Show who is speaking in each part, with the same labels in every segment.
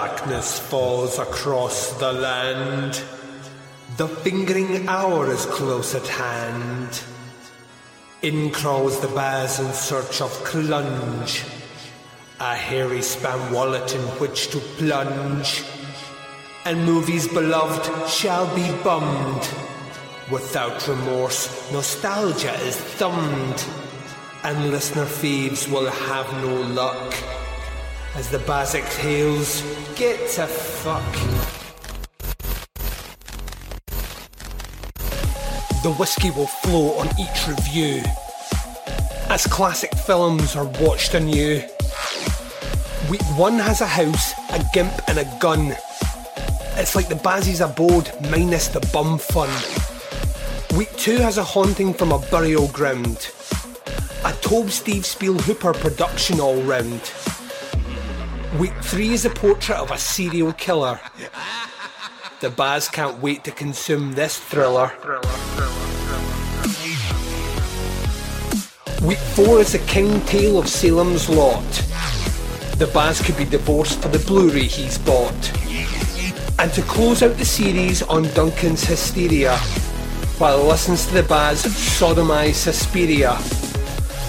Speaker 1: Darkness falls across the land. The fingering hour is close at hand. In crawls the Baz in search of Clunge, a hairy spam wallet in which to plunge. And movies beloved shall be bummed. Without remorse, nostalgia is thumbed. And listener thieves will have no luck. As the Bazik hails, get to fuck. The whiskey will flow on each review. As classic films are watched anew. Week one has a house, a gimp, and a gun. It's like the Bazzy's abode minus the bum fun. Week two has a haunting from a burial ground. A Tobe Steve Spiel Hooper production all round. Week three is a portrait of a serial killer. The Baz can't wait to consume this thriller. Week four is the King Tale of Salem's Lot. The Baz could be divorced for the Blu-ray he's bought. And to close out the series on Duncan's hysteria, while he listens to the Baz sodomise Suspiria.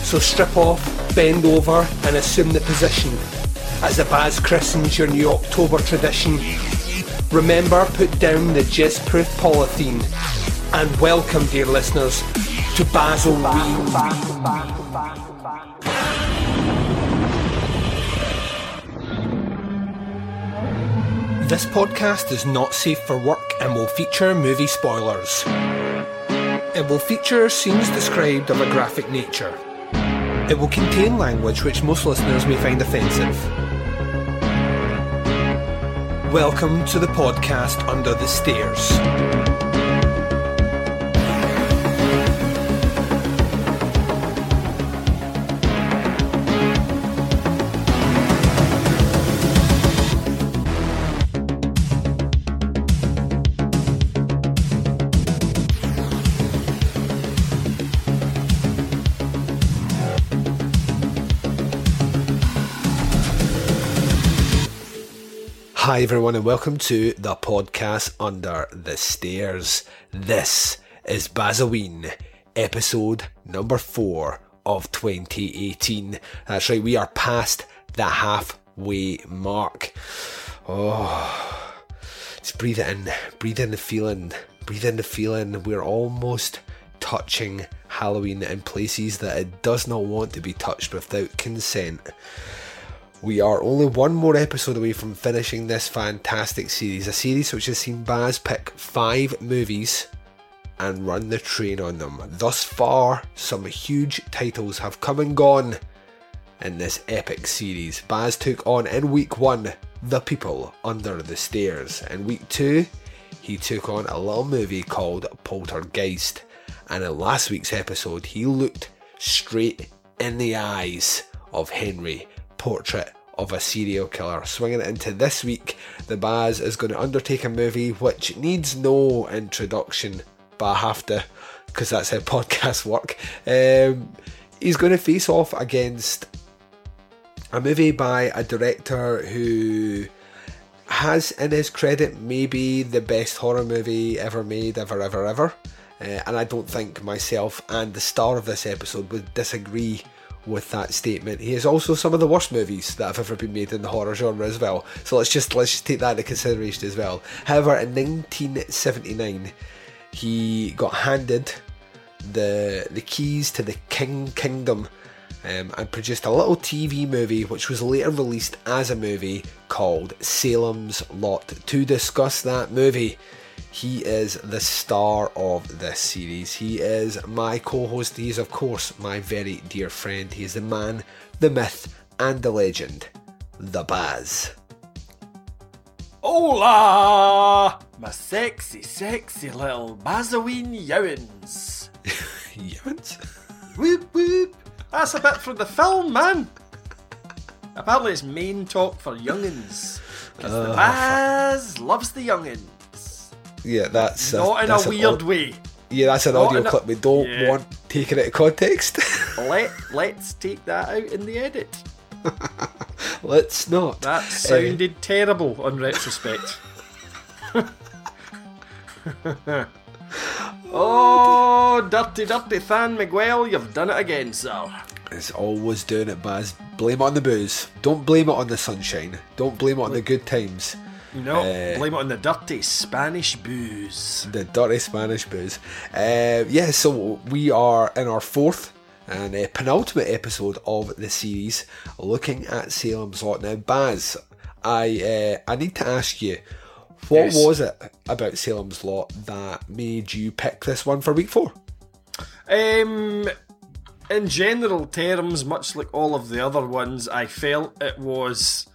Speaker 1: So strip off, bend over, and assume the position as the Baz christens your new October tradition. Remember, put down the jizz-proof polythene. And welcome, dear listeners, to Basil This podcast is not safe for work and will feature movie spoilers. It will feature scenes described of a graphic nature. It will contain language which most listeners may find offensive. Welcome to the podcast Under the Stairs. Hi, everyone, and welcome to the podcast Under the Stairs. This is Bazoween, episode number four of 2018. That's right, we are past the halfway mark. Oh, just breathe it in, breathe in the feeling, breathe in the feeling. We're almost touching Halloween in places that it does not want to be touched without consent. We are only one more episode away from finishing this fantastic series, a series which has seen Baz pick five movies and run the train on them. Thus far, some huge titles have come and gone in this epic series. Baz took on in week one The People Under the Stairs. In week two, he took on a little movie called Poltergeist. And in last week's episode, he looked straight in the eyes of Henry portrait of a serial killer. Swinging it into this week, the Baz is going to undertake a movie which needs no introduction, but I have to, because that's how podcasts work. Um, he's going to face off against a movie by a director who has in his credit maybe the best horror movie ever made, ever, ever, ever. Uh, and I don't think myself and the star of this episode would disagree with that statement. He has also some of the worst movies that have ever been made in the horror genre as well. So let's just let's just take that into consideration as well. However, in 1979, he got handed the the keys to the King Kingdom. Um, and produced a little TV movie which was later released as a movie called Salem's Lot. To discuss that movie, he is the star of this series. He is my co host. He is, of course, my very dear friend. He is the man, the myth, and the legend, the Baz.
Speaker 2: Hola! My sexy, sexy little Bazoween Yowins.
Speaker 1: Yowins?
Speaker 2: whoop whoop! That's a bit from the film, man! Apparently it's main talk for youngins. Because the oh, Baz loves the youngins.
Speaker 1: Yeah, that's
Speaker 2: Not in
Speaker 1: that's
Speaker 2: a weird way.
Speaker 1: Yeah, that's an
Speaker 2: Not
Speaker 1: audio
Speaker 2: in a-
Speaker 1: clip we don't
Speaker 2: Yeah.
Speaker 1: want taken out of context.
Speaker 2: Let, let's take that out in the edit.
Speaker 1: Let's not.
Speaker 2: That eh. sounded terrible on retrospect. oh, dirty, dirty Than Miguel, you've done it again, sir.
Speaker 1: It's always doing it, Baz. Blame it on the booze. Don't blame it on the sunshine. Don't blame it on the good times.
Speaker 2: No,
Speaker 1: Uh,
Speaker 2: blame it on the dirty Spanish booze.
Speaker 1: The dirty Spanish booze. Uh, yeah, so we are in our fourth and uh, penultimate episode of the series, looking at Salem's Lot. Now, Baz, I uh, I need to ask you, what
Speaker 2: Yes.
Speaker 1: was it about Salem's Lot that made you pick this one for week four?
Speaker 2: Um, in general terms, much like all of the other ones, I felt it was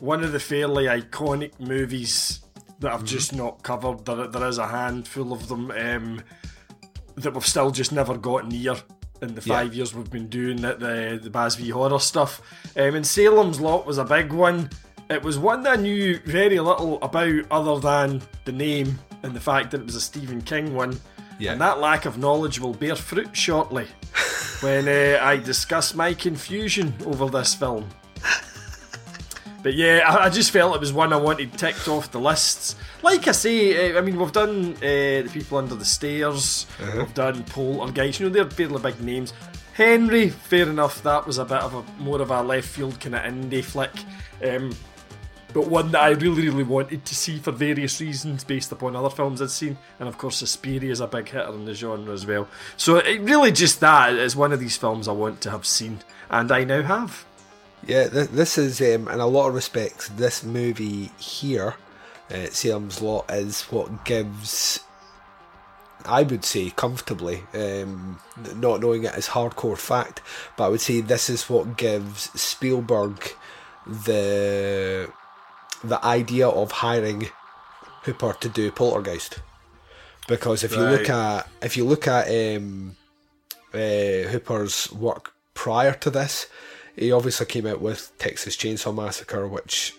Speaker 2: one of the fairly iconic movies that I've just not covered. There, there is a handful of them um, that we've still just never got near in the
Speaker 1: Yeah.
Speaker 2: five years we've been doing the, the, the Baz v Horror stuff. Um, and Salem's Lot was a big one. It was one that I knew very little about other than the name and the fact that it was a Stephen King one.
Speaker 1: Yeah.
Speaker 2: And that lack of knowledge will bear fruit shortly when uh, I discuss my confusion over this film. But yeah, I, I just felt it was one I wanted ticked off the lists. Like I say, uh, I mean, we've done uh, The People Under the Stairs, we've done Poltergeist, you know, they're fairly big names. Henry, fair enough, that was a bit of a more of a left field kind of indie flick. Um, but one that I really, really wanted to see for various reasons based upon other films I'd seen. And of course, Suspiria is a big hitter in the genre as well. So it really just that is one of these films I want to have seen, and I now have.
Speaker 1: Yeah, th- this is, um, in a lot of respects, this movie here, uh, Salem's Lot, is what gives, I would say, comfortably, um, not knowing it as hardcore fact, but I would say this is what gives Spielberg the the idea of hiring Hooper to do Poltergeist. Because if you look at if you look at um, uh, Hooper's work prior to this, he obviously came out with Texas Chainsaw Massacre, which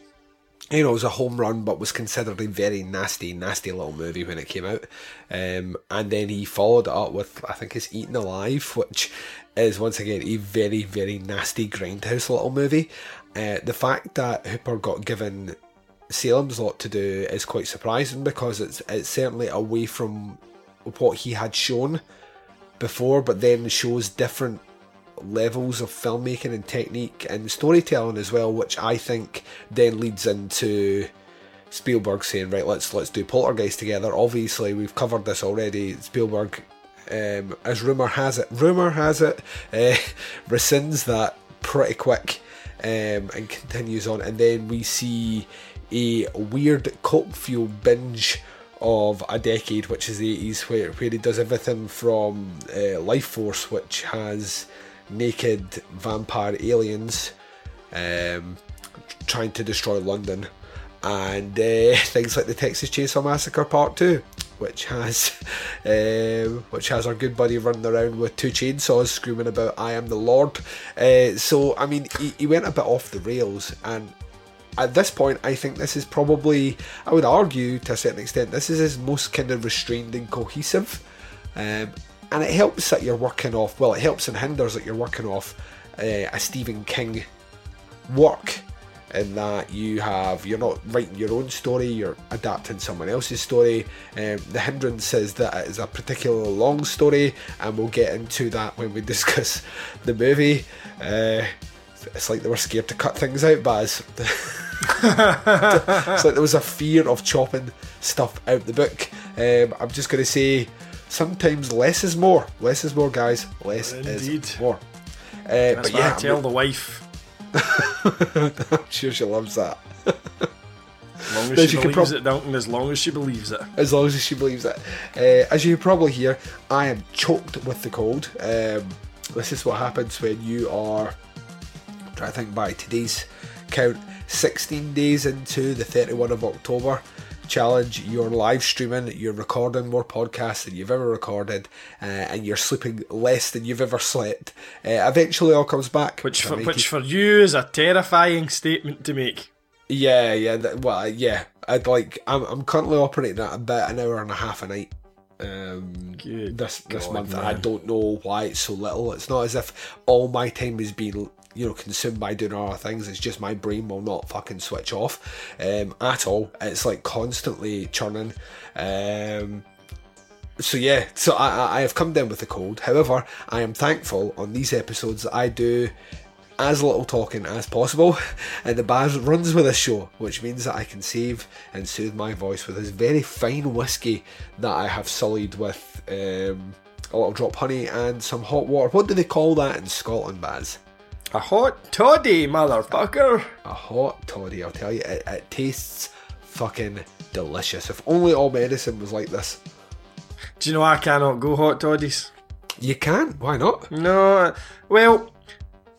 Speaker 1: you know was a home run, but was considered a very nasty, nasty little movie when it came out. Um, and then he followed it up with I think it's Eaten Alive, which is once again a very, very nasty grindhouse little movie. Uh, the fact that Hooper got given Salem's Lot to do is quite surprising because it's it's certainly away from what he had shown before, but then shows different levels of filmmaking and technique and storytelling as well, which I think then leads into Spielberg saying, "Right, let's let's do Poltergeist together." Obviously, we've covered this already. Spielberg, um, as rumor has it, rumor has it, uh, rescinds that pretty quick um, and continues on, and then we see a weird cult fuel binge of a decade, which is the 80s, where, where he does everything from uh, Lifeforce, which has naked vampire aliens um, trying to destroy London, and uh, things like the Texas Chainsaw Massacre Part 2. Which has, um, which has our good buddy running around with two chainsaws screaming about "I am the Lord." Uh, so I mean, he, he went a bit off the rails, and at this point, I think this is probably, I would argue to a certain extent, this is his most kind of restrained and cohesive. Um, and it helps that you're working off, well, it helps and hinders that you're working off uh, a Stephen King work in that you have, you're not writing your own story, you're adapting someone else's story. Um, the hindrance is that it is a particularly long story, and we'll get into that when we discuss the movie. Uh, it's like they were scared to cut things out, Baz. it's like there was a fear of chopping stuff out the book. Um, I'm just going to say, sometimes less is more. Less is more, guys. Less
Speaker 2: Indeed.
Speaker 1: is more. Uh, but yeah,
Speaker 2: I tell the wife.
Speaker 1: I'm sure she loves that.
Speaker 2: As long as she
Speaker 1: can
Speaker 2: believes
Speaker 1: prob-
Speaker 2: it, Dalton, as long as she believes it.
Speaker 1: as long as she believes it. Uh, as you probably hear, I am choked with the cold. Um, this is what happens when you are, I'm trying to think by today's count, 16 days into the 31 of October challenge. You're live streaming, you're recording more podcasts than you've ever recorded, uh, and you're sleeping less than you've ever slept. Uh, eventually, all comes back.
Speaker 2: Which for, which for you is a terrifying statement to make.
Speaker 1: Yeah, yeah. That, well, yeah. I'd like. I'm, I'm currently operating at about an hour and a half a night. Um,
Speaker 2: Good
Speaker 1: this this
Speaker 2: God,
Speaker 1: month, and I don't know why it's so little. It's not as if all my time is being you know consumed by doing other things. It's just my brain will not fucking switch off um, at all. It's like constantly churning. Um, so yeah, so I, I have come down with a cold. However, I am thankful on these episodes that I do as little talking as possible, and the Baz runs with this show, which means that I can save and soothe my voice with this very fine whiskey that I have sullied with um, a little drop honey and some hot water. What do they call that in Scotland, Baz?
Speaker 2: A hot toddy, motherfucker.
Speaker 1: A hot toddy, I'll tell you, it, it tastes fucking delicious. If only all medicine was like this.
Speaker 2: Do you know I cannot go hot toddies?
Speaker 1: You can, why not?
Speaker 2: No, well,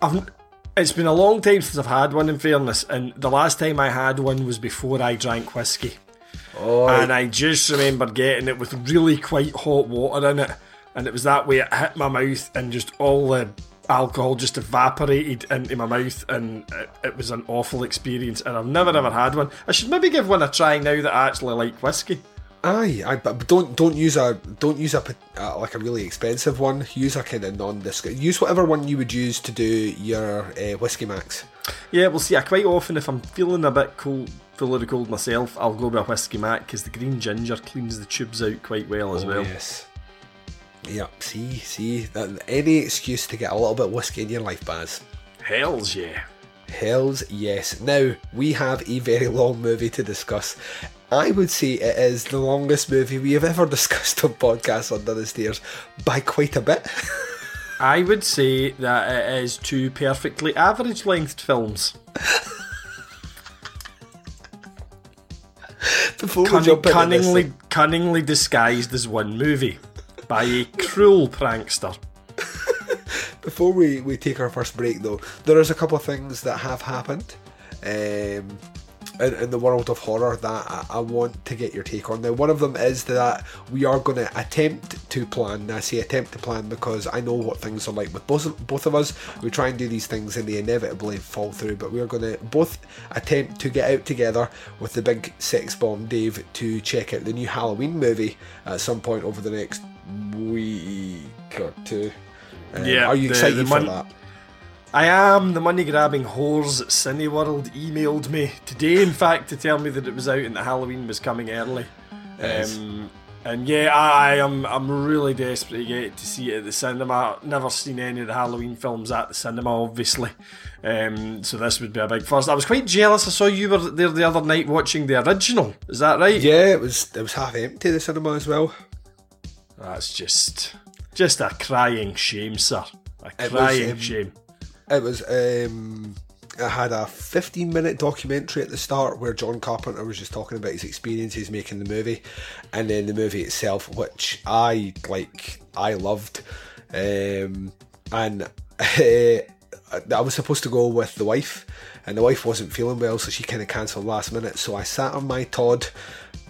Speaker 2: I've. It's been a long time since I've had one. In fairness, and the last time I had one was before I drank whiskey,
Speaker 1: Oh,
Speaker 2: and I just remember getting it with really quite hot water in it, and it was that way it hit my mouth, and just all the alcohol just evaporated into my mouth, and it, it was an awful experience. And I've never ever had one. I should maybe give one a try now that I actually like whiskey.
Speaker 1: Aye, aye, but don't don't use a don't use a, uh, like a really expensive one. Use a kind of non-disc. Use whatever one you would use to do your uh, whiskey macs.
Speaker 2: Yeah, we'll see. I quite often, if I'm feeling a bit cold, full of the cold myself, I'll go with a whiskey mac because the green ginger cleans the tubes out quite well as well.
Speaker 1: Yes. Yep. See, see, any excuse to get a little bit of whiskey in your life, Baz.
Speaker 2: Hells yeah.
Speaker 1: Hells yes. Now we have a very long movie to discuss. I would say it is the longest movie we have ever discussed on podcast under the stairs by quite a bit.
Speaker 2: I would say that it is two perfectly average length films.
Speaker 1: Before we
Speaker 2: Cunning, cunningly, cunningly disguised as one movie by a cruel prankster.
Speaker 1: before we, we take our first break though, there is a couple of things that have happened um, in, in the world of horror that I, I want to get your take on. Now, one of them is that we are going to attempt to plan. and I say attempt to plan because I know what things are like with both both of us. We try and do these things and they inevitably fall through. But we are going to both attempt to get out together with the big sex bomb Dave to check out the new Halloween movie at some point over the next week or two. Um,
Speaker 2: Yeah,
Speaker 1: are you
Speaker 2: the-
Speaker 1: excited
Speaker 2: the
Speaker 1: for
Speaker 2: mon-
Speaker 1: that?
Speaker 2: I am. The money grabbing whores at Cineworld emailed me today, in fact, to tell me that it was out and that Halloween was coming early. Um, and yeah, I, I am. I'm really desperate to get to see it at the cinema. Never seen any of the Halloween films at the cinema, obviously. Um, so this would be a big first. I was quite jealous. I saw you were there the other night watching the original. Is that right?
Speaker 1: Yeah, it was it was half empty the cinema as well.
Speaker 2: That's just, just a crying shame, sir. A
Speaker 1: It was,
Speaker 2: crying
Speaker 1: um,
Speaker 2: shame.
Speaker 1: It was um it had a 15 minute documentary at the start where John Carpenter was just talking about his experiences making the movie and then the movie itself which I like I loved um and I was supposed to go with the wife and the wife wasn't feeling well so she kind of cancelled last minute so I sat on my Todd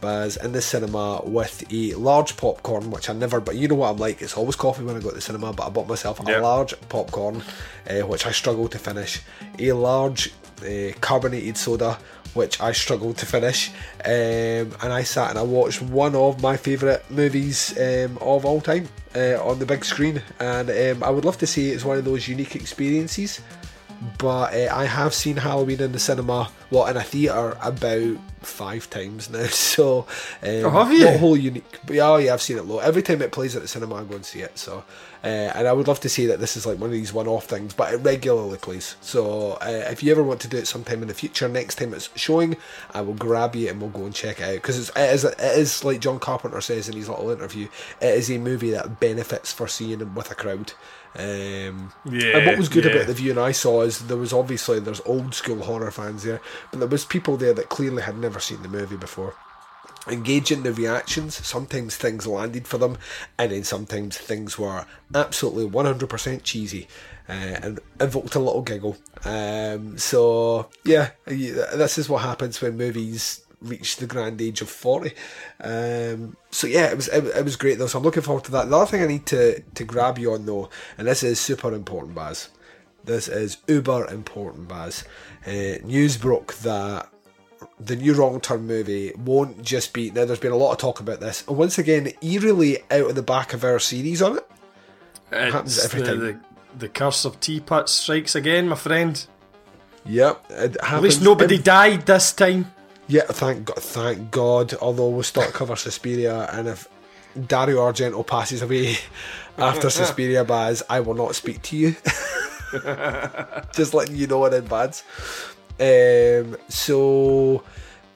Speaker 1: Baz in the cinema with a large popcorn, which I never. But you know what I'm like. It's always coffee when I go to the cinema. But I bought myself a large popcorn, uh, which I struggled to finish. A large uh, carbonated soda, which I struggled to finish. Um, and I sat and I watched one of my favourite movies um, of all time uh, on the big screen. And um, I would love to say it's one of those unique experiences but uh, I have seen Halloween in the cinema, well, in a theatre about five times now. So, um,
Speaker 2: Oh, have you?
Speaker 1: Not whole unique, but yeah, oh, yeah, I've seen it low. Every time it plays at the cinema, I go and see it. So, uh, and I would love to say that this is like one of these one-off things, but it regularly plays. So, uh, if you ever want to do it sometime in the future, next time it's showing, I will grab you and we'll go and check it out because it is, it is like John Carpenter says in his little interview, it is a movie that benefits for seeing with a crowd. Um,
Speaker 2: Yeah,
Speaker 1: and what was good
Speaker 2: yeah.
Speaker 1: about the view and I saw is there was obviously there's old school horror fans there, but there was people there that clearly had never seen the movie before. Engaging the reactions, sometimes things landed for them, and then sometimes things were absolutely 100% cheesy uh, and evoked a little giggle. Um, so, yeah, this is what happens when movies reach the grand age of 40. Um, so, yeah, it was, it, it was great though, so I'm looking forward to that. The other thing I need to, to grab you on though, and this is super important, Baz. This is uber important, Baz. Uh, news broke that the new Wrong Turn movie won't just be. Now, there's been a lot of talk about this. And once again, eerily out of the back of our series on it. happens every
Speaker 2: the,
Speaker 1: time.
Speaker 2: The, the curse of teapot strikes again, my friend.
Speaker 1: Yep, it
Speaker 2: At least nobody
Speaker 1: in-
Speaker 2: died this time.
Speaker 1: Yeah, thank God, thank God. Although we'll still cover Suspiria, and if Dario Argento passes away after Suspiria Baz, I will not speak to you. Just letting you know in advance. Um, so,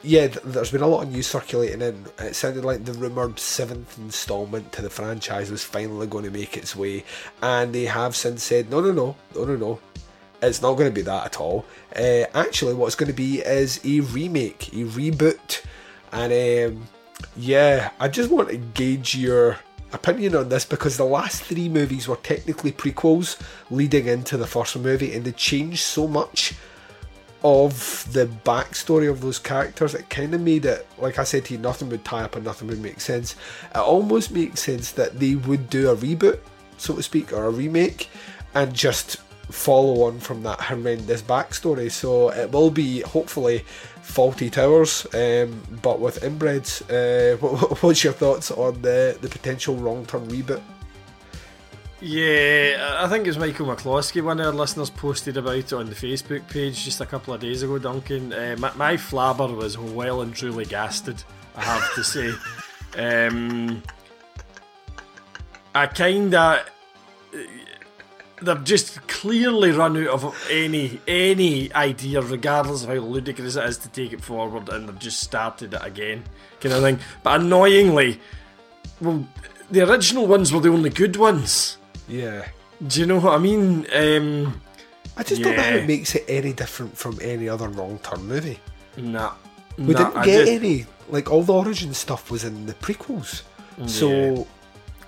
Speaker 1: yeah, th- there's been a lot of news circulating, and it sounded like the rumoured seventh instalment to the franchise was finally going to make its way, and they have since said, no, no, no, no, no, no. It's not going to be that at all. Uh, actually, what's going to be is a remake, a reboot, and um, yeah, I just want to gauge your opinion on this because the last three movies were technically prequels leading into the first movie, and they changed so much of the backstory of those characters, it kind of made it, like I said to you, nothing would tie up and nothing would make sense. It almost makes sense that they would do a reboot, so to speak, or a remake, and just follow on from that horrendous backstory. So it will be hopefully Fawlty Towers, um, but with inbreds. Uh, what, what's your thoughts on the the potential wrong turn reboot?
Speaker 2: Yeah, I think it was Michael McCloskey, one of our listeners, posted about it on the Facebook page just a couple of days ago, Duncan. Uh, my, my flabber was well and truly gasted, I have to say. Um, I kinda. They've just clearly run out of any any idea, regardless of how ludicrous it is to take it forward, and they've just started it again, kind of thing. But annoyingly, well, the original ones were the only good ones.
Speaker 1: Yeah.
Speaker 2: Do you know what I mean? Um,
Speaker 1: I just don't know how it makes it any different from any other wrong turn movie.
Speaker 2: nah.
Speaker 1: We
Speaker 2: nah,
Speaker 1: didn't get
Speaker 2: just-
Speaker 1: any. Like all the origin stuff was in the prequels. So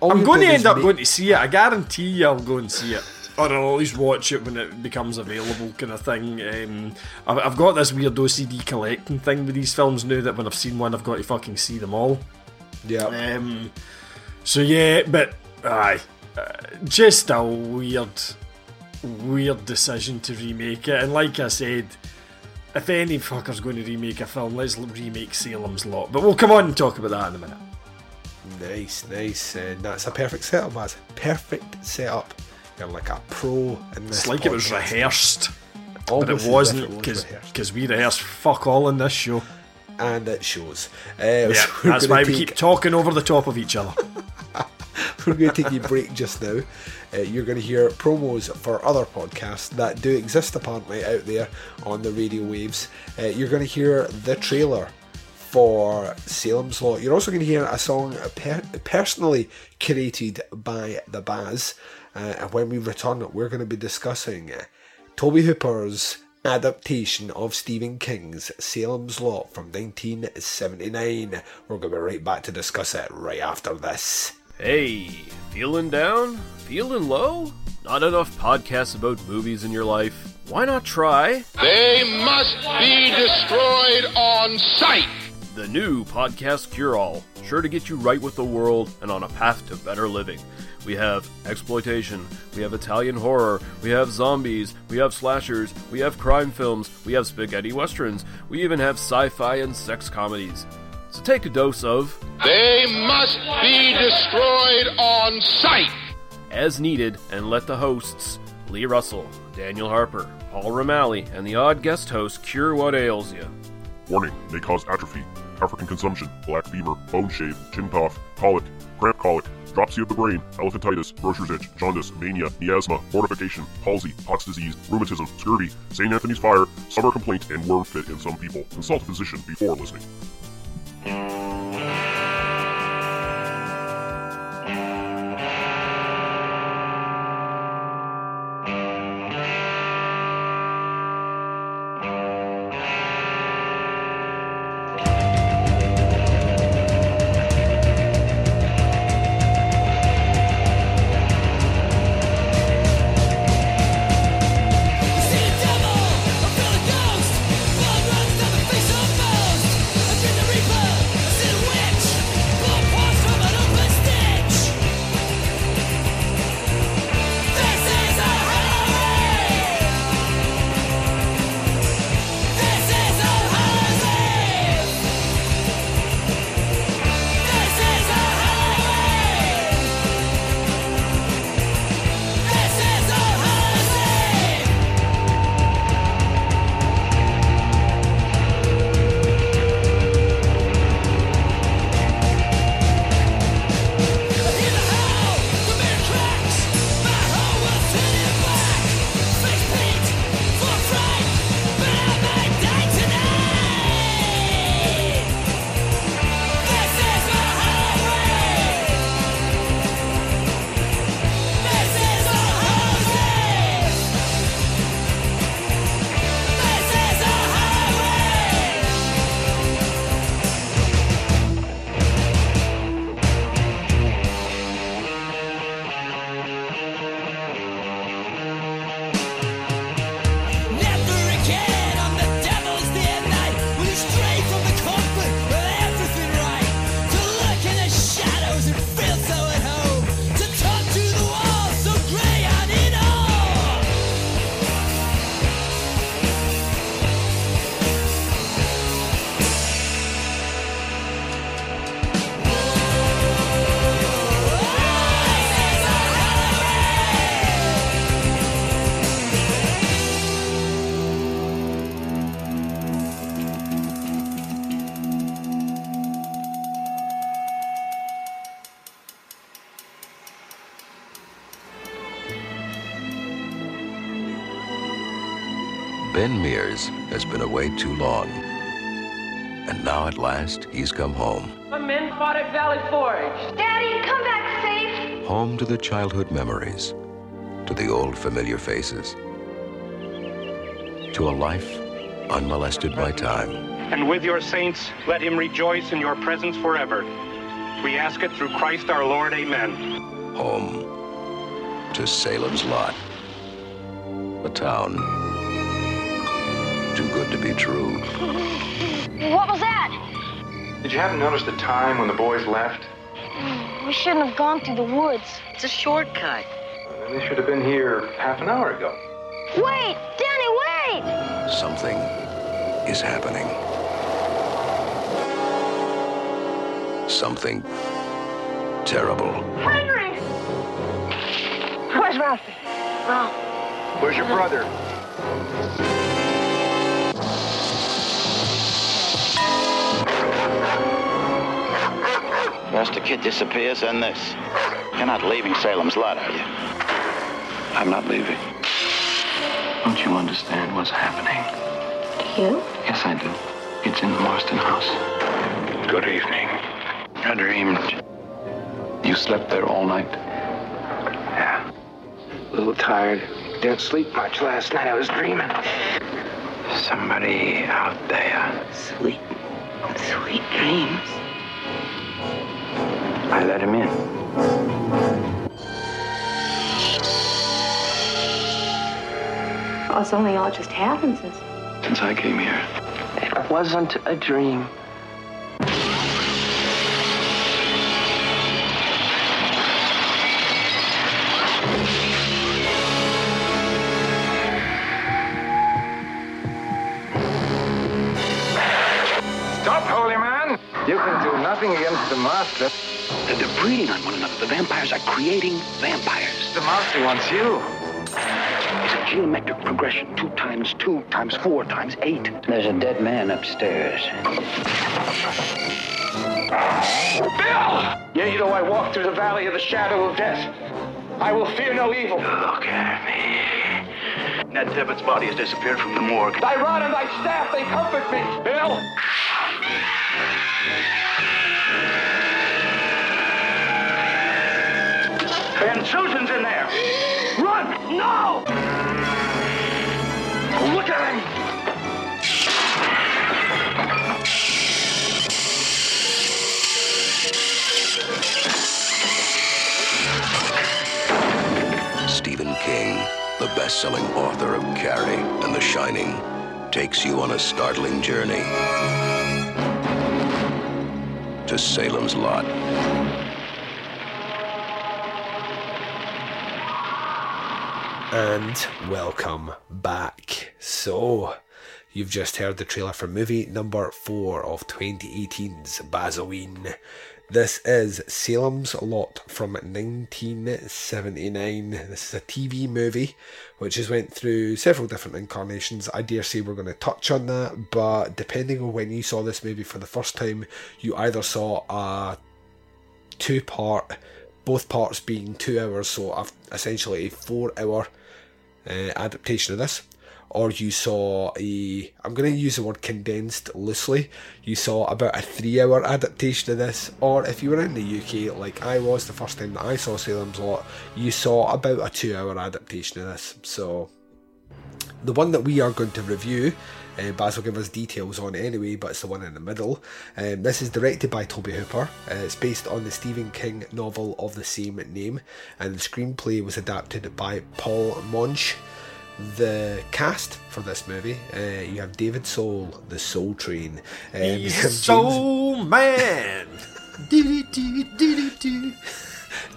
Speaker 1: all
Speaker 2: I'm going to end up
Speaker 1: make-
Speaker 2: going to see it. I guarantee you I'll go and see it. Or I'll at least watch it when it becomes available, kind of thing. Um, I've, I've got this weird OCD collecting thing with these films now that when I've seen one, I've got to fucking see them all.
Speaker 1: Yeah.
Speaker 2: Um, so yeah, but aye, uh, just a weird, weird decision to remake it. And like I said, if any fucker's going to remake a film, let's remake Salem's Lot. But we'll come on and talk about that in a minute.
Speaker 1: Nice, nice. And that's a perfect setup, Maz. Perfect setup. You're like a pro in this.
Speaker 2: It's like it was
Speaker 1: podcast.
Speaker 2: rehearsed, but it wasn't because we rehearsed fuck all in this show.
Speaker 1: and it shows. Uh,
Speaker 2: Yeah,
Speaker 1: so
Speaker 2: that's why we keep talking over the top of each other.
Speaker 1: We're going to take a break just now. Uh, you're going to hear promos for other podcasts that do exist apparently out there on the radio waves. Uh, you're going to hear the trailer for Salem's Lot. You're also going to hear a song per- personally created by the Baz. Uh, and when we return, we're going to be discussing uh, Tobe Hooper's adaptation of Stephen King's Salem's Lot from 1979. We're going to be right back to discuss it right after this.
Speaker 3: Hey, feeling down? Feeling low? Not enough podcasts about movies in your life? Why not try
Speaker 4: They must be destroyed on sight.
Speaker 3: the new Podcast Cure All? Sure to get you right with the world and on a path to better living. We have exploitation, we have Italian horror, we have zombies, we have slashers, we have crime films, we have spaghetti westerns, we even have sci fi and sex comedies. So take a dose of
Speaker 4: They must be destroyed on sight.
Speaker 3: as needed and let the hosts, Lee Russell, Daniel Harper, Paul Romali, and the odd guest host cure what ails you.
Speaker 5: Warning may cause atrophy, African consumption, black fever, bone shave, chin cough, colic, cramp colic, dropsy of the brain, elephantitis, grocer's itch, jaundice, mania, miasma, mortification, palsy, Pott's disease, rheumatism, scurvy, St. Anthony's fire, summer complaint, and worm fit in some people. Consult physician before listening.
Speaker 6: Been too long. And now at last, he's come home.
Speaker 7: The men fought at Valley Forge.
Speaker 8: Daddy, come back safe.
Speaker 6: Home to the childhood memories, to the old familiar faces, to a life unmolested by time.
Speaker 9: And with your saints, let him rejoice in your presence forever. We ask it through Christ our Lord. Amen.
Speaker 6: Home to Salem's Lot. A town too good to be true.
Speaker 8: What was that?
Speaker 10: Did you happen to notice the time when the boys left?
Speaker 8: We shouldn't have gone through the woods.
Speaker 7: It's a shortcut.
Speaker 10: Uh, they should have been here half an hour ago.
Speaker 8: Wait! Danny, wait!
Speaker 6: Something is happening. Something terrible.
Speaker 8: Henry! Where's Ralphie? Ralph.
Speaker 10: Where's your brother?
Speaker 11: First the kid disappears, then this. You're not leaving Salem's Lot, are you?
Speaker 10: I'm not leaving. Don't you understand what's happening?
Speaker 8: You?
Speaker 10: Yes, I do. It's in the Marston house. Good evening. I dreamed. You slept there all night? Yeah. A little tired. Didn't sleep much last night. I was dreaming. Somebody out there.
Speaker 7: Sweet, sweet dreams.
Speaker 10: I let him in.
Speaker 8: Oh, it's only all just happened since.
Speaker 10: Since I came here.
Speaker 7: It wasn't a dream.
Speaker 10: Stop, holy man! You can do nothing against the master.
Speaker 11: They're, they're breeding on one another. The vampires are creating vampires.
Speaker 10: The master wants you.
Speaker 11: It's a geometric progression. Two times two times four times eight.
Speaker 12: There's a dead man upstairs.
Speaker 10: Bill! Yea, though I walk through the valley of the shadow of death, I will fear no evil.
Speaker 11: Look at me. Ned Tibbetts' body has disappeared from the morgue.
Speaker 10: Thy rod and thy staff, they comfort me. Bill!
Speaker 11: And Susan's in there. Run! No! Look at him!
Speaker 6: Stephen King, the best selling author of Carrie and The Shining, takes you on a startling journey to Salem's Lot.
Speaker 1: And welcome back. So, you've just heard the trailer for movie number four of 2018's Bazoween. This is Salem's Lot from 1979. This is a TV movie which has went through several different incarnations. I dare say we're going to touch on that, but depending on when you saw this movie for the first time, you either saw a two part, both parts being two hours, so I've essentially a four hour uh, adaptation of this, or you saw a, I'm going to use the word condensed loosely, you saw about a three hour adaptation of this, or if you were in the UK like I was the first time that I saw Salem's Lot, you saw about a two hour adaptation of this. So the one that we are going to review, uh, Baz will give us details on anyway, but it's the one in the middle. Um, this is directed by Tobe Hooper. Uh, it's based on the Stephen King novel of the same name, and the screenplay was adapted by Paul Monash. The cast for this movie, uh, you have David Soul, the Soul Train. Um,
Speaker 2: He's
Speaker 1: James-
Speaker 2: soul man.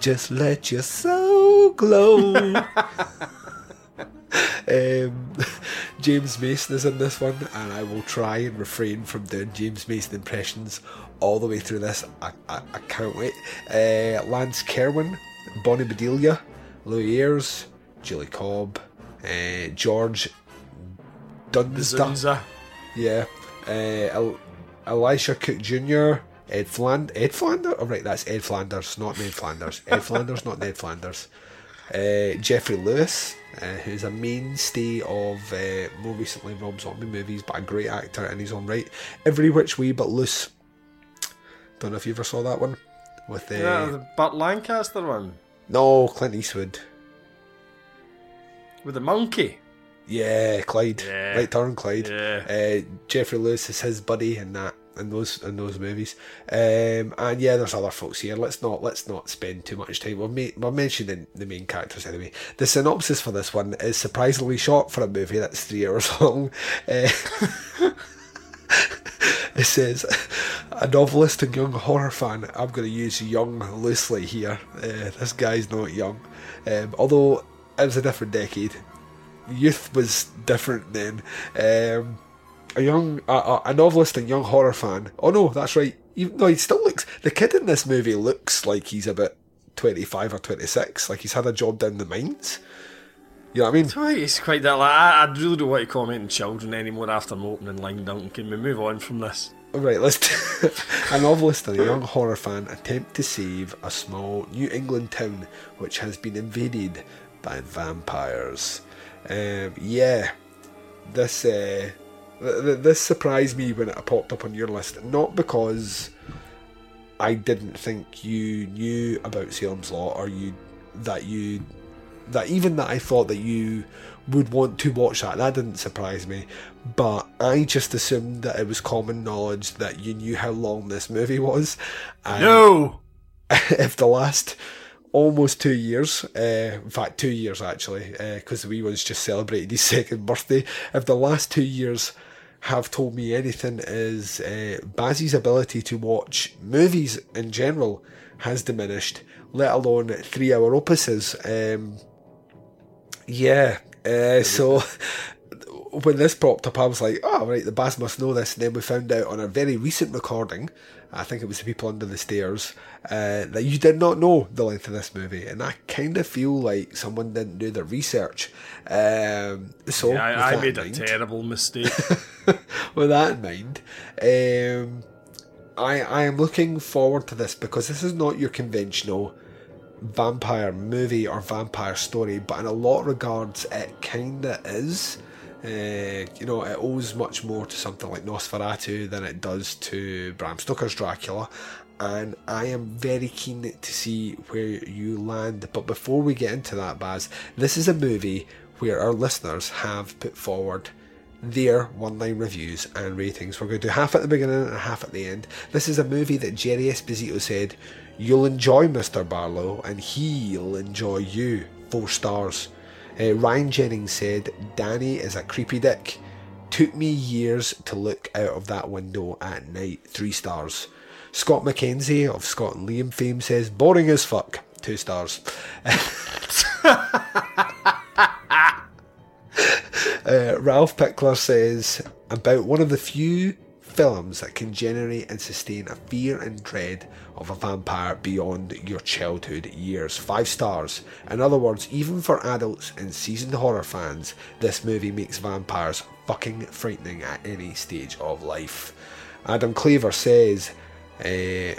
Speaker 1: Just let your soul glow. um, James Mason is in this one, and I will try and refrain from doing James Mason impressions all the way through this. I, I, I can't wait. Uh, Lance Kerwin, Bonnie Bedelia, Louis Ayres, Julie Cobb, uh, George.
Speaker 2: Dzundza.
Speaker 1: Yeah. Uh, Elisha Cook Jr., Ed Fland Ed Flanders? Oh, right, that's Ed Flanders, not Ned Flanders. Ed Flanders, not Ned Flanders. Uh, Jeffrey Lewis, uh, who's a mainstay of uh, more recently Rob Zombie movies, but a great actor in his own right. Every Which Way But Loose. Don't know if you ever saw that one. With uh,
Speaker 2: Yeah, the Burt Lancaster one
Speaker 1: no Clint Eastwood.
Speaker 2: with the monkey.
Speaker 1: Yeah, Clyde.
Speaker 2: Yeah.
Speaker 1: Right turn, Clyde.
Speaker 2: Yeah.
Speaker 1: Uh, Jeffrey Lewis is his buddy in that in those in those movies. Um, and yeah, there's other folks here. Let's not let's not spend too much time. We're, ma- we're mentioning the main characters anyway. The synopsis for this one is surprisingly short for a movie that's three hours long. Uh, it says a novelist and young horror fan. I'm going to use young loosely here. Uh, this guy's not young, um, although it was a different decade youth was different then. Um, a young, a, a, novelist and young horror fan. Oh no, that's right. Even though he still looks, the kid in this movie looks like he's about twenty five or twenty six. Like he's had a job down the mines. You know what I mean?
Speaker 2: It's quite that. Like, I, I really don't want to comment on children anymore after my opening line. Don't can we move on from this?
Speaker 1: Right, let's. T- a novelist and a young horror fan attempt to save a small New England town which has been invaded by vampires. Um, yeah, this uh, th- th- this surprised me when it popped up on your list. Not because I didn't think you knew about Salem's Lot or you that you that even that I thought that you would want to watch that. That didn't surprise me, but I just assumed that it was common knowledge that you knew how long this movie was. And
Speaker 2: No.
Speaker 1: if the last almost two years, uh, in fact, two years actually, because the wee one's just celebrated his second birthday. If the last two years have told me anything, is uh, Bazzy's ability to watch movies in general has diminished, let alone three hour opuses. Um, yeah, uh, so. When this popped up, I was like, "Oh, right, the Baz must know this." And then we found out on a very recent recording, I think it was the people under the stairs, uh, that you did not know the length of this movie, and I kind of feel like someone didn't do their research. Um, so
Speaker 2: Yeah, I, I made
Speaker 1: in
Speaker 2: a terrible mistake.
Speaker 1: with that in mind, um, I I am looking forward to this because this is not your conventional vampire movie or vampire story, but in a lot of regards, it kinda is. Uh, you know, it owes much more to something like Nosferatu than it does to Bram Stoker's Dracula, and I am very keen to see where you land. But before we get into that, Baz, this is a movie where our listeners have put forward their one line reviews and ratings. We're going to do half at the beginning and half at the end. This is a movie that Jerry Esposito said, You'll enjoy Mr. Barlow, and he'll enjoy you. Four stars. Uh, Ryan Jennings said, Danny is a creepy dick. Took me years to look out of that window at night. Three stars. Scott McKenzie of Scott and Liam fame says, Boring as fuck. Two stars. Uh, Ralph Pickler says about one of the few films that can generate and sustain a fear and dread of a vampire beyond your childhood years. Five stars. In other words, even for adults and seasoned horror fans, this movie makes vampires fucking frightening at any stage of life. Adam Claver says, uh,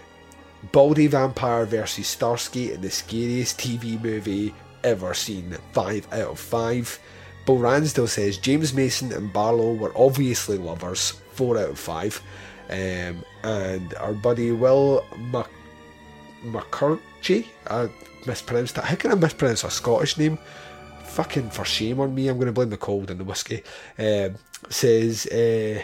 Speaker 1: Baldy Vampire versus Starsky in the scariest TV movie ever seen. 5 out of 5. Bill Ransdell says James Mason and Barlow were obviously lovers. 4 out of 5. Um, and our buddy Will Mac- McCurchy, I mispronounced that. How can I mispronounce a Scottish name? Fucking for shame on me, I'm going to blame the cold and the whiskey. Um, says, uh,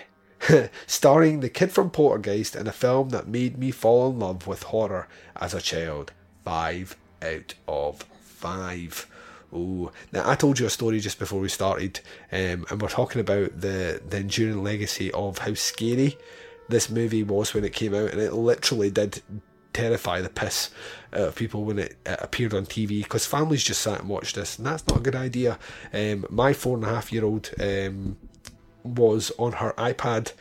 Speaker 1: starring the kid from Poltergeist in a film that made me fall in love with horror as a child. Five out of five. Oh, now I told you a story just before we started, um, and we're talking about the the enduring legacy of how scary this movie was when it came out, and it literally did terrify the piss out of people when it, appeared on TV because families just sat and watched this, and that's not a good idea. Um, my four and a half year old um, was on her iPad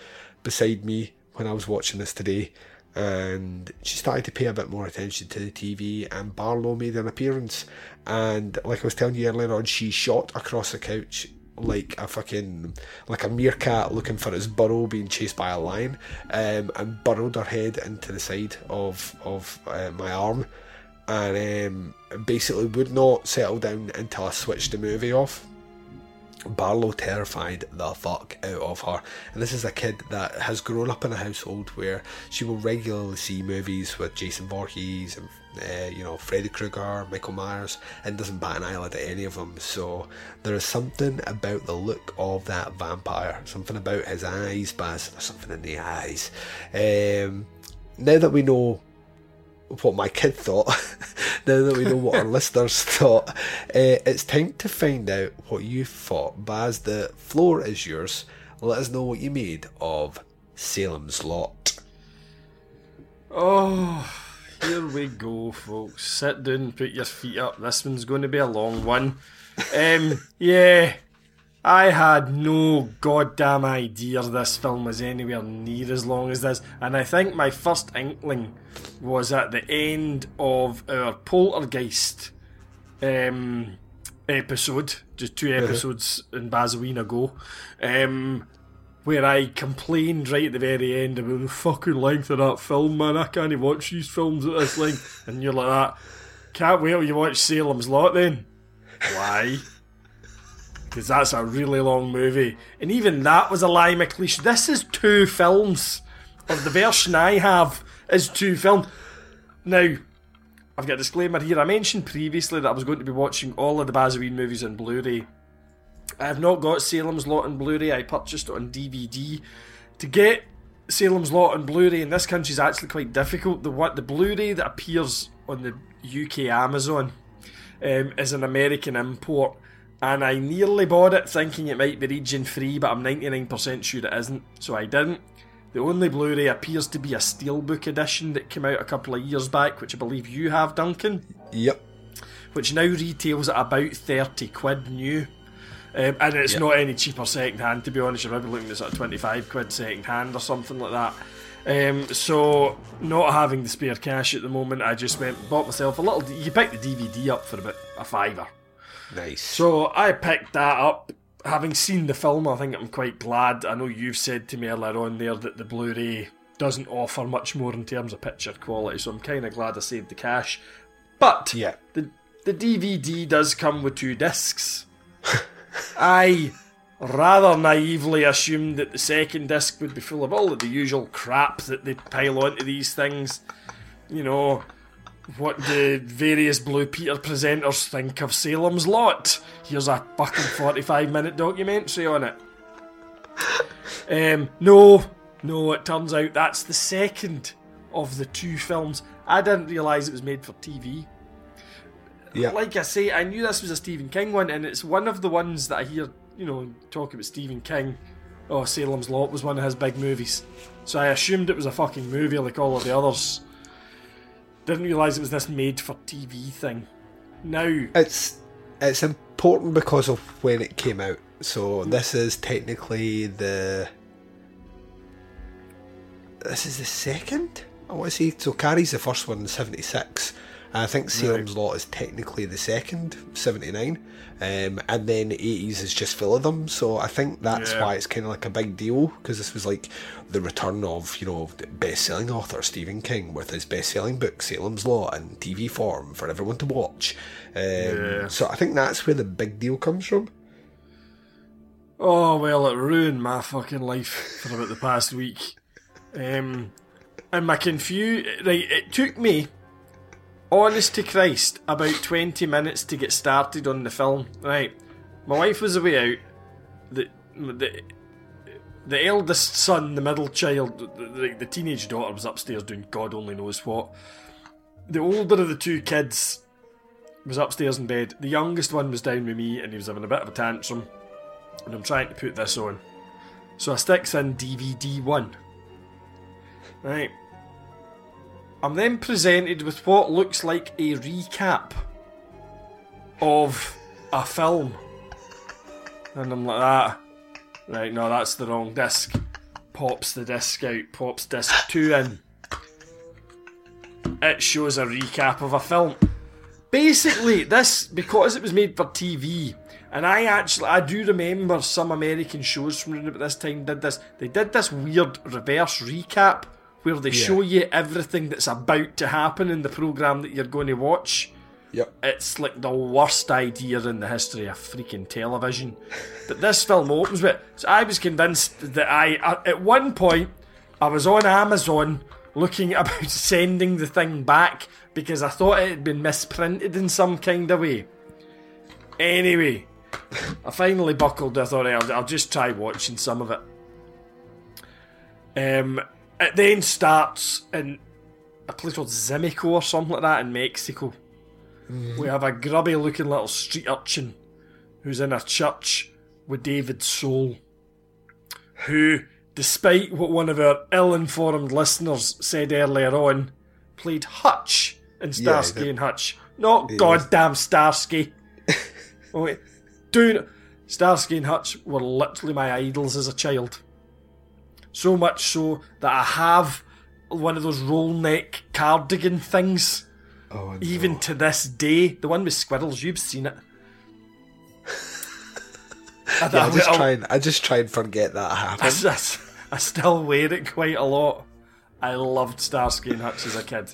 Speaker 1: beside me when I was watching this today, and she started to pay a bit more attention to the TV. And Barlow made an appearance, and like I was telling you earlier on, she shot across the couch like a fucking like a meerkat looking for its burrow being chased by a lion um, and burrowed her head into the side of of uh, my arm and um, basically would not settle down until I switched the movie off. Barlow terrified the fuck out of her. And this is a kid that has grown up in a household where she will regularly see movies with Jason Voorhees and uh, you know Freddy Krueger, Michael Myers, and doesn't bat an eyelid at any of them. So there is something about the look of that vampire, something about his eyes, Baz. There's something in the eyes. Um, now that we know what my kid thought, now that we know what our listeners thought, uh, it's time to find out what you thought. Baz, the floor is yours. Let us know what you made of Salem's Lot.
Speaker 2: Oh, here we go, folks. Sit down and put your feet up. This one's going to be a long one. Um, yeah, I had no goddamn idea this film was anywhere near as long as this, and I think my first inkling was at the end of our Poltergeist um, episode, just two episodes in Bazoween ago, um, where I complained right at the very end about the fucking length of that film, man. I can't even watch these films at this length. and you're like that. Can't wait till you watch Salem's Lot then. Why? Because that's a really long movie. And even that was a lie, McLeish. This is two films. Of the version I have is two films. Now, I've got a disclaimer here. I mentioned previously that I was going to be watching all of the Bazoween movies on Blu-ray. I have not got Salem's Lot on Blu-ray. I purchased it on DVD. To get Salem's Lot on Blu-ray in this country is actually quite difficult. The the Blu-ray that appears on the UK Amazon um, is an American import, and I nearly bought it thinking it might be region free, but I'm 99% sure it isn't, so I didn't. The only Blu-ray appears to be a Steelbook edition that came out a couple of years back, which I believe you have, Duncan.
Speaker 1: Yep.
Speaker 2: Which now retails at about 30 quid new. Um, and it's
Speaker 1: Yep.
Speaker 2: not any cheaper second hand, to be honest. You're maybe looking at sort of 25 quid second hand or something like that. Um, so, not having the spare cash at the moment, I just went bought myself a little. You pick the DVD up for about a fiver.
Speaker 1: Nice.
Speaker 2: So I picked that up. Having seen the film, I think I'm quite glad. I know you've said to me earlier on there that the Blu-ray doesn't offer much more in terms of picture quality, so I'm kind of glad I saved the cash. But
Speaker 1: yeah,
Speaker 2: the the DVD does come with two discs. I rather naively assumed that the second disc would be full of all of the usual crap that they pile onto these things. You know, what the various Blue Peter presenters think of Salem's Lot. Here's a fucking 45 minute documentary on it. Um, no, no, it turns out that's the second of the two films. I didn't realise it was made for TV.
Speaker 1: Yeah.
Speaker 2: Like I say, I knew this was a Stephen King one, and it's one of the ones that I hear, you know, talk about Stephen King. Oh, Salem's Lot was one of his big movies. So I assumed it was a fucking movie like all of the others. Didn't realise it was this made for TV thing. Now,
Speaker 1: It's it's important because of when it came out. So this is technically the this is the second. I want to see. so. Carrie's the first one in '76. I think Salem's Lot is technically the second, '79, um, and then '80s is just full of them. So I think that's
Speaker 2: Yeah.
Speaker 1: why it's kind of like a big deal because this was like the return of you know best-selling author Stephen King with his best-selling book Salem's Lot in TV form for everyone to watch. Um,
Speaker 2: Yeah.
Speaker 1: So I think that's where the big deal comes from.
Speaker 2: Oh well, it ruined my fucking life for about the past week. Um, and my confuse like, It took me, honest to Christ, about twenty minutes to get started on the film. Right, my wife was away out. The the the eldest son, the middle child, the, the teenage daughter was upstairs doing God only knows what. The older of the two kids was upstairs in bed. The youngest one was down with me, and he was having a bit of a tantrum and I'm trying to put this on. So I sticks in DVD one. Right. I'm then presented with what looks like a recap of a film. And I'm like that. Right, no, that's the wrong disc. Pops the disc out, pops disc two in. It shows a recap of a film. Basically, this because it was made for TV, and I actually I do remember some American shows from this time did this. They did this weird reverse recap where they
Speaker 1: Yeah.
Speaker 2: show you everything that's about to happen in the program that you're going to watch.
Speaker 1: Yep.
Speaker 2: It's like the worst idea in the history of freaking television. But this film opens with. So I was convinced that I, uh, at one point, I was on Amazon looking about sending the thing back because I thought it had been misprinted in some kind of way. Anyway, I finally buckled. I thought I'll, I'll just try watching some of it. Um, it then starts in a place called Zimico or something like that in Mexico. Mm-hmm. We have a grubby looking little street urchin who's in a church with David Soul, who, despite what one of our ill informed listeners said earlier on, played Hutch in
Speaker 1: Yeah,
Speaker 2: Starsky
Speaker 1: the-
Speaker 2: and Hutch. Not
Speaker 1: He
Speaker 2: goddamn Starsky. oh, wait. Doing Starsky and Hutch were literally my idols as a child. So much so that I have one of those roll neck cardigan things.
Speaker 1: Oh,
Speaker 2: Even to this day, the one with squirrels, you've seen it. I,
Speaker 1: Yeah, I just try and I just try and forget that
Speaker 2: I,
Speaker 1: happened.
Speaker 2: I- I still wear it quite a lot. I loved Starsky and Hutch as a kid.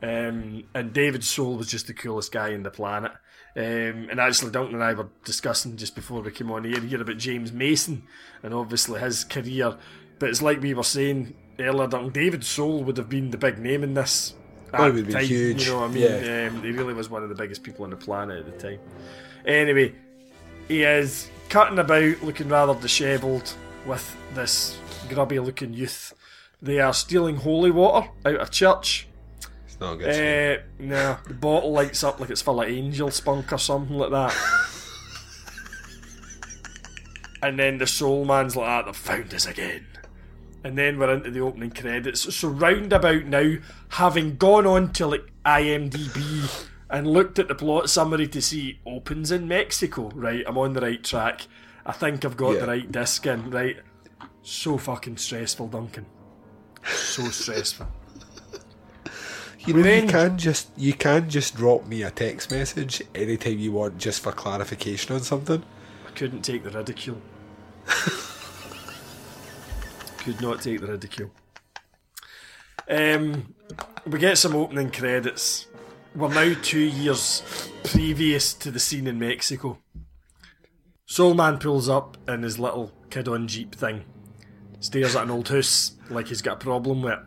Speaker 2: Um, and David Soul was just the coolest guy in the planet. Um, and actually, Duncan and I were discussing just before we came on here, here about James Mason and obviously his career. But it's like we were saying earlier, David Soul would have been the big name in this.
Speaker 1: He would been huge,
Speaker 2: You know what I mean?
Speaker 1: yeah.
Speaker 2: Um, he really was one of the biggest people on the planet at the time. Anyway, he is cutting about, looking rather dishevelled, with this grubby looking youth. They are stealing holy water out of church.
Speaker 1: It's not good.
Speaker 2: Uh, no, the bottle lights up like it's full of angel spunk or something like that. and then the soul man's like, ah, they've found us again. And then we're into the opening credits. So roundabout now, having gone on to like IMDb and looked at the plot summary to see opens in Mexico. Right, I'm on the right track. I think I've got
Speaker 1: Yeah.
Speaker 2: the right disc in. Right, so fucking stressful, Duncan. So stressful.
Speaker 1: You know, you can just you can just drop me a text message anytime you want, just for clarification on something.
Speaker 2: I couldn't take the ridicule. Could not take the ridicule. Um, we get some opening credits. We're now two years previous to the scene in Mexico. Soulman pulls up in his little kid on jeep thing, stares at an old house like he's got a problem with it.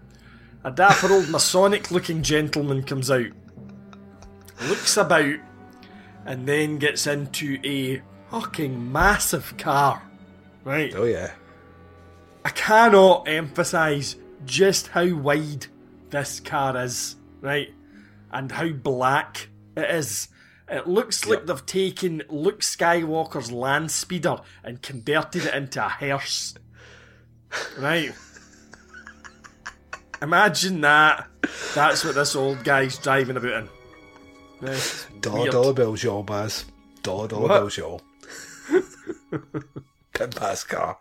Speaker 2: A dapper old Masonic looking gentleman comes out, looks about, and then gets into a fucking massive car. Right.
Speaker 1: Oh yeah.
Speaker 2: I cannot emphasize just how wide this car is, right? And how black it is. It looks like they've taken Luke Skywalker's land speeder and converted it into a hearse. Right? Imagine that. That's what this old guy's driving about in.
Speaker 1: Dollar bills, y'all, Baz. Dollar bills, y'all. Pass car.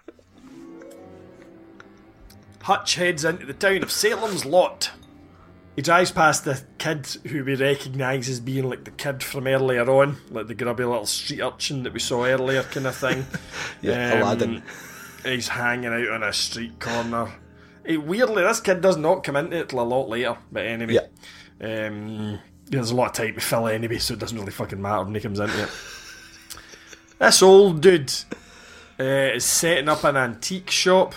Speaker 2: Hutch heads into the town of Salem's Lot. He drives past the kid who we recognise as being like the kid from earlier on, like the grubby little street urchin that we saw earlier, kind of thing.
Speaker 1: Yeah, Aladdin.
Speaker 2: He's hanging out on a street corner. Weirdly, this kid does not come into it till a lot later. But anyway, um, there's a lot of time to fill anyway, so it doesn't really fucking matter when he comes into it. This old dude uh, is setting up an antique shop.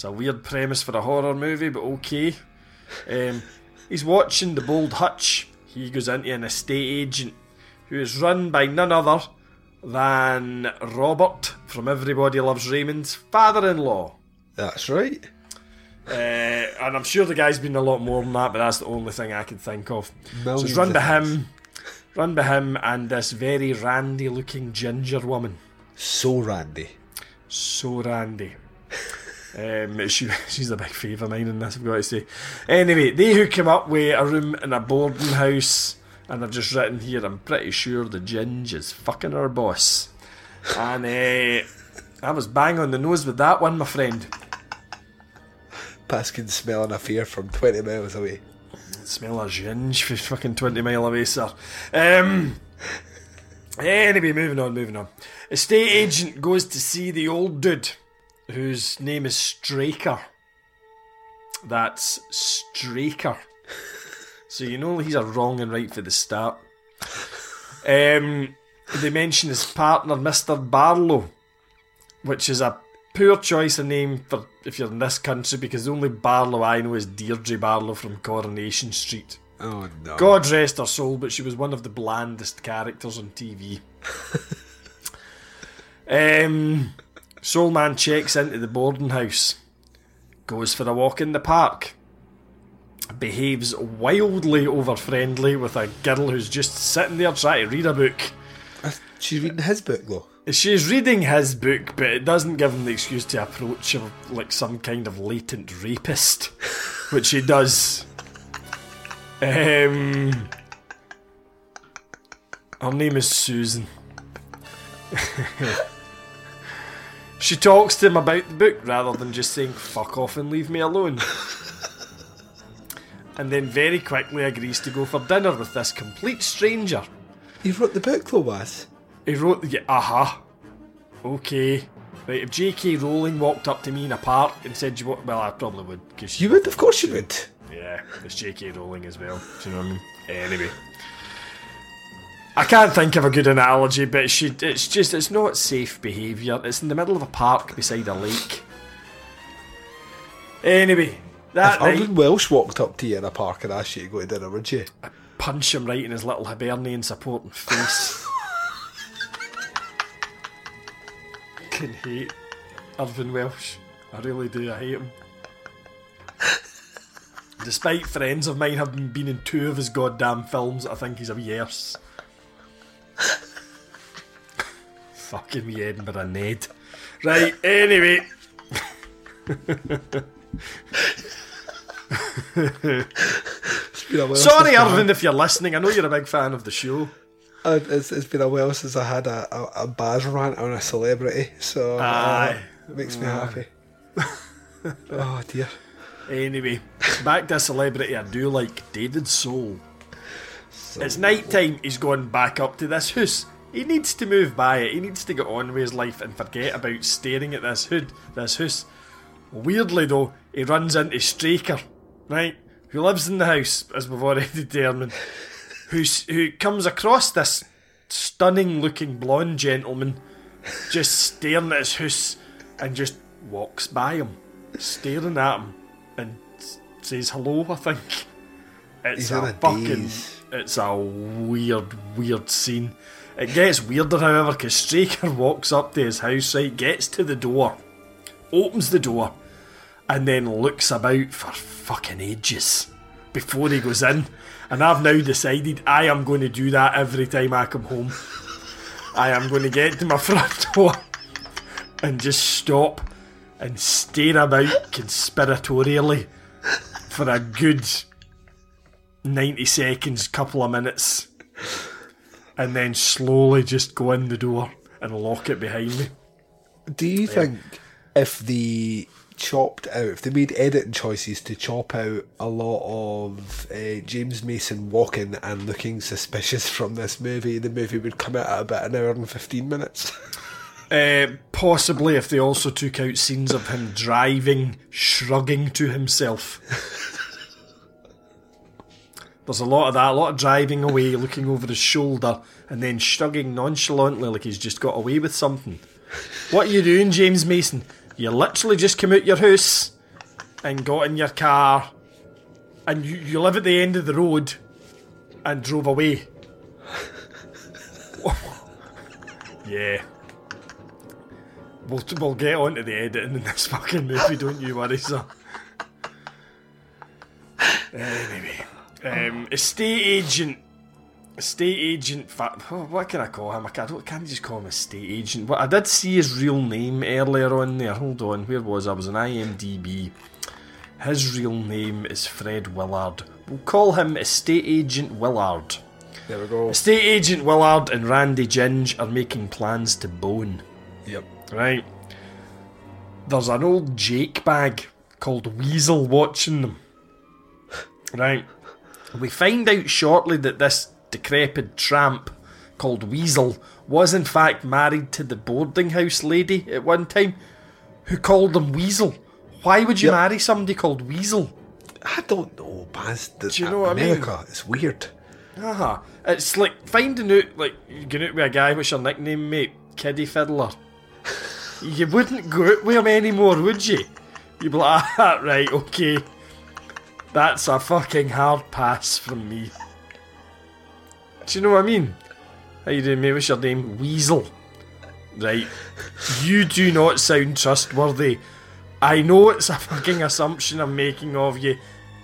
Speaker 2: It's a weird premise for a horror movie, but okay. Um, he's watching the bold Hutch. He goes into an estate agent who is run by none other than Robert from Everybody Loves Raymond's father-in-law.
Speaker 1: That's right.
Speaker 2: Uh, and I'm sure the guy's been a lot more than that, but that's the only thing I can think of. so
Speaker 1: Millions
Speaker 2: it's run by him, run by him, and this very randy-looking ginger woman.
Speaker 1: So randy.
Speaker 2: So randy. Um, she, she's a big favourite of mine in this, I've got to say. Anyway, they hook him up with a room in a boarding house, and I've just written here, I'm pretty sure the ginge is fucking her boss. And uh, I was bang on the nose with that one, my friend.
Speaker 1: Baz can smell an affair from 20 miles away.
Speaker 2: Smell a ginge for fucking 20 mile away, sir. Um, anyway, moving on, moving on. Estate agent goes to see the old dude, whose name is Straker. That's Straker. So you know he's a wrong and right for the start. Um, they mention his partner, Mr. Barlow, which is a poor choice of name for if you're in this country because the only Barlow I know is Deirdre Barlow from Coronation Street.
Speaker 1: Oh no.
Speaker 2: God rest her soul, but she was one of the blandest characters on TV. um, Soul Man checks into the boarding house, goes for a walk in the park, behaves wildly over friendly with a girl who's just sitting there trying to read a book.
Speaker 1: She's reading his book though.
Speaker 2: She's reading his book, but it doesn't give him the excuse to approach her like some kind of latent rapist, which he does. Um, her name is Susan. she talks to him about the book rather than just saying "fuck off" and leave me alone. and then very quickly agrees to go for dinner with this complete stranger.
Speaker 1: He wrote the book though, was.
Speaker 2: He wrote, yeah, uh-huh. Okay. Right, if J.K. Rowling walked up to me in a park and said, you want, well, I probably would. Cause
Speaker 1: You would, of course you would.
Speaker 2: Yeah, it's J.K. Rowling as well. Do you know what I mean? Anyway. I can't think of a good analogy, but she, it's just, it's not safe behaviour. It's in the middle of a park beside a lake. Anyway, that
Speaker 1: if
Speaker 2: night,
Speaker 1: Welsh walked up to you in a park and asked you to go to dinner, would you?
Speaker 2: punch him right in his little Hibernian supporting face. Can hate Irvine Welsh. I really do. I hate him. Despite friends of mine having been in two of his goddamn films, I think he's a wee arse. Fucking me Edinburgh Ned. Right, anyway.
Speaker 1: Been a while
Speaker 2: Sorry,
Speaker 1: Irvine,
Speaker 2: if you're listening. I know you're a big fan of the show.
Speaker 1: Uh, It's, it's been a while since I had a, a, a Baz rant on a celebrity, so uh, it makes me
Speaker 2: Aye.
Speaker 1: happy. oh dear.
Speaker 2: Anyway, back to a celebrity I do like, David Soul. It's night time, he's gone back up to this house. He needs to move by it, he needs to get on with his life and forget about staring at this hood, this house. Weirdly though, he runs into Straker, right? Who lives in the house, as we've already determined. Who's, who comes across this stunning looking blonde gentleman just staring at his house and just walks by him, staring at him and says hello, I think. It's
Speaker 1: He's
Speaker 2: a fucking. It's a weird, weird scene. It gets weirder, however, because Straker walks up to his house, right, gets to the door, opens the door, and then looks about for fucking ages before he goes in. And I've now decided I am going to do that every time I come home. I am going to get to my front door and just stop and stare about conspiratorially for a good 90 seconds, couple of minutes, and then slowly just go in the door and lock it behind me.
Speaker 1: Do you think if they chopped out, if they made editing choices to chop out a lot of uh, James Mason walking and looking suspicious from this movie, the movie would come out at about an hour and 15 minutes?
Speaker 2: Uh, possibly if they also took out scenes of him driving, shrugging to himself. There's a lot of that, a lot of driving away, looking over his shoulder, and then shrugging nonchalantly like he's just got away with something. What are you doing, James Mason? You literally just came out your house and got in your car, and you, you live at the end of the road and drove away. yeah. We'll, we'll get on to the editing in this fucking movie, don't you worry, sir. Anyway, um, estate agent, estate agent. Fa- oh, what can I call him? I can't, I can't just call him estate agent. But I did see his real name earlier on there. Hold on, where was I? I was on IMDb. His real name is Fred Willard. We'll call him estate agent Willard.
Speaker 1: There we go.
Speaker 2: Estate agent Willard and Randy Ginge are making plans to bone.
Speaker 1: Yep.
Speaker 2: Right. There's an old Jake bag called Weasel watching them. Right. We find out shortly that this decrepit tramp called Weasel was in fact married to the boarding house lady at one time who called him Weasel. Why would you
Speaker 1: Yep.
Speaker 2: marry somebody called Weasel?
Speaker 1: I don't know, Baz.
Speaker 2: Do you know what I mean?
Speaker 1: America, it's weird.
Speaker 2: Uh-huh. It's like finding out, like, you're going out with a guy, what's your nickname, mate? Kiddie Fiddler. you wouldn't go out with him anymore, would you? You'd be like, ah, right, okay. That's a fucking hard pass from me. Do you know what I mean? How you doing, mate? What's your name? Weasel. Right. You do not sound trustworthy. I know it's a fucking assumption I'm making of you,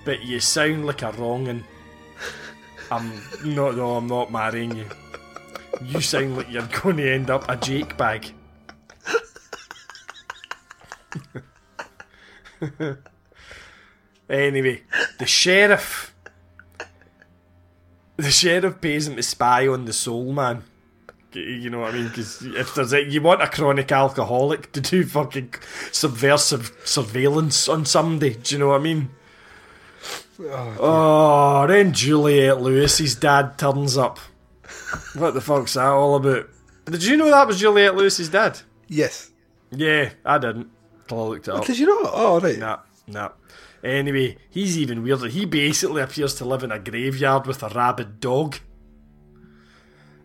Speaker 2: but you sound like a wrongin'. I'm not. no, I'm not marrying you. You sound like you're going to end up a Jake bag. anyway, the sheriff. The sheriff pays him to spy on the soul man. You know what I mean? Because if there's a, you want a chronic alcoholic to do fucking subversive surveillance on somebody, do you know what I mean? Oh, oh, then Juliette Lewis's dad turns up. What the fuck's that all about? Did you know that was Juliette Lewis's dad?
Speaker 1: Yes.
Speaker 2: Yeah, I didn't. Till I looked it oh, up.
Speaker 1: Did you know? Oh, right.
Speaker 2: Nah, nah. Anyway, he's even weirder. He basically appears to live in a graveyard with a rabid dog.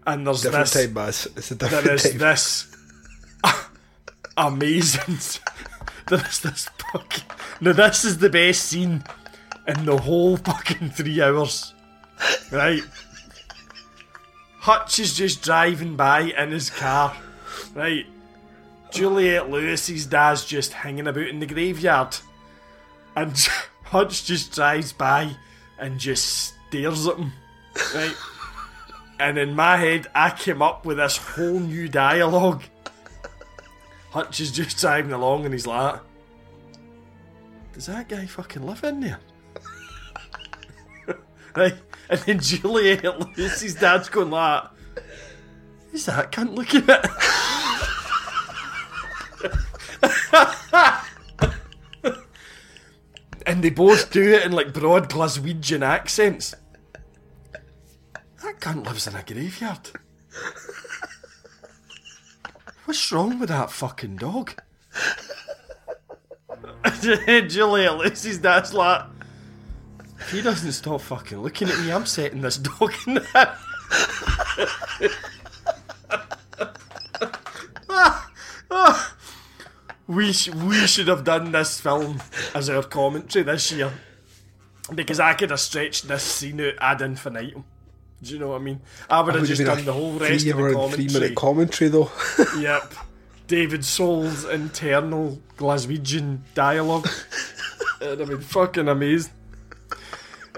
Speaker 2: And there's
Speaker 1: Different
Speaker 2: this.
Speaker 1: time, Baz. It's a different
Speaker 2: is
Speaker 1: time.
Speaker 2: this amazing. there is this fucking. Now, this is the best scene in the whole fucking three hours. Right? Hutch is just driving by in his car. Right? Juliette Lewis's dad's just hanging about in the graveyard. And Hutch just drives by and just stares at him. Right? And in my head, I came up with this whole new dialogue. Hutch is just driving along and he's like, Does that guy fucking live in there? right? And then Juliette Lewis's dad's going like, Who's that cunt looking at? and they both do it in like broad Glaswegian accents. That cunt lives in a graveyard. What's wrong with that fucking dog? Juliette Lewis's dad's like, if he doesn't stop fucking looking at me, I'm setting this dog in the we, sh- we should have done this film as our commentary this year. Because I could have stretched this scene out ad infinitum. Do you know what I mean? I would have just done the whole rest of the commentary.
Speaker 1: three-minute commentary, though.
Speaker 2: yep. David Soul's internal Glaswegian dialogue. Have been fucking amazing.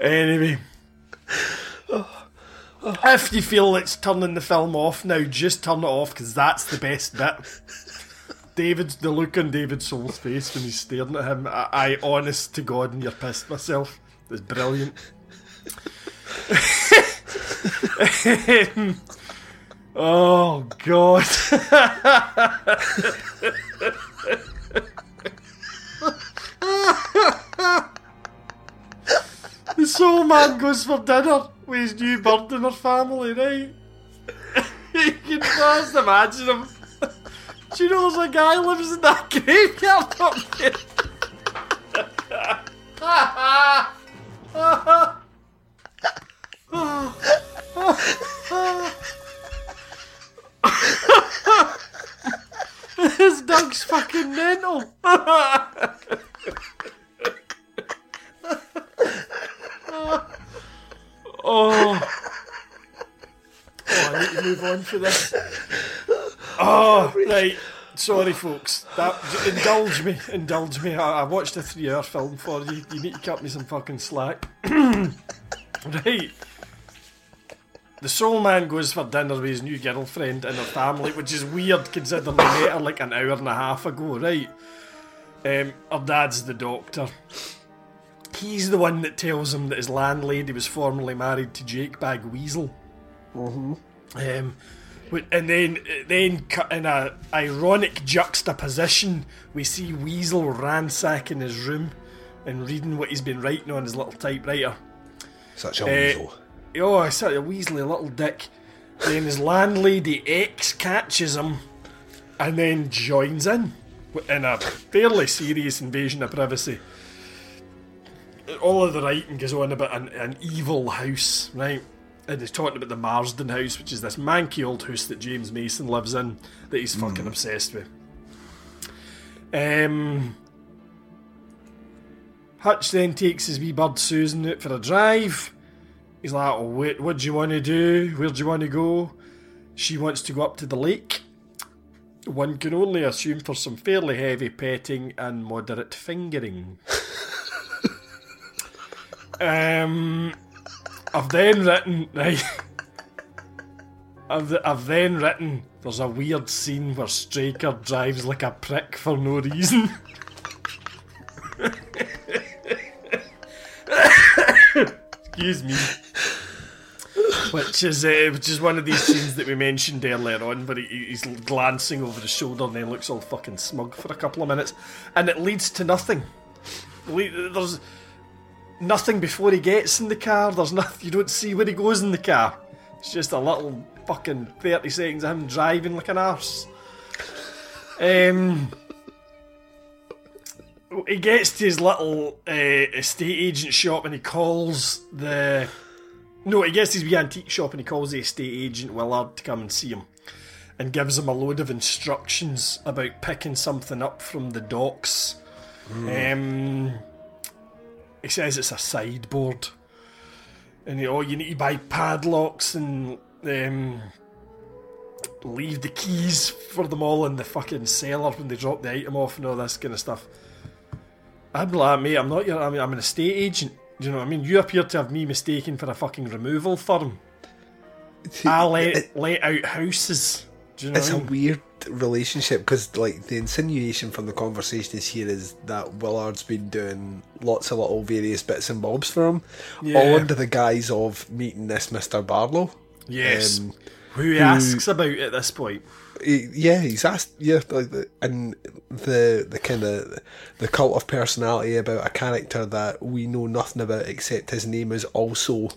Speaker 2: Anyway. If you feel it's turning the film off now, just turn it off because that's the best bit. David's the look on David Soul's face when he's staring at him. I, I honest to God, and you're pissed myself. It's brilliant. oh God. the soul man goes for dinner with his new bird and her family, right? you can just imagine him. Do knows a guy lives in that graveyard up there? His dog's fucking mental. oh. Oh, I need to move on for this. Oh, right. Sorry, folks. That indulge me, indulge me. I, I watched a three-hour film for you. You need to cut me some fucking slack. right. The soul man goes for dinner with his new girlfriend and her family, which is weird considering they met her like an hour and a half ago, right? Um, her dad's the doctor. He's the one that tells him that his landlady was formerly married to Jake Bag Weasel.
Speaker 1: Mm-hmm.
Speaker 2: Um, and then, then in a ironic juxtaposition, we see Weasel ransacking his room and reading what he's been writing on his little typewriter.
Speaker 1: Such a
Speaker 2: Eh,
Speaker 1: weasel.
Speaker 2: Oh, such a weaselly little dick. Then his landlady X catches him and then joins in. in a fairly serious invasion of privacy. All of the writing goes on about an, an evil house, right? And he's talking about the Marsten house, which is this manky old house that James Mason lives in that he's fucking obsessed with. Um, Hutch then takes his wee bird Susan out for a drive. He's like, oh, wait, what do you want to do? Where do you want to go? She wants to go up to the lake. One can only assume for some fairly heavy petting and moderate fingering. um, I've then written, right? I've, I've then written, there's a weird scene where Straker drives like a prick for no reason. Excuse me. Which is uh, which is one of these scenes that we mentioned earlier on, but he, he's glancing over his shoulder and then looks all fucking smug for a couple of minutes, and it leads to nothing. There's nothing before he gets in the car. There's nothing. You don't see where he goes in the car. It's just a little fucking thirty seconds of him driving like an arse. Um, he gets to his little uh, estate agent shop and he calls the. No, he gets to his wee antique shop and he calls the estate agent Willard to come and see him, and gives him a load of instructions about picking something up from the docks. Um, he says it's a sideboard, and you know you need to buy padlocks and um, leave the keys for them all in the fucking cellar when they drop the item off and all this kind of stuff. I'm like, mate, I'm not your, I mean, I'm an estate agent. Do you know what I mean? You appear to have me mistaken for a fucking removal firm. I let, let out houses. Do you know
Speaker 1: It's a
Speaker 2: I mean?
Speaker 1: weird relationship because, like, the insinuation from the conversation is here is that Willard's been doing lots of little various bits and bobs for him,
Speaker 2: Yeah.
Speaker 1: all under the guise of meeting this Mr. Barlow.
Speaker 2: Yes.
Speaker 1: Um,
Speaker 2: Who he asks about at this point.
Speaker 1: he- yeah, he's asked, yeah, like, the- and the the kind of the cult of personality about a character that we know nothing about except his name is also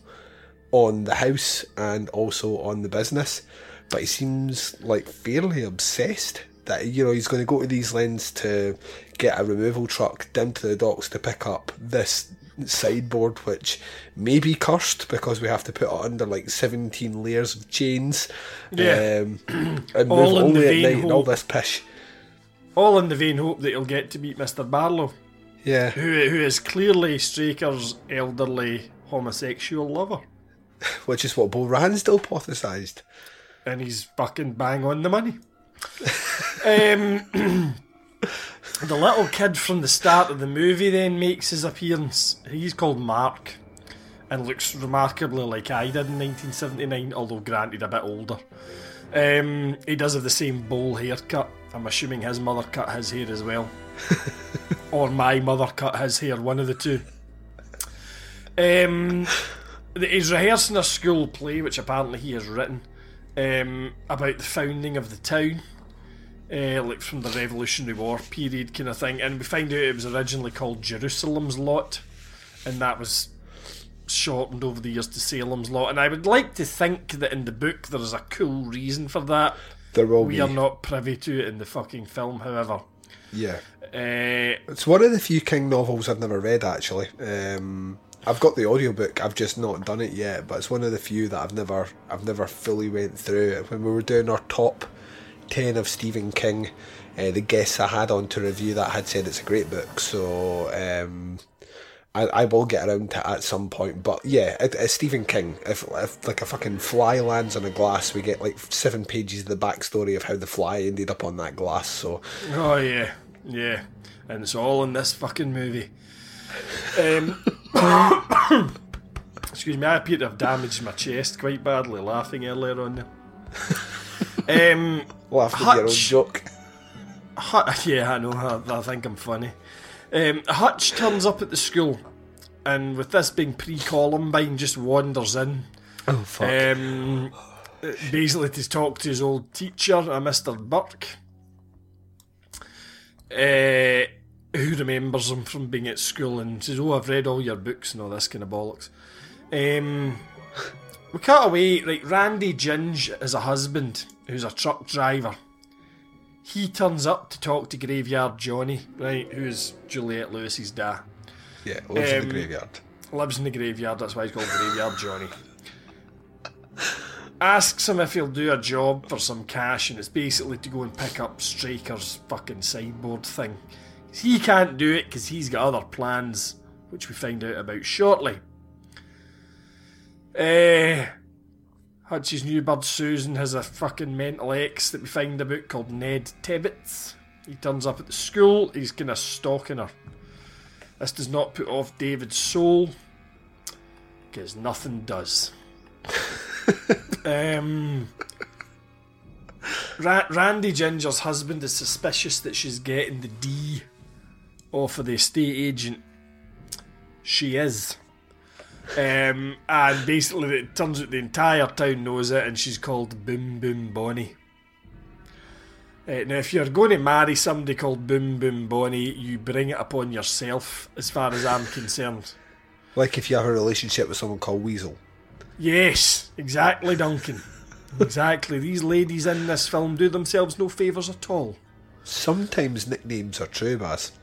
Speaker 1: on the house and also on the business, but he seems like fairly obsessed that you know he's going to go to these lengths to get a removal truck down to the docks to pick up this sideboard which may be cursed because we have to put it under like 17 layers of chains
Speaker 2: Yeah.
Speaker 1: um, and
Speaker 2: All in the
Speaker 1: only at
Speaker 2: vain
Speaker 1: night and all
Speaker 2: hope.
Speaker 1: this pish
Speaker 2: All in the vain hope that he'll get to meet Mr. Barlow,
Speaker 1: yeah
Speaker 2: who, who is clearly Straker's elderly homosexual lover.
Speaker 1: which is what Bo Ransdell hypothesised
Speaker 2: and he's fucking bang on the money. um, the little kid from the start of the movie then makes his appearance. He's called Mark and looks remarkably like I did in 1979, although granted a bit older. Um, he does have the same bowl haircut. I'm assuming his mother cut his hair as well. or my mother cut his hair, one of the two. Um, he's rehearsing a school play, which apparently he has written, um, about the founding of the town, uh, like from the Revolutionary War period kind of thing. And we find out it was originally called Jerusalem's Lot, and that was shortened over the years to Salem's Lot. And I would like to think that in the book there is a cool reason for that.
Speaker 1: There will
Speaker 2: we
Speaker 1: be.
Speaker 2: are not privy to it in the fucking film, however.
Speaker 1: yeah
Speaker 2: Uh,
Speaker 1: It's one of the few King novels I've never read actually. Um, I've got the audiobook, I've just not done it yet, but it's one of the few that I've never I've never fully went through. When we were doing our top ten of Stephen King, uh, the guests I had on to review that had said it's a great book, so um, I, I will get around to it at some point. But yeah, it, it's Stephen King. If, if like a fucking fly lands on a glass, we get like seven pages of the backstory of how the fly ended up on that glass. So
Speaker 2: Oh yeah, yeah, and it's all in this fucking movie. Um, excuse me, I appear to have damaged my chest quite badly laughing earlier on there. Um,
Speaker 1: laughing at your own joke.
Speaker 2: Hut- yeah, I know. I, I think I'm funny. Um, Hutch turns up at the school, and with this being pre-Columbine, just wanders in.
Speaker 1: Oh fuck.
Speaker 2: Um, basically to talk to his old teacher, a Mr. Burke, uh, who remembers him from being at school and says, "Oh, I've read all your books and all this kind of bollocks." Um, we cut away. Right, Randy Ginge is a husband who's a truck driver. he turns up to talk to Graveyard Johnny, right? Who's Juliette Lewis's dad.
Speaker 1: Yeah, lives in
Speaker 2: Um,
Speaker 1: the graveyard.
Speaker 2: Lives in the graveyard, that's why he's called Graveyard Johnny. Asks him if he'll do a job for some cash, and it's basically to go and pick up Straker's fucking sideboard thing. He can't do it because he's got other plans, which we find out about shortly. Eh. Hutch's new bird Susan has a fucking mental ex that we find about called Ned Tebbets. He turns up at the school, he's kind of stalking her. This does not put off David's soul, because nothing does. um, Ra- Randy Ginger's husband is suspicious that she's getting the D off of the estate agent. She is. Um, and basically, it turns out the entire town knows it, and she's called Boom Boom Bonnie. Uh, now, if you're going to marry somebody called Boom Boom Bonnie, you bring it upon yourself, as far as I'm concerned.
Speaker 1: Like if you have a relationship with someone called Weasel.
Speaker 2: Yes, exactly, Duncan. exactly. These ladies in this film do themselves no favours at all.
Speaker 1: Sometimes nicknames are true, Baz.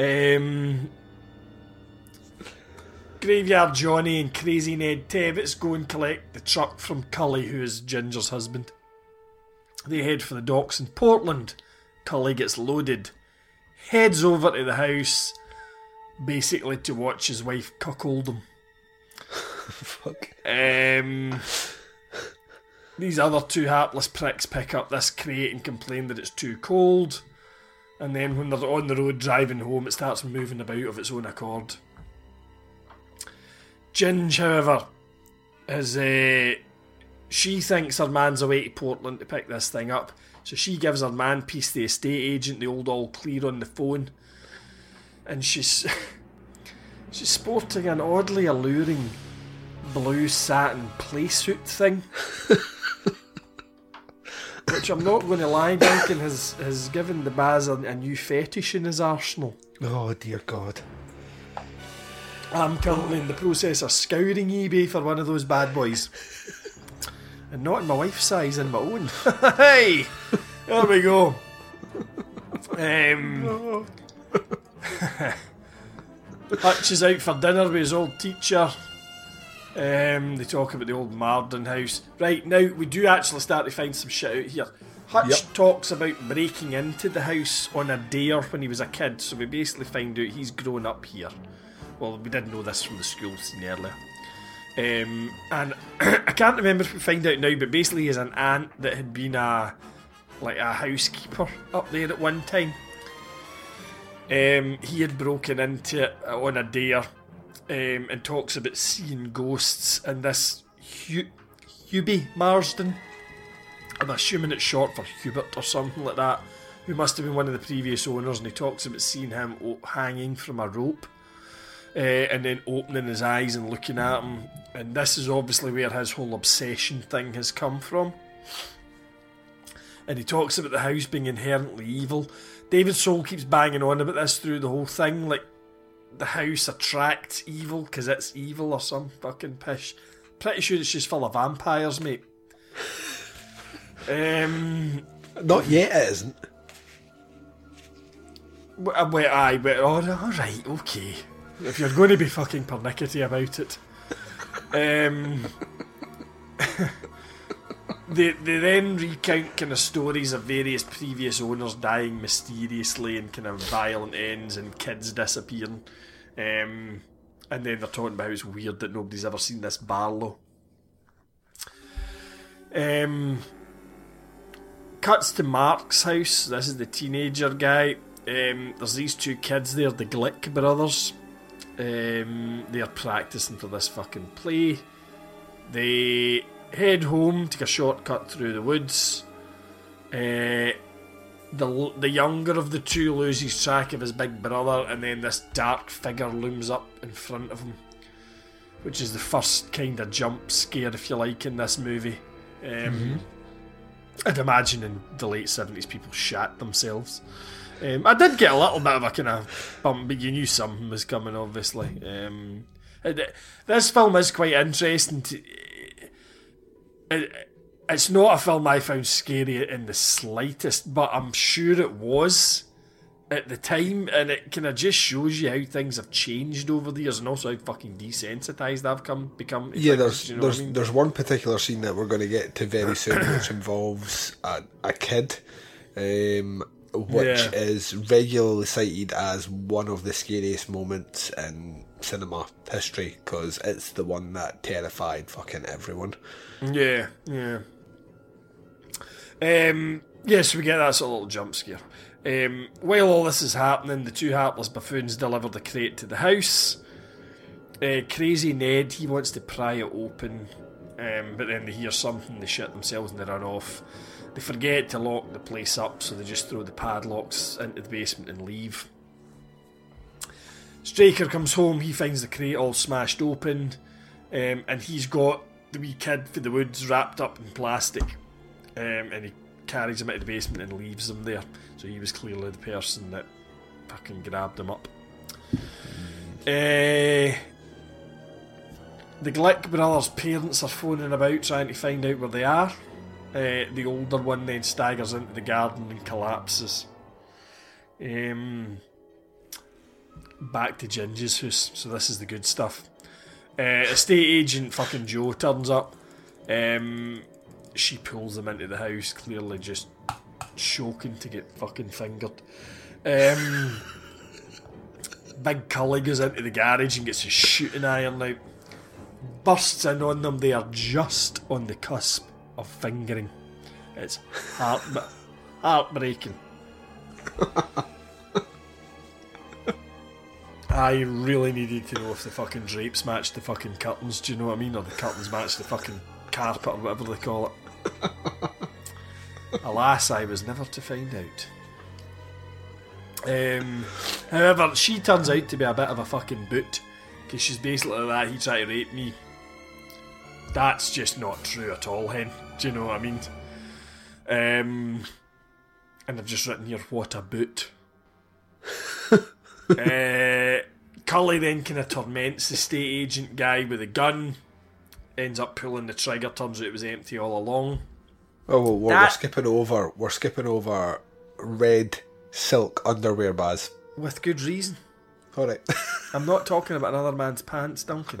Speaker 2: Um, Graveyard Johnny and Crazy Ned Tebbets go and collect the truck from Cully, who is Ginger's husband. They head for the docks in Portland. Cully gets loaded, heads over to the house, basically to watch his wife cuckold him.
Speaker 1: Fuck.
Speaker 2: Um, these other two hapless pricks pick up this crate and complain that it's too cold. And then when they're on the road driving home, it starts moving about of its own accord. Ginge, however, is uh, she thinks her man's away to Portland to pick this thing up, so she gives her man piece the estate agent the old all clear on the phone, and she's she's sporting an oddly alluring blue satin playsuit thing. Which I'm not going to lie, Duncan has, has given the Baz a, a new fetish in his arsenal.
Speaker 1: Oh dear God.
Speaker 2: I'm currently in the process of scouring eBay for one of those bad boys. And not in my wife's size, in my own. hey! There we go. Um, Hutch is out for dinner with his old teacher. Um, they talk about the old Marsten house. Right, now we do actually start to find some shit out here. Hutch
Speaker 1: Yep.
Speaker 2: talks about breaking into the house on a dare when he was a kid, so we basically find out he's grown up here. Well, we didn't know this from the school scene earlier. Um, and I can't remember if we find out now, but basically, he has an aunt that had been a like a housekeeper up there at one time. Um, he had broken into it on a dare um, and talks about seeing ghosts. And this Hu- Hubie Marsten, I'm assuming it's short for Hubert or something like that, who must have been one of the previous owners, and he talks about seeing him hanging from a rope. Uh, and then opening his eyes and looking at him, and this is obviously where his whole obsession thing has come from. And he talks about the house being inherently evil. David Soul keeps banging on about this through the whole thing, like the house attracts evil because it's evil or some fucking pish. Pretty sure it's just full of vampires, mate. Um,
Speaker 1: Not yet, it isn't.
Speaker 2: w- uh, wait, aye, but oh, all right, okay. If you're going to be fucking pernickety about it, um, they they then recount kind of stories of various previous owners dying mysteriously and kind of violent ends and kids disappearing, um, and then they're talking about how it's weird that nobody's ever seen this Barlow. Um, cuts to Mark's house. This is the teenager guy. Um, there's these two kids there, the Glick brothers. Um, they're practicing for this fucking play. They head home, take a shortcut through the woods. Uh, the the younger of the two loses track of his big brother, and then this dark figure looms up in front of him, which is the first kind of jump scare, if you like, in this movie. Um, I'd imagine in the late seventies, people shat themselves. Um, I did get a little bit of a kind of bump, but you knew something was coming, obviously. Um, it- this film is quite interesting. To, it, it's not a film I found scary in the slightest, but I'm sure it was at the time, and it kind of just shows you how things have changed over the years, and also how fucking desensitized I've come become.
Speaker 1: Yeah,
Speaker 2: things,
Speaker 1: there's
Speaker 2: you know
Speaker 1: there's
Speaker 2: I mean?
Speaker 1: there's one particular scene that we're going to get to very soon, which involves a, a kid, um, which
Speaker 2: Yeah.
Speaker 1: is regularly cited as one of the scariest moments in cinema history because it's the one that terrified fucking everyone.
Speaker 2: Yeah, yeah. Um, yes, we get that sort of little jump scare. Um, while all this is happening, the two hapless buffoons deliver the crate to the house. Uh, crazy Ned, he wants to pry it open, um, but then they hear something, they shit themselves and they run off. They forget to lock the place up, so they just throw the padlocks into the basement and leave. Straker comes home, he finds the crate all smashed open, um, and he's got the wee kid for the woods wrapped up in plastic, um, and he carries him into the basement and leaves him there. So he was clearly the person that fucking grabbed him up. Uh, the Glick brothers' parents are phoning about trying to find out where they are. Uh, the older one then staggers into the garden and collapses. Um, back to Ginger's house, so this is the good stuff. Uh, estate agent fucking Joe turns up. Um, she pulls him into the house, clearly just choking to get fucking fingered. Um, Big Cully goes into the garage and gets his shooting iron out. Bursts in on them, they are just on the cusp of fingering. It's heart- heartbreaking. I really needed to know if the fucking drapes matched the fucking curtains, do you know what I mean? Or the curtains matched the fucking carpet or whatever they call it. Alas, I was never to find out. Um, however, she turns out to be a bit of a fucking boot because she's basically that. He tried to rape me. That's just not true at all, hen. Do you know what I mean? Um, and I've just written here, what a boot. uh, Cully then kind of torments the state agent guy with a gun. Ends up pulling the trigger. Turns out it was empty all along.
Speaker 1: Oh, well, we're, we're skipping over. We're skipping over red silk underwear, Baz.
Speaker 2: With good reason.
Speaker 1: All right.
Speaker 2: I'm not talking about another man's pants, Duncan.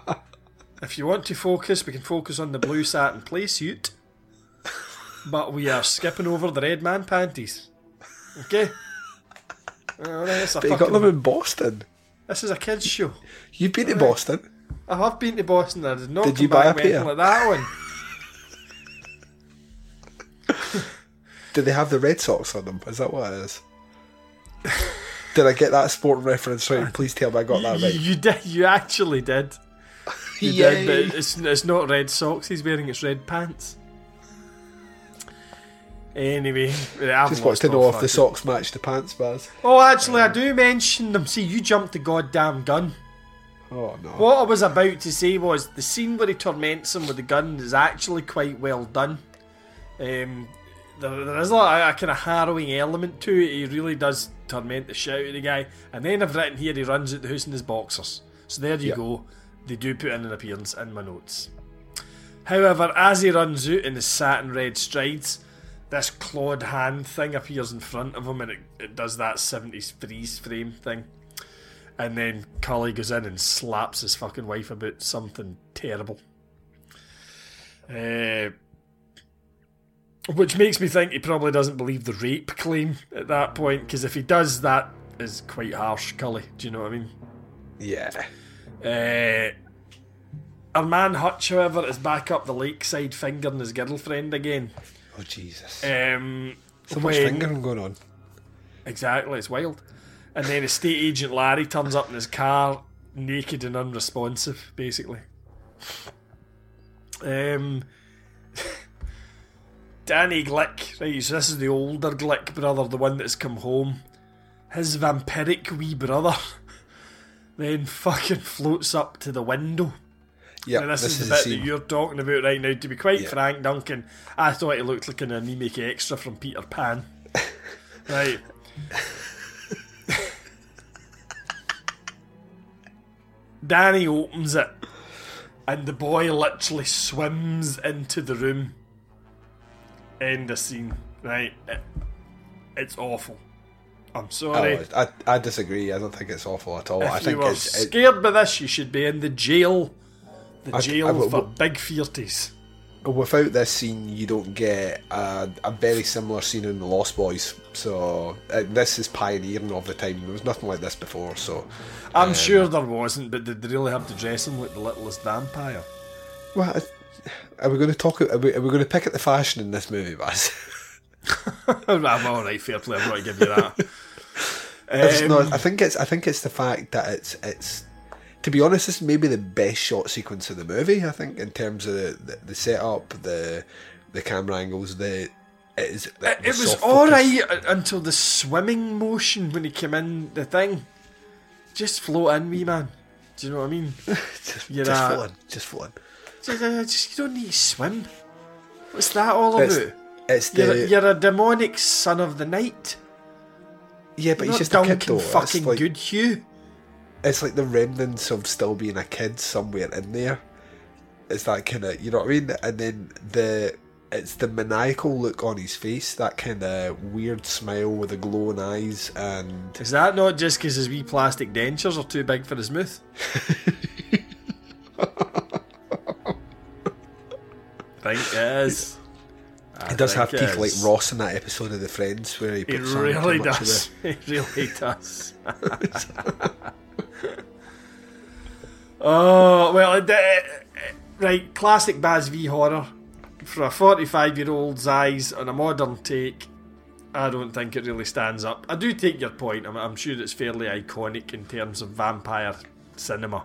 Speaker 2: if you want to focus, we can focus on the blue satin play suit. But we are skipping over the red man panties. Okay? Alright, a
Speaker 1: But you got them in Boston.
Speaker 2: This is a kids' show.
Speaker 1: You've been to Boston.
Speaker 2: I have been to Boston. I did not
Speaker 1: Did
Speaker 2: come
Speaker 1: you buy
Speaker 2: back
Speaker 1: a pair?
Speaker 2: like that one.
Speaker 1: Did they have the Red Sox on them? Is that what it is? did I get that sport reference right? Please tell me I got that
Speaker 2: You,
Speaker 1: right.
Speaker 2: you did. You actually did. You
Speaker 1: Yay.
Speaker 2: did, but it's, it's not red socks he's wearing, it's red pants. Anyway, I've
Speaker 1: Just want
Speaker 2: lost
Speaker 1: to know if the socks match the pants, Baz.
Speaker 2: Oh, actually, I do mention them. See, you jumped the goddamn gun.
Speaker 1: Oh no.
Speaker 2: What I was about to say was the scene where he torments him with the gun is actually quite well done. Um, there, there is a, a kind of harrowing element to it. He really does torment the shit out of the guy. And then I've written here he runs out the house in his boxers. So there you
Speaker 1: Yeah.
Speaker 2: go. They do put in an appearance in my notes. However, as he runs out in his satin red strides, this clawed hand thing appears in front of him and it, it does that 70s freeze frame thing. And then Cully goes in and slaps his fucking wife about something terrible. Uh, which makes me think he probably doesn't believe the rape claim at that point, because if he does, that is quite harsh, Cully. Do you know what I mean?
Speaker 1: Yeah.
Speaker 2: Uh, our man Hutch, however, is back up the lakeside fingering his girlfriend again.
Speaker 1: Oh Jesus.
Speaker 2: Um,
Speaker 1: so much fingering going on.
Speaker 2: Exactly, it's wild. And then estate agent Larry turns up in his car, naked and unresponsive, basically. Um, Danny Glick, right? So this is the older Glick brother, the one that's come home. His vampiric wee brother then fucking floats up to the window.
Speaker 1: Yeah,
Speaker 2: this,
Speaker 1: this
Speaker 2: is
Speaker 1: the
Speaker 2: bit
Speaker 1: scene.
Speaker 2: that you're talking about right now. To be quite
Speaker 1: Yeah.
Speaker 2: frank, Duncan, I thought he looked like an anemic extra from Peter Pan. right. Danny opens it, and the boy literally swims into the room End of scene. Right. It, it's awful. I'm sorry.
Speaker 1: Oh, I, I disagree. I don't think it's awful at all.
Speaker 2: if
Speaker 1: I
Speaker 2: you
Speaker 1: think
Speaker 2: were
Speaker 1: it's it,
Speaker 2: scared by this, you should be in the jail. The
Speaker 1: I-
Speaker 2: jail
Speaker 1: I-
Speaker 2: for big fearties.
Speaker 1: Without this scene, you don't get a, a very similar scene in the Lost Boys. So uh, this is pioneering of the time. There was nothing like this before. So
Speaker 2: I'm
Speaker 1: um,
Speaker 2: sure there wasn't, but did they really have to dress him like the littlest vampire?
Speaker 1: Well, are we going to talk? Are we, are we going to pick at the fashion in this movie, Baz?
Speaker 2: I'm alright, fair play, I'm going to give you that. Um,
Speaker 1: not. I think it's. I think it's the fact that it's. It's. To be honest, this may be the best shot sequence of the movie. I think in terms of the, the, the setup, the the camera angles, the it is. The,
Speaker 2: It, it was alright until the swimming motion when he came in the thing. Just float in, me man. Do you know what I mean?
Speaker 1: just, just
Speaker 2: a-
Speaker 1: floating, just floating.
Speaker 2: Just, uh, just you don't need to swim. What's that all about?
Speaker 1: it's the-
Speaker 2: you're, you're a demonic son of the night.
Speaker 1: Yeah, but
Speaker 2: You're
Speaker 1: he's just a kid though.
Speaker 2: Fucking
Speaker 1: like,
Speaker 2: good Hugh.
Speaker 1: It's like the remnants of still being a kid somewhere in there. It's that kind of, you know what I mean? And then the it's the maniacal look on his face, that kind of weird smile with the glowing eyes, and
Speaker 2: Is that not just because his wee plastic dentures are too big for his mouth? think it is. I
Speaker 1: he does have teeth like. Ross in that episode of The Friends where he puts on
Speaker 2: really does. He really does. oh well, it, it- right. Classic Baz V horror for a forty-five-year-old's eyes on a modern take. I don't think it really stands up. I do take your point. I'm, I'm sure it's fairly iconic in terms of vampire cinema.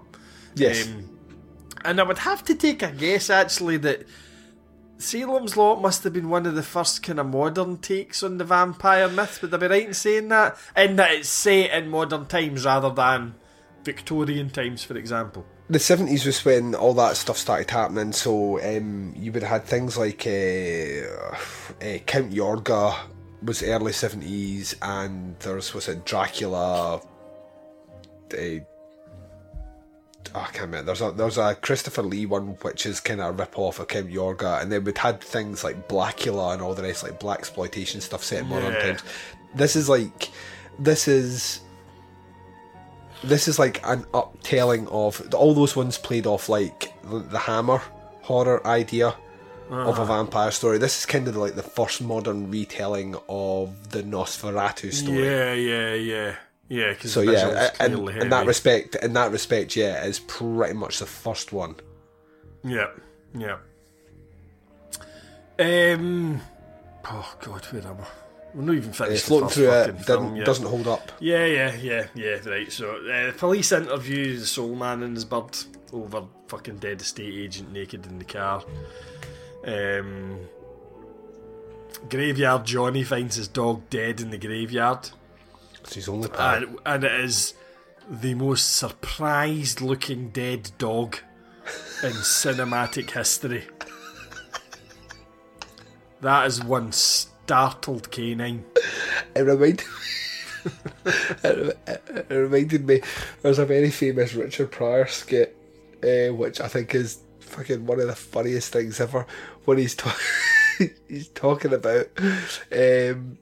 Speaker 1: Yes.
Speaker 2: Um, and I would have to take a guess actually that Salem's Lot must have been one of the first kind of modern takes on the vampire myth. Would I be right in saying that? In that it's set in modern times rather than Victorian times, for example.
Speaker 1: the 70s was when all that stuff started happening, so um, you would have had things like uh, uh, Count Yorga was early 70s, and there's, was it Dracula? Uh, oh, I can't remember. There's a there's a Christopher Lee one which is kind of a rip off of Count Yorga, and then we'd had things like Blackula and all the rest, like black exploitation stuff set in modern
Speaker 2: Yeah.
Speaker 1: times. This is like this is this is like an uptelling of all those ones played off like the, the Hammer horror idea of a
Speaker 2: Uh-huh.
Speaker 1: vampire story. This is kind of like the first modern retelling of the Nosferatu story.
Speaker 2: Yeah, yeah, yeah, yeah. Because
Speaker 1: So yeah, in, in that respect, in that respect, yeah, is pretty much the first one.
Speaker 2: Yeah, yeah. Um. Oh God, where am I? We're not even finished.
Speaker 1: It's floating through it,
Speaker 2: film
Speaker 1: doesn't, hold up.
Speaker 2: Yeah, yeah, yeah, yeah. Right. So uh, the police interview the soul man and his bird over fucking dead estate agent naked in the car. Um. Graveyard Johnny finds his dog dead in the graveyard.
Speaker 1: It's his only pal.
Speaker 2: And, and it is the most surprised looking dead dog in cinematic history. That is one startled canine.
Speaker 1: It reminded it, it, it reminded me there's a very famous Richard Pryor skit, uh, which I think is fucking one of the funniest things ever. When he's talking, he's talking about um,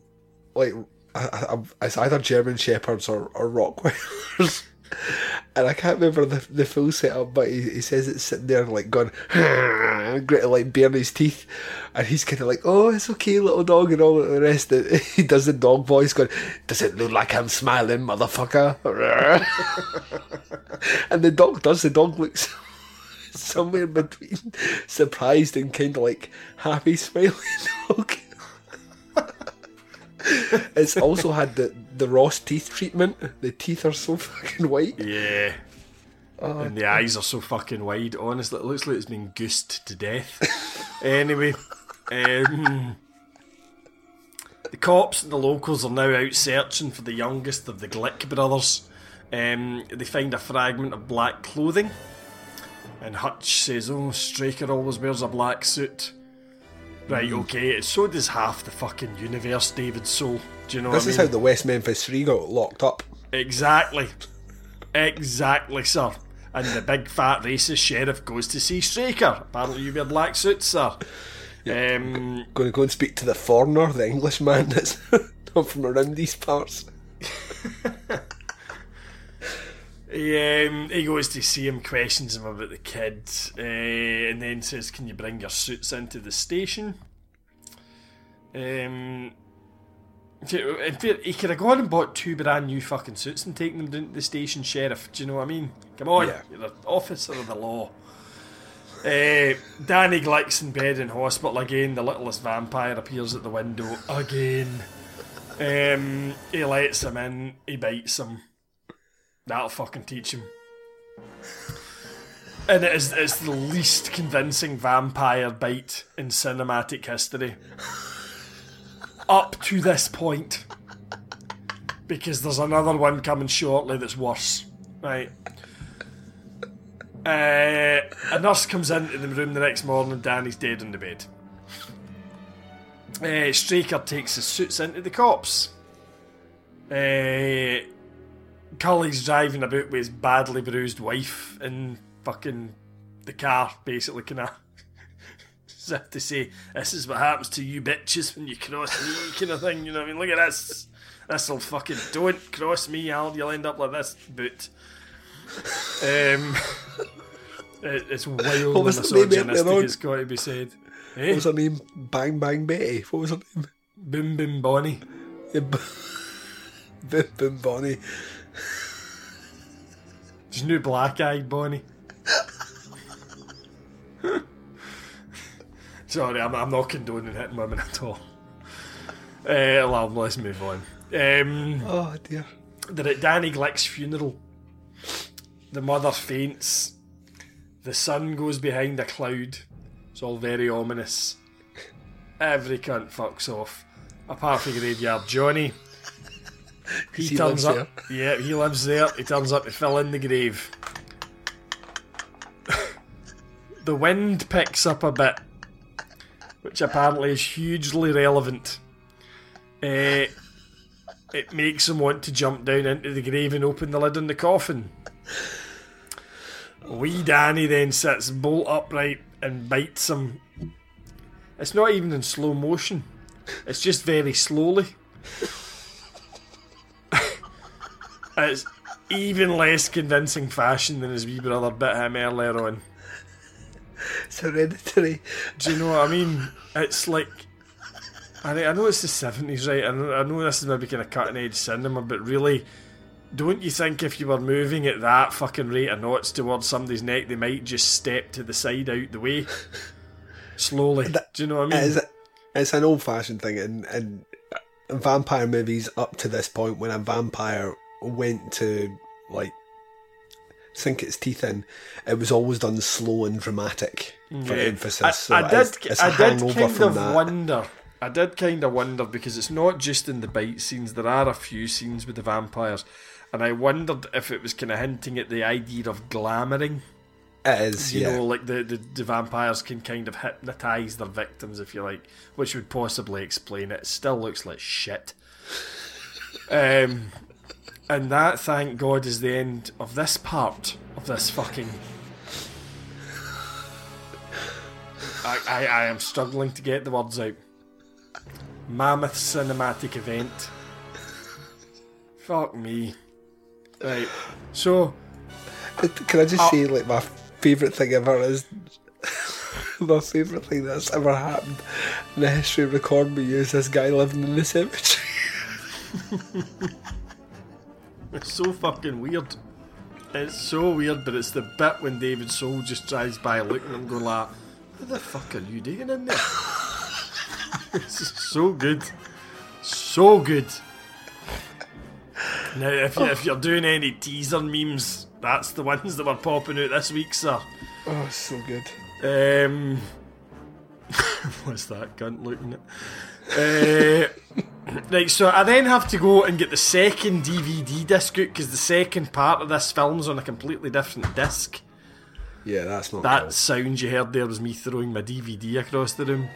Speaker 1: like I, I, it's either German shepherds or, or Rottweilers. And I can't remember the, the full setup, but he, he says it's sitting there like going, gritting like baring his teeth, and he's kind of like, "Oh, it's okay, little dog," and all the rest. He does the dog voice, going, "Does it look like I'm smiling, motherfucker?" and the dog does. The dog looks somewhere between surprised and kind of like happy, smiling dog. it's also had the the Ross teeth treatment. The teeth are so fucking white.
Speaker 2: Yeah.
Speaker 1: Oh,
Speaker 2: and the eyes are so fucking wide. Honestly, it looks like it's been goosed to death. anyway, um, the cops and the locals are now out searching for the youngest of the Glick brothers. Um, they find a fragment of black clothing, and Hutch says, "Oh, Straker always wears a black suit." Right,
Speaker 1: Mm.
Speaker 2: okay. So does half the fucking universe, David Soul. Do you know
Speaker 1: this is
Speaker 2: mean?
Speaker 1: how the West Memphis Three got locked up.
Speaker 2: Exactly. Exactly, sir. And the big fat racist sheriff goes to see Straker. Apparently, you wear black suits, sir. Um,
Speaker 1: Going to go and speak to the foreigner, the Englishman that's not from around these parts.
Speaker 2: he, um, he goes to see him, questions him about the kid, uh, and then says, "Can you bring your suits into the station?" Um, in he could have gone and bought two brand new fucking suits and taken them down to the station sheriff. Do you know what I mean? Come on,
Speaker 1: Yeah.
Speaker 2: you're an officer of the law. Uh, Danny Glick's in bed in hospital again. The littlest vampire appears at the window again. Um, he lets him in. He bites him. That'll fucking teach him. And it is it's the least convincing vampire bite in cinematic history. Up to this point. Because there's another one coming shortly that's worse. Right. Uh, a nurse comes into the room the next morning. Danny's dead in the bed. Uh, Straker takes his suits into the cops. Uh, Cully's driving about with his badly bruised wife in fucking the car, basically, kind of. As if to say, this is what happens to you bitches when you cross me, kind of thing. You know what I mean? Look at this. This'll fucking don't cross me, Al. You'll end up like this boot. Um, it, it's wildly
Speaker 1: What was the name earlier
Speaker 2: misogynistic. It's got to be said. Eh?
Speaker 1: What was her name? Bang Bang Betty. What was her name?
Speaker 2: Boom Boom Bonnie.
Speaker 1: Yeah, b- Boom Boom Bonnie.
Speaker 2: There's no black eyed Bonnie. Sorry, I'm, I'm not condoning hitting women at all. Uh, well, let's move on. Um,
Speaker 1: Oh dear.
Speaker 2: they're at Danny Glick's funeral. The mother faints. The sun goes behind a cloud. It's all very ominous. Every cunt fucks off. Apart from the Graveyard Johnny. He,
Speaker 1: He
Speaker 2: turns up. Yeah, he lives there. He turns up to fill in the grave. the wind picks up a bit, which apparently is hugely relevant. Uh, it makes him want to jump down into the grave and open the lid on the coffin. Wee Danny then sits bolt upright and bites him. It's not even in slow motion, it's just very slowly. it's even less convincing fashion than his wee brother bit him earlier on.
Speaker 1: It's hereditary.
Speaker 2: Do you know what I mean? It's like. I, I know it's the 70s, right? I know, I know this is maybe kind of cutting edge cinema, but really, don't you think if you were moving at that fucking rate of knots towards somebody's neck, they might just step to the side out the way? Slowly. Do you know what I mean?
Speaker 1: It's, it's an old fashioned thing, and, and vampire movies up to this point, when a vampire went to like sink its teeth in, it was always done slow and dramatic for
Speaker 2: Yeah.
Speaker 1: emphasis.
Speaker 2: I,
Speaker 1: so
Speaker 2: I did,
Speaker 1: it's a
Speaker 2: I did kind of
Speaker 1: that.
Speaker 2: wonder. I did kind of wonder because it's not just in the bite scenes. There are a few scenes with the vampires, and I wondered if it was kind of hinting at the idea of glamoring.
Speaker 1: It is,
Speaker 2: you
Speaker 1: yeah.
Speaker 2: know, like the, the, the vampires can kind of hypnotise their victims, if you like, which would possibly explain it. It still looks like shit. Um, and that, thank God, is the end of this part of this fucking. I, I, I am struggling to get the words out. Mammoth cinematic event. Fuck me. Right. So.
Speaker 1: Can I just
Speaker 2: Oh.
Speaker 1: say, like, my favourite thing ever is my favourite thing that's ever happened in the history of record me is this guy living in the cemetery.
Speaker 2: It's so fucking weird. It's so weird, but it's the bit when David Soul just drives by looking at him going like, What the fuck are you doing in there? this is so good. So good. Now, if, you, if you're doing any teaser memes, that's the ones that were popping out this week, sir.
Speaker 1: Oh, so good.
Speaker 2: Um, what's that cunt looking at? Uh, right, so I then have to go and get the second DVD disc out because the second part of this film's on a completely different disc.
Speaker 1: Yeah, that's not
Speaker 2: That
Speaker 1: cool.
Speaker 2: sound you heard there was me throwing my DVD across the room.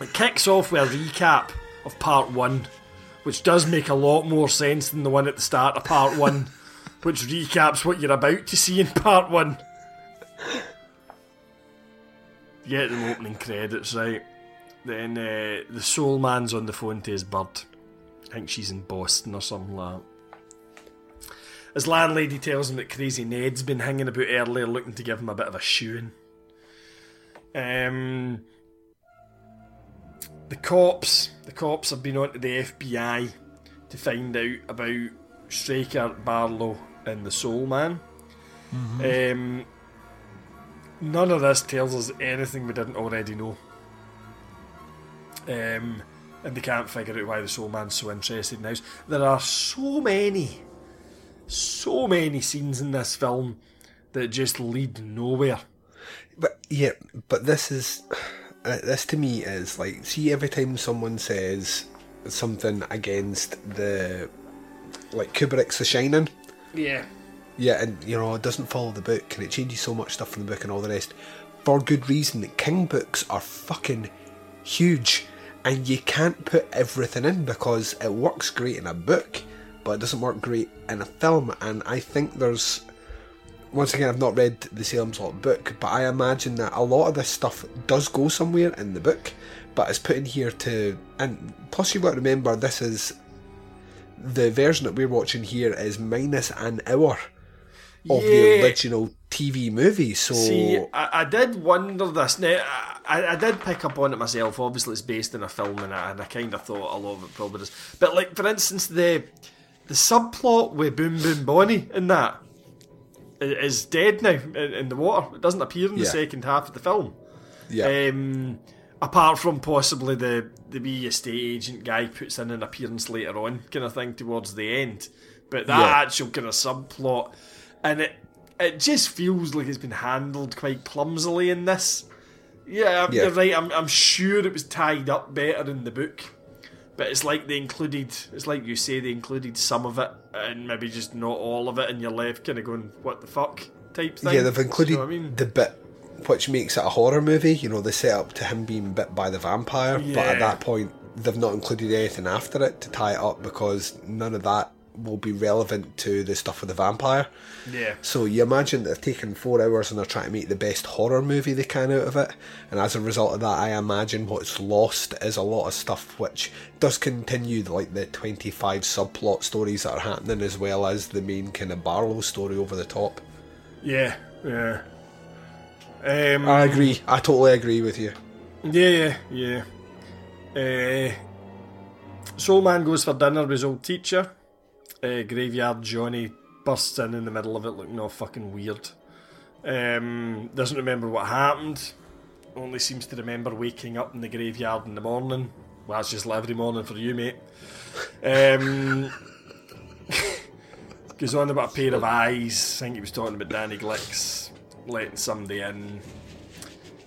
Speaker 2: It kicks off with a recap of part one, which does make a lot more sense than the one at the start of part one, which recaps what you're about to see in part one. You get the opening credits, right? Then uh, the soul man's on the phone to his bird. I think she's in Boston or something like that. His landlady tells him that Crazy Ned's been hanging about earlier looking to give him a bit of a shoeing. Um, the cops, the cops have been on to the FBI to find out about Straker, Barlow, and the Soul Man. Um, none of this tells us anything we didn't already know. Um, and they can't figure out why the Soul Man's so interested in the house. There are so many, so many scenes in this film that just lead nowhere.
Speaker 1: But yeah, but this is uh, this to me is like see every time someone says something against the like Kubrick's The Shining.
Speaker 2: Yeah.
Speaker 1: Yeah, and you know it doesn't follow the book, and it changes so much stuff from the book and all the rest. For good reason, the King books are fucking huge, and you can't put everything in because it works great in a book, but it doesn't work great in a film. And I think there's once again, I've not read the Salem's Lot book, but I imagine that a lot of this stuff does go somewhere in the book, but it's put in here to. And plus, you've got to remember this is the version that we're watching here is minus an hour of the original TV movie. So
Speaker 2: See, I, I did wonder this. Now, I, I did pick up on it myself. Obviously, it's based in a film, and I, and I kind of thought a lot of it probably is. But like, for instance, the the subplot with Boom Boom Bonnie in that is dead now in, in the water. It doesn't appear in the
Speaker 1: Yeah.
Speaker 2: second half of the film.
Speaker 1: yeah,
Speaker 2: Um, apart from possibly the the wee estate agent guy puts in an appearance later on, kind of thing towards the end. But that
Speaker 1: Yeah.
Speaker 2: actual kind of subplot, and it it just feels like it's been handled quite clumsily in this. Yeah,
Speaker 1: Yeah.
Speaker 2: you're right. I'm I'm sure it was tied up better in the book. But it's like they included, it's like you say, they included some of it and maybe just not all of it, and you're left kind of going, what the fuck type thing.
Speaker 1: yeah, they've
Speaker 2: Do you
Speaker 1: included
Speaker 2: know I mean?
Speaker 1: the bit which makes it a horror movie. You know, the setup to him being bit by the vampire, but at that point, they've not included anything after it to tie it up because none of that will be relevant to the stuff with the vampire.
Speaker 2: Yeah.
Speaker 1: So you imagine they've taken four hours and they're trying to make the best horror movie they can out of it, and as a result of that, I imagine what's lost is a lot of stuff which does continue, like the twenty-five subplot stories that are happening, as well as the main kind of Barlow story over the top.
Speaker 2: Yeah, yeah. Um,
Speaker 1: I agree. I totally agree with you.
Speaker 2: Yeah, yeah, yeah. Uh, Soul Man goes for dinner with his old teacher. Uh, Graveyard Johnny bursts in in the middle of it looking all fucking weird. Um, doesn't remember what happened. Only seems to remember waking up in the graveyard in the morning. Well, that's just every morning for you, mate. Um, goes on about a pair of eyes. I think he was talking about Danny Glicks letting somebody in.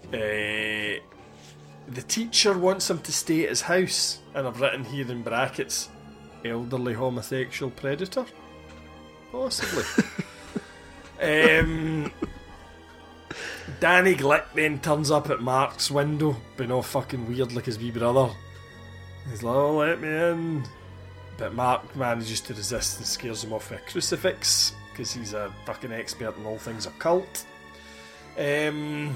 Speaker 2: Uh, the teacher wants him to stay at his house, and I've written here in brackets, elderly homosexual predator, possibly. um, Danny Glick then turns up at Mark's window, being all fucking weird like his wee brother. He's like, "Oh, let me in," but Mark manages to resist and scares him off with a crucifix because he's a fucking expert in all things occult. Um.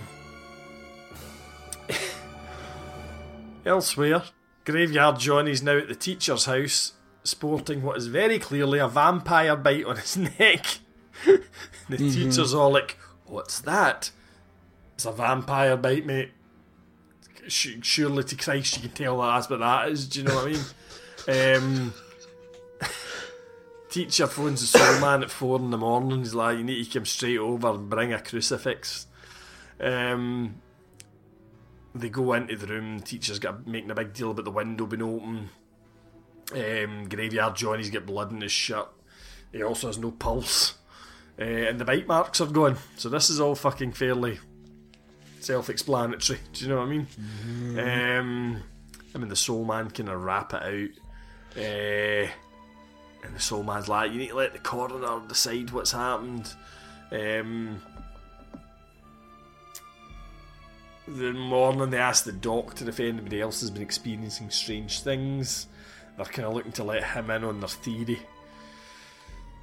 Speaker 2: Elsewhere, Graveyard Johnny's now at the teacher's house, sporting what is very clearly a vampire bite on his neck. the teacher's all like, What's that? It's a vampire bite, mate. Surely to Christ you can tell that that's what that is, do you know what I mean? Um, teacher phones the soul man at four in the morning. He's like, You need to come straight over and bring a crucifix. Um, they go into the room. Teacher's got making a big deal about the window being open. Um, Graveyard Johnny's got blood in his shirt. He also has no pulse, uh, and the bite marks are gone. So this is all fucking fairly self-explanatory. Do you know what I mean? Um, I mean the Soul Man kind of wrap it out, uh, and the Soul Man's like, "You need to let the coroner decide what's happened." Um, the morning they ask the doctor if anybody else has been experiencing strange things. They're kind of looking to let him in on their theory.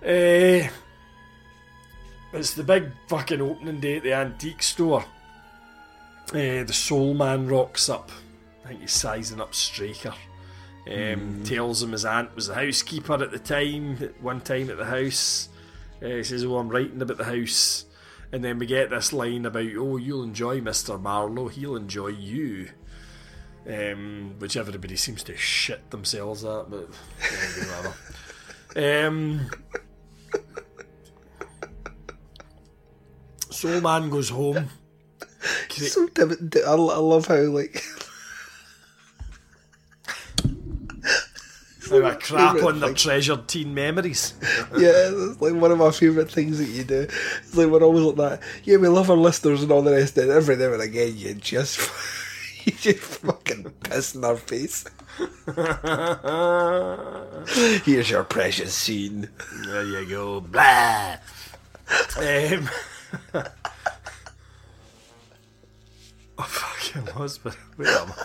Speaker 2: Eh, it's the big fucking opening day at the antique store. Uh, the Soul Man rocks up. I think he's sizing up Straker. Um, Tells him his aunt was the housekeeper at the time, at one time at the house. Uh, he says, Oh, I'm writing about the house. And then we get this line about, Oh, you'll enjoy Mr. Marlowe, he'll enjoy you. Um, which everybody seems to shit themselves at, but yeah, whatever. Um, Soul Man goes home.
Speaker 1: So dim- I, I love how like
Speaker 2: I crap on their
Speaker 1: thing.
Speaker 2: treasured teen memories.
Speaker 1: yeah, it's like one of my favourite things that you do. It's like we're always like that. Yeah, we love our listeners and all the rest. And every now and again, you just you just fucking piss in our face. Here's your precious scene.
Speaker 2: There you go. Blah. Um, oh, fucking husband. Where am I?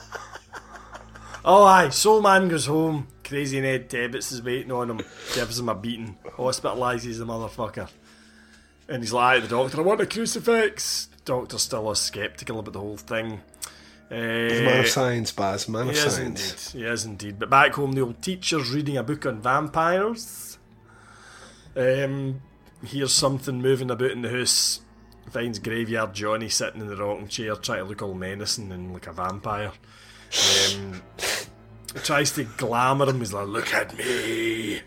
Speaker 2: Oh, aye. Soul Man goes home. Crazy Ned Tebbets is waiting on him. Gives him a beating. Hospitalises the motherfucker. And he's like, the doctor, I want a crucifix. Doctor's still a sceptical about the whole thing. Uh,
Speaker 1: Man of science, Baz. Man of
Speaker 2: he is
Speaker 1: science.
Speaker 2: indeed. He is indeed. But back home, the old teacher's reading a book on vampires. Um, hears something moving about in the house. Finds Graveyard Johnny sitting in the rocking chair, trying to look all menacing and like a vampire. Um, tries to glamour him. He's like, "Look at me."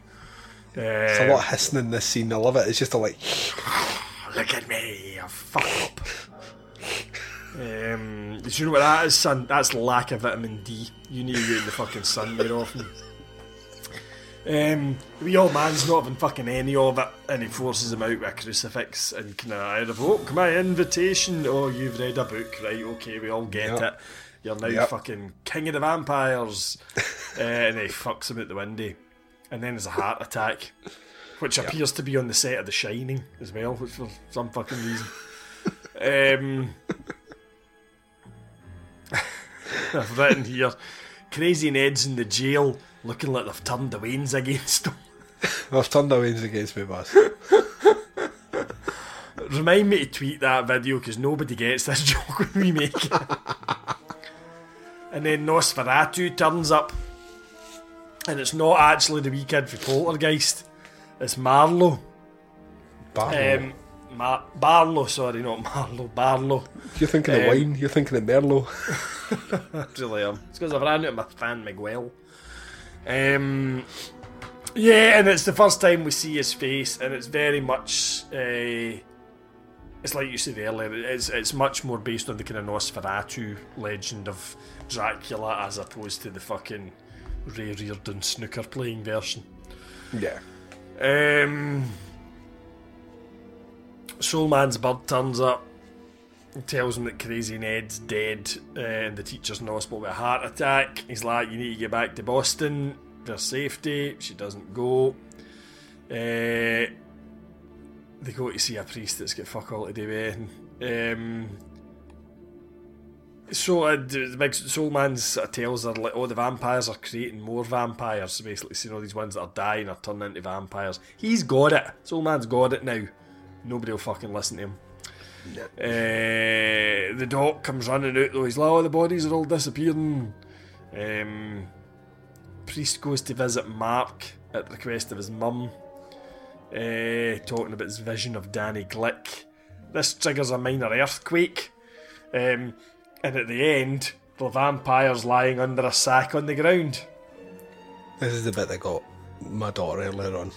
Speaker 1: There's a
Speaker 2: Um,
Speaker 1: lot of hissing in this scene. I love it. It's just a like.
Speaker 2: Look at me, I fuck up. Um, do you know what that is, son? That's lack of vitamin D. You need to get in the fucking sun more often. Um, the wee old man's not having fucking any of it, and he forces him out with a crucifix and can I revoke my invitation. Oh, you've read a book, right? Okay, we all get
Speaker 1: Yep.
Speaker 2: it. You're now
Speaker 1: Yep.
Speaker 2: fucking king of the vampires, uh, and he fucks him out the window, and then there's a heart attack, which appears to be on the set of The Shining as well, which for some fucking reason. um, I've written here, Crazy Ned's in the jail, looking like they've turned the wains against him.
Speaker 1: they've turned the wings against me, boss.
Speaker 2: Remind me to tweet that video because nobody gets this joke when we make it. and then Nosferatu turns up, and it's not actually the wee kid for Poltergeist, it's Marlowe.
Speaker 1: Barlow.
Speaker 2: Um, Mar- Barlow, sorry, not Marlowe, Barlow.
Speaker 1: You're thinking of
Speaker 2: um,
Speaker 1: wine. You're thinking of Merlot.
Speaker 2: really am. It's because I've ran out of my fan Miguel. Um, yeah, and it's the first time we see his face, and it's very much. Uh, it's like you said earlier. It's it's much more based on the kind of Nosferatu legend of Dracula as opposed to the fucking Ray Reardon snooker playing version.
Speaker 1: Yeah.
Speaker 2: Um, Soulman's bird turns up and tells him that Crazy Ned's dead uh, and the teacher's in hospital with a heart attack. He's like, You need to get back to Boston for safety. She doesn't go. Uh, they go to see a priest that's got fuck all to do with it. Um, so uh, the big soul man sort of tells her like, oh, the vampires are creating more vampires. Basically, seeing all these ones that are dying are turning into vampires. He's got it. Soul man's got it now. Nobody will fucking listen to him. Uh, the doc comes running out though. He's like, oh, the bodies are all disappearing. Um, priest goes to visit Mark at the request of his mum, uh, talking about his vision of Danny Glick. This triggers a minor earthquake. Um, and at the end, the vampire's lying under a sack on the ground.
Speaker 1: This is the bit that got my daughter earlier on.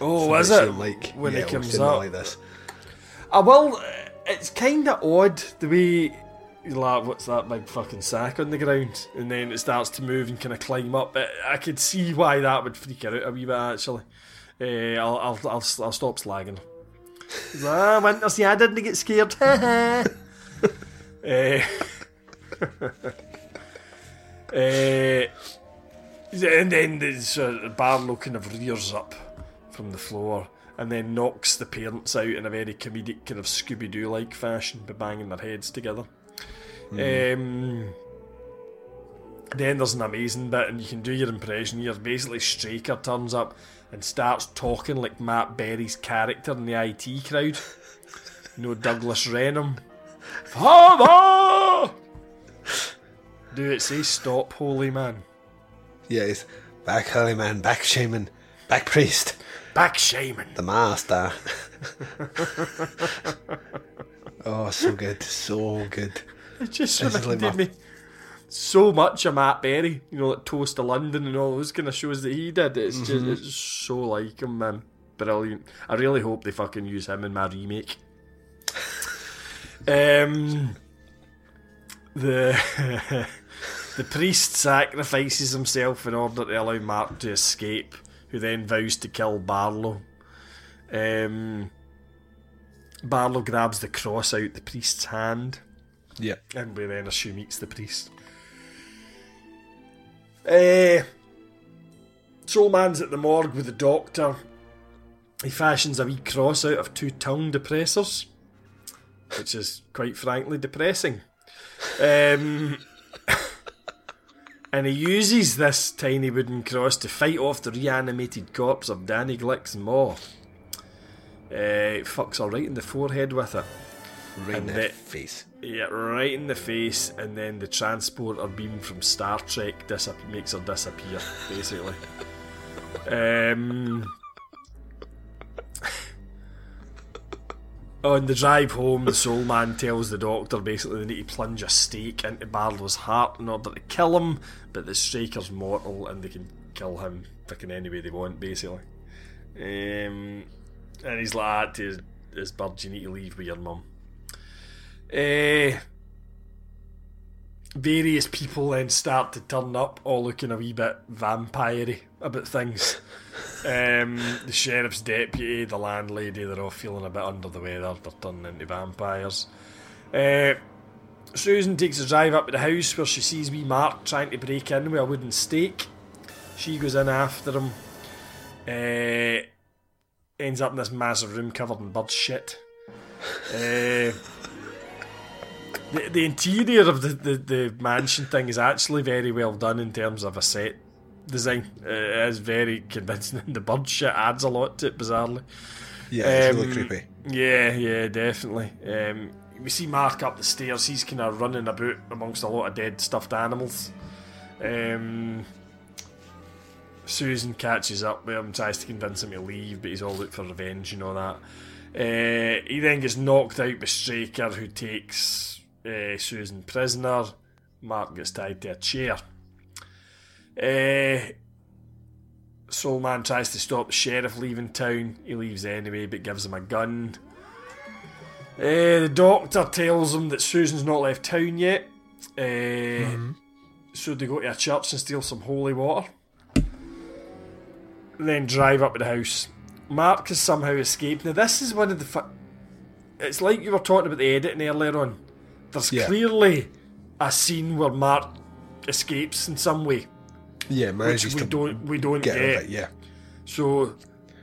Speaker 2: Oh,
Speaker 1: So
Speaker 2: was
Speaker 1: that
Speaker 2: it?
Speaker 1: Like
Speaker 2: when
Speaker 1: yeah,
Speaker 2: it comes up.
Speaker 1: like this.
Speaker 2: Ah, well, it's kind of odd the way like, what's that big fucking sack on the ground? And then it starts to move and kind of climb up. I, I could see why that would freak her out a wee bit, actually. Uh, I'll, I'll, I'll, I'll stop slagging Ah, winter, see, I didn't get scared. uh, uh, and then this uh, Barlow kind of rears up from the floor and then knocks the parents out in a very comedic kind of Scooby Doo like fashion by banging their heads together. Um, then there's an amazing bit, and you can do your impression here. Basically, Straker turns up and starts talking like Matt Berry's character in the IT crowd. You know, Douglas Reynholm. Father! Do it say stop, holy man.
Speaker 1: Yeah, back holy man, back shaman, back priest,
Speaker 2: Back shaman.
Speaker 1: the master. oh, so good, so good.
Speaker 2: It just
Speaker 1: This is like
Speaker 2: reminded
Speaker 1: my-
Speaker 2: me so much of Matt Berry, you know, like Toast to London and all those kind of shows that he did. It's just
Speaker 1: Mhm.
Speaker 2: it's so like him, man. Brilliant. I really hope they fucking use him in my remake. um, the the priest sacrifices himself in order to allow Mark to escape, who then vows to kill Barlow. Um, Barlow grabs the cross out the priest's hand.
Speaker 1: Yeah.
Speaker 2: And we then assume eats the priest. Eh, Soulman's at the morgue with the doctor. He fashions a wee cross out of two tongue depressors, which is quite frankly depressing. Um, and he uses this tiny wooden cross to fight off the reanimated corpse of Danny Glick's maw. Uh, fucks her right in the forehead with it.
Speaker 1: Right in
Speaker 2: And
Speaker 1: the
Speaker 2: the-
Speaker 1: face.
Speaker 2: Yeah, right in the face, and then the transporter beam from Star Trek disap- makes her disappear, basically. um, on the drive home, the soul man tells the doctor basically they need to plunge a stake into Barlow's heart in order to kill him, but the Straker's mortal and they can kill him fucking any way they want, basically. Um, and he's like that to his, his bird, you need to leave with your mum. Eh, various people then start to turn up, all looking a wee bit vampire about things. Um, the sheriff's deputy, the landlady, they're all feeling a bit under the weather. They're turning into vampires. Eh, Susan takes a drive up to the house where she sees wee Mark trying to break in with a wooden stake. She goes in after him. Eh, ends up in this massive room covered in bird shit. Eh, the, the interior of the, the, the mansion thing is actually very well done in terms of a set design. Uh, it is very convincing, the bird shit adds a lot to it, bizarrely.
Speaker 1: Yeah, it's really
Speaker 2: Um,
Speaker 1: creepy.
Speaker 2: Yeah, yeah, definitely. Um, we see Mark up the stairs. He's kind of running about amongst a lot of dead stuffed animals. Um, Susan catches up with him, tries to convince him to leave, but he's all out for revenge and all that. Uh, he then gets knocked out by Straker, who takes uh, Susan prisoner. Mark gets tied to a chair. Uh, Soulman tries to stop the sheriff leaving town. He leaves anyway, but gives him a gun. Uh, the doctor tells him that Susan's not left town yet. Uh, So they go to a church and steal some holy water. Then drive up to the house. Mark has somehow escaped. Now, this is one of the. Fu- it's like you were talking about the editing earlier on. There's
Speaker 1: Yeah.
Speaker 2: clearly a scene where Mark escapes in some way.
Speaker 1: Yeah,
Speaker 2: which
Speaker 1: manages
Speaker 2: we don't we don't
Speaker 1: get
Speaker 2: get.
Speaker 1: it, yeah.
Speaker 2: So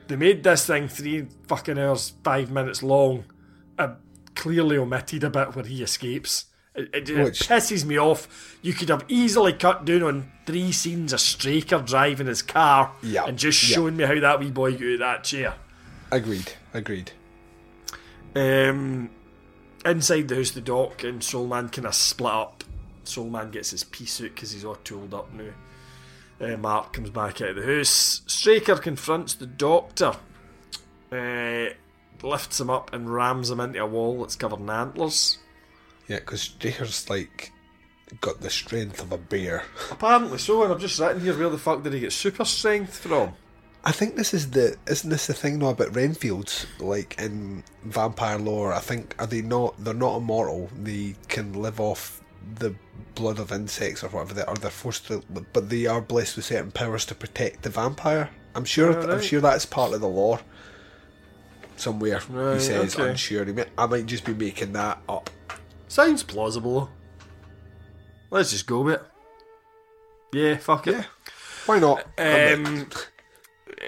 Speaker 2: they made this thing three fucking hours, five minutes long, and clearly omitted a bit where he escapes. It, it, it
Speaker 1: Which-
Speaker 2: pisses me off. You could have easily cut down on three scenes of Straker driving his car
Speaker 1: Yeah,
Speaker 2: and just
Speaker 1: yeah.
Speaker 2: showing me how that wee boy got out of that chair.
Speaker 1: Agreed, agreed.
Speaker 2: Um, inside the house, the doc and Soulman kind of split up. Soulman gets his pea suit because he's all tooled up now. Uh, Mark comes back out of the house. Straker confronts the doctor, uh, lifts him up and rams him into a wall that's covered in antlers.
Speaker 1: Yeah, because Straker's like got the strength of a bear.
Speaker 2: Apparently so, and I'm just sitting here. Where the fuck did he get super strength from?
Speaker 1: I think this is the isn't this the thing now about Renfields? Like in vampire lore, I think are they not? They're not immortal. They can live off the blood of insects or whatever they are. They're forced to, but they are blessed with certain powers to protect the vampire. I'm sure. I'm sure that's part of the lore. Somewhere
Speaker 2: Right,
Speaker 1: he says
Speaker 2: okay.
Speaker 1: unsure. He may, I might just be making that up.
Speaker 2: Sounds plausible. Let's just go with it. Yeah, fuck it.
Speaker 1: Why not?
Speaker 2: Um,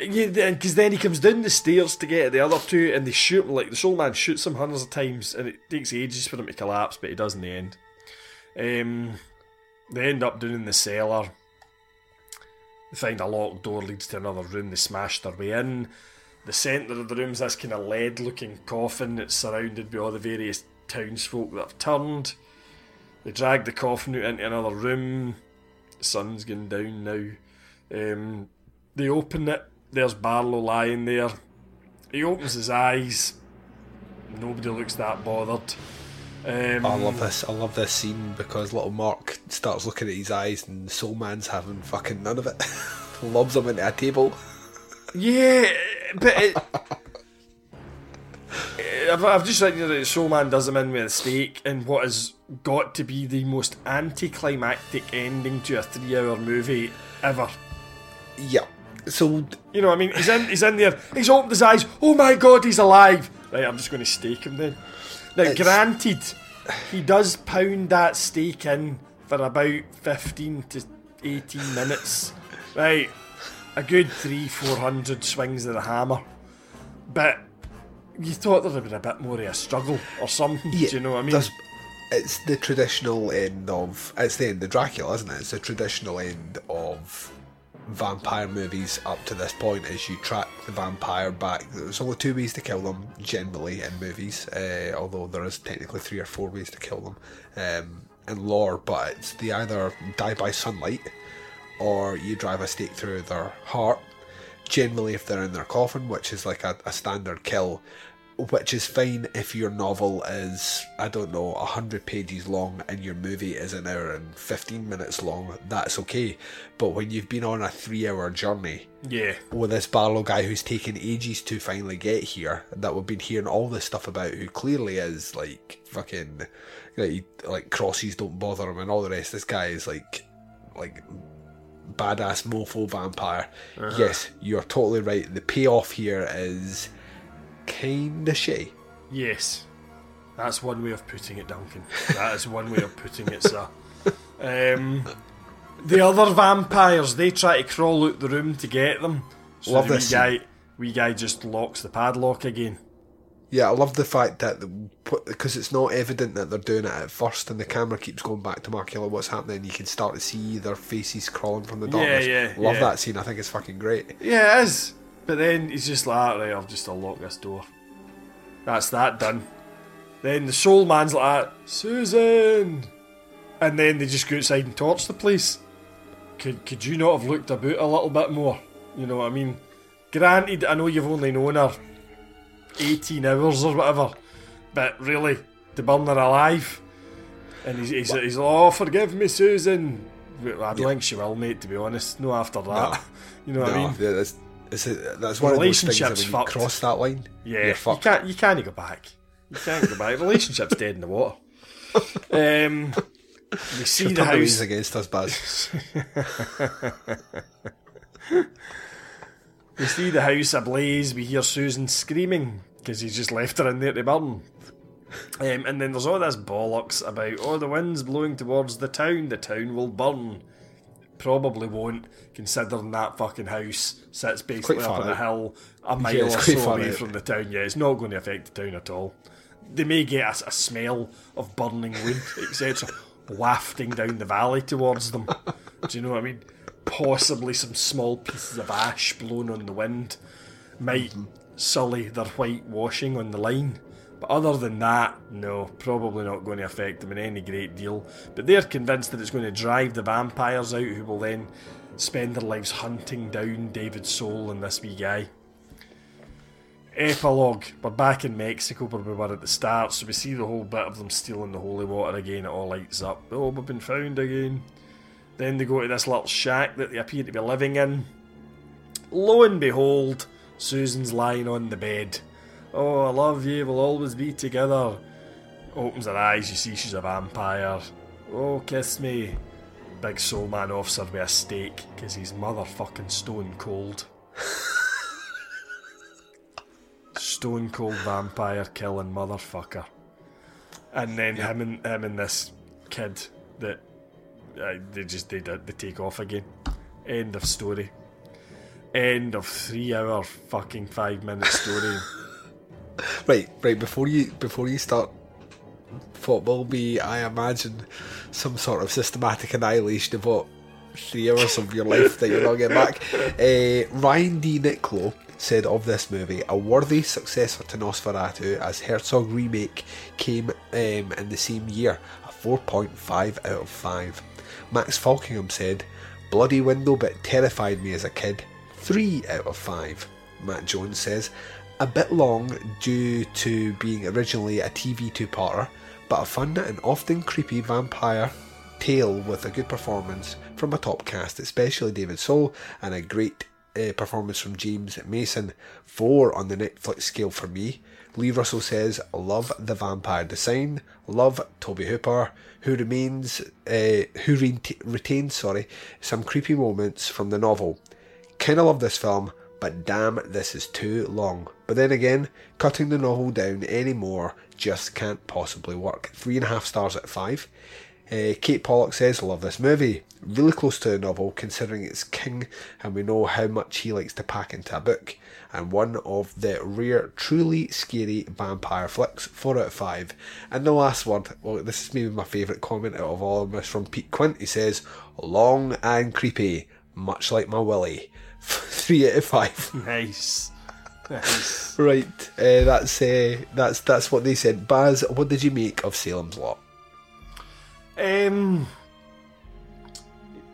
Speaker 2: yeah, because then he comes down the stairs to get at the other two, and they shoot him. Like the soul man shoots him hundreds of times, and it takes ages for him to collapse, but he does in the end. Um, they end up down in the cellar. They find a locked door leads to another room. They smash their way in. The centre of the room's this kind of lead-looking coffin that's surrounded by all the various townsfolk that have turned. They drag the coffin out into another room. The sun's going down now. Um, they open it. There's Barlow lying there. He opens his eyes. Nobody looks that bothered. Um,
Speaker 1: I love this. I love this scene because little Mark starts looking at his eyes and Soul Man's having fucking none of it. Lobs him into a table.
Speaker 2: Yeah, but it, I've, I've just written that Soul Man does him in with a stake in what has got to be the most anticlimactic ending to a three-hour movie ever.
Speaker 1: Yeah. So
Speaker 2: you know, I mean, he's in, he's in there. He's opened his eyes. Oh my god, he's alive! Right, I'm just going to stake him then. Now,
Speaker 1: It's-
Speaker 2: granted, he does pound that stake in for about 15 to 18 minutes. Right, a good three, four hundred swings of the hammer. But you thought there would have been a bit more of a struggle or something.
Speaker 1: Yeah,
Speaker 2: do you know what I mean?
Speaker 1: it's the traditional end of it's the end of Dracula, isn't it? It's the traditional end of vampire movies up to this point as you track the vampire back. There's only two ways to kill them generally in movies, uh, although there is technically three or four ways to kill them um, in lore. But it's they either die by sunlight or you drive a stake through their heart. Generally, if they're in their coffin, which is like a, a standard kill, which is fine if your novel is, I don't know, 100 pages long and your movie is an hour and 15 minutes long, that's okay. But when you've been on a three hour journey
Speaker 2: Yeah.
Speaker 1: with this Barlow guy who's taken ages to finally get here, that we've been hearing all this stuff about, who clearly is like fucking, like, like crosses don't bother him and all the rest, this guy is like, like, badass mofo vampire.
Speaker 2: Uh-huh.
Speaker 1: Yes, you're totally right. The payoff here is kinda shay.
Speaker 2: Yes. That's one way of putting it, Duncan. That is one way of putting it, sir. Um, the other vampires, they try to crawl out the room to get them. So
Speaker 1: Love
Speaker 2: the
Speaker 1: this
Speaker 2: wee guy, wee guy just locks the padlock again.
Speaker 1: Yeah, I love the fact that because it's not evident that they're doing it at first, and the camera keeps going back to Markula what's happening. You can start to see their faces crawling from the
Speaker 2: Yeah,
Speaker 1: darkness.
Speaker 2: yeah,
Speaker 1: love
Speaker 2: yeah.
Speaker 1: that scene. I think it's fucking great.
Speaker 2: Yeah, it is. But then he's just like, "Ah, right, I'll just unlock this door. That's that done. Then the soul man's like, Susan! And then they just go outside and torch the place. Could, could you not have looked about a little bit more? You know what I mean? Granted, I know you've only known her 18 hours or whatever, but really, to burn her alive. And he's, he's, he's like, oh, forgive me, Susan. I don't think she will, mate, to be honest. No after that.
Speaker 1: No.
Speaker 2: You know what I mean?
Speaker 1: yeah, that's, it's a, that's one of those things that when you
Speaker 2: fucked.
Speaker 1: cross that line,
Speaker 2: Yeah,
Speaker 1: you're
Speaker 2: you can't you can't go back. You can't go back. Relationship's dead in the water. Um, we see
Speaker 1: turn the
Speaker 2: house.
Speaker 1: against us, Baz.
Speaker 2: we see the house ablaze. We hear Susan screaming because he's just left her in there to burn. Um, and then there's all this bollocks about oh the wind's blowing towards the town. The town will burn. Probably won't, considering that fucking house sits basically up on a hill a mile
Speaker 1: it's
Speaker 2: or so away
Speaker 1: out.
Speaker 2: from the town. Yeah, it's not going to affect the town at all. They may get a, a smell of burning wood, etc., wafting down the valley towards them. Do you know what I mean? Possibly some small pieces of ash blown on the wind might sully their whitewashing on the line. But other than that, no, probably not going to affect them in any great deal. But they're convinced that it's going to drive the vampires out, who will then spend their lives hunting down David's soul and this wee guy. Epilogue. We're back in Mexico where we were at the start, so we see the whole bit of them stealing the holy water again. It all lights up. Oh, we've been found again. Then they go to this little shack that they appear to be living in. Lo and behold, Susan's lying on the bed. Oh, I love you, we'll always be together. Opens her eyes, you see she's a vampire. Oh, kiss me. Big soul man offs her with a stake, because he's motherfucking stone cold. stone cold vampire killing motherfucker. And then him and him and this kid that uh, they just they did they take off again. End of story. End of three hour fucking five minute story.
Speaker 1: Right, right. Before you before you start, what will be, I imagine, some sort of systematic annihilation of what three hours of your life that you're not getting back. Uh, Ryan D. Nicklow said of this movie, a worthy successor to Nosferatu as Herzog remake came um, in the same year, a 4.5 out of 5. Max Falkingham said, Bloody window bit terrified me as a kid, 3 out of 5. Matt Jones says, a bit long due to being originally a TV two-parter, but a fun and often creepy vampire tale with a good performance from a top cast, especially David Soul, and a great uh, performance from James Mason. Four on the Netflix scale for me. Lee Russell says, "Love the vampire design. Love Tobe Hooper, who remains, uh, who re- retains, sorry, some creepy moments from the novel. Kinda love this film." But damn, this is too long. But then again, cutting the novel down any more just can't possibly work. Three and a half stars of five. Uh, Kate Pollock says, Love this movie. Really close to the novel, considering it's King and we know how much he likes to pack into a book. And one of the rare, truly scary vampire flicks. 4 out of 5. And the last one, well, this is maybe my favourite comment out of all of them, is from Pete Quint. He says, Long and creepy, much like my Willie. 3 out of 5.
Speaker 2: Nice.
Speaker 1: Right, uh, that's uh, that's that's what they said. Baz, what did you make of Salem's Lot?
Speaker 2: Um.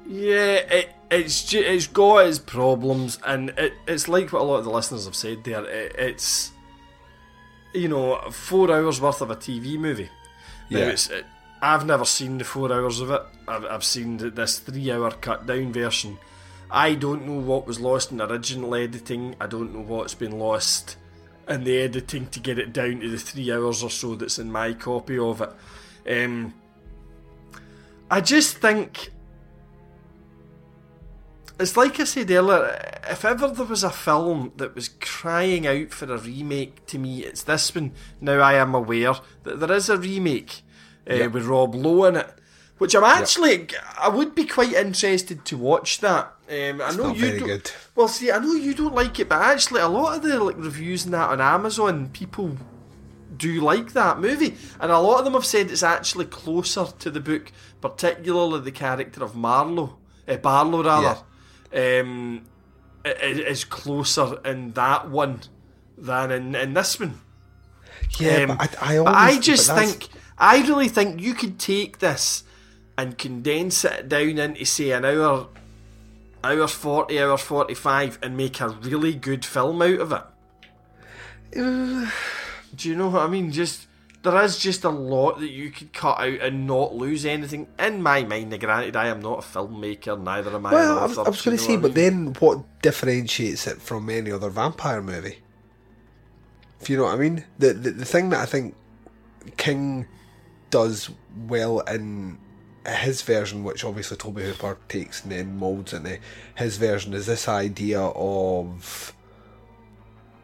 Speaker 2: Yeah, it, it's it's got its problems, and it, it's like what a lot of the listeners have said there. It, it's you know four hours worth of a TV movie. Now,
Speaker 1: Yeah.
Speaker 2: it, I've never seen the four hours of it. I've, I've seen this three-hour cut-down version. I don't know what was lost in the original editing. I don't know what's been lost in the editing to get it down to the three hours or so that's in my copy of it. Um, I just think it's like I said earlier. If ever there was a film that was crying out for a remake, to me, it's this one. Now I am aware that there is a remake uh,
Speaker 1: Yep.
Speaker 2: with Rob Lowe in it, which I'm actually I would be quite interested to watch that. Um, I know you don't,
Speaker 1: good.
Speaker 2: Well, see, I know you don't like it, but actually, a lot of the like reviews and that on Amazon, people do like that movie, and a lot of them have said it's actually closer to the book, particularly the character of Marlowe, uh, Barlow rather, um, i- i- is closer in that one than in, in this one.
Speaker 1: Yeah,
Speaker 2: Um,
Speaker 1: but I, I,
Speaker 2: but I just
Speaker 1: but
Speaker 2: think, I really think you could take this and condense it down into say an hour, hour forty, hours forty-five, and make a really good film out of it. Do you know what I mean? Just there is just a lot that you could cut out and not lose anything. In my mind, now, granted, I am not a filmmaker, neither am I.
Speaker 1: Well, I was, was going to say,
Speaker 2: what I
Speaker 1: but
Speaker 2: mean?
Speaker 1: then what differentiates it from any other vampire movie? If you know what I mean, the the, the thing that I think King does well in his version, which obviously Tobe Hooper takes and then molds into his version, is this idea of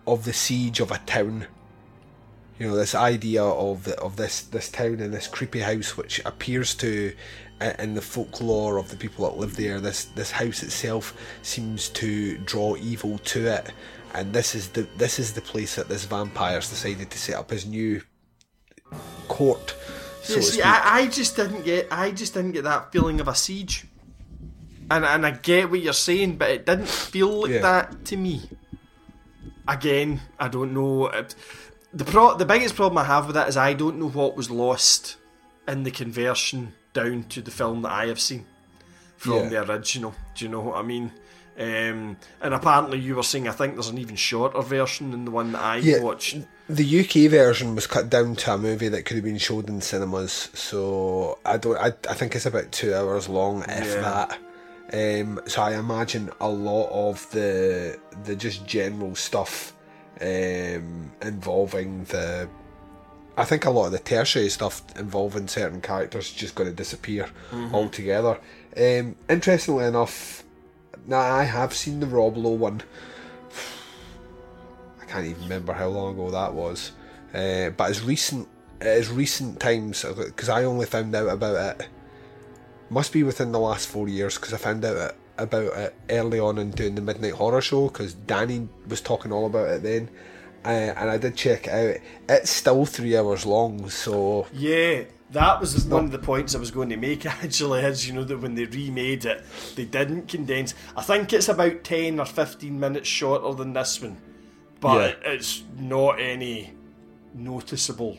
Speaker 1: of the siege of a town. You know, this idea of the, of this this town and this creepy house, which appears to, in the folklore of the people that live there, this this house itself seems to draw evil to it, and this is the this is the place that this vampire's decided to set up his new court. So
Speaker 2: see. I, I just didn't get I just didn't get that feeling of a siege. And and I get what you're saying, but it didn't feel like
Speaker 1: Yeah.
Speaker 2: that to me. Again, I don't know. The pro- the biggest problem I have with it is I don't know what was lost in the conversion down to the film that I have seen from
Speaker 1: Yeah.
Speaker 2: the original. Do you know what I mean? Um, and apparently, you were saying I think there's an even shorter version than the one that I
Speaker 1: Yeah.
Speaker 2: watched.
Speaker 1: The UK version was cut down to a movie that could have been showed in cinemas, so I don't. I, I think it's about two hours long, if
Speaker 2: Yeah.
Speaker 1: that. Um, so I imagine a lot of the the just general stuff um, involving the. I think a lot of the tertiary stuff involving certain characters is just going to disappear
Speaker 2: Mhm.
Speaker 1: altogether. Um, interestingly enough, now I have seen the Rob Lowe one. I can't even remember how long ago that was. Uh, but as recent as recent times, because I only found out about it, must be within the last four years, because I found out about it early on in doing the Midnight Horror Show, because Danny was talking all about it then. Uh, and I did check it out. It's still three hours long, so
Speaker 2: Yeah, that was one of the points I was going to make actually, is you know that when they remade it, they didn't condense. I think it's about 10 or 15 minutes shorter than this one. But it's not any noticeable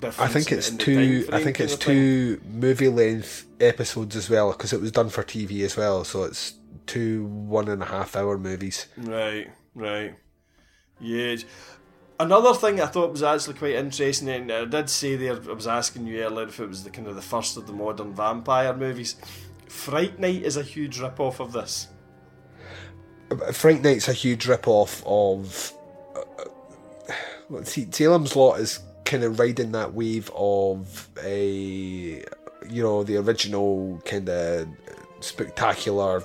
Speaker 2: difference.
Speaker 1: I think it's two. I think it's two movie length episodes as well because it was done for TV as well. So it's two one and a half hour movies.
Speaker 2: Right, right. Yeah. Another thing I thought was actually quite interesting, and I did say there, I was asking you earlier if it was the kind of the first of the modern vampire movies. Fright Night is a huge rip off of this.
Speaker 1: Fright Night's a huge rip off of. Let's see, Salem's Lot is kind of riding that wave of a, you know, the original kind of spectacular,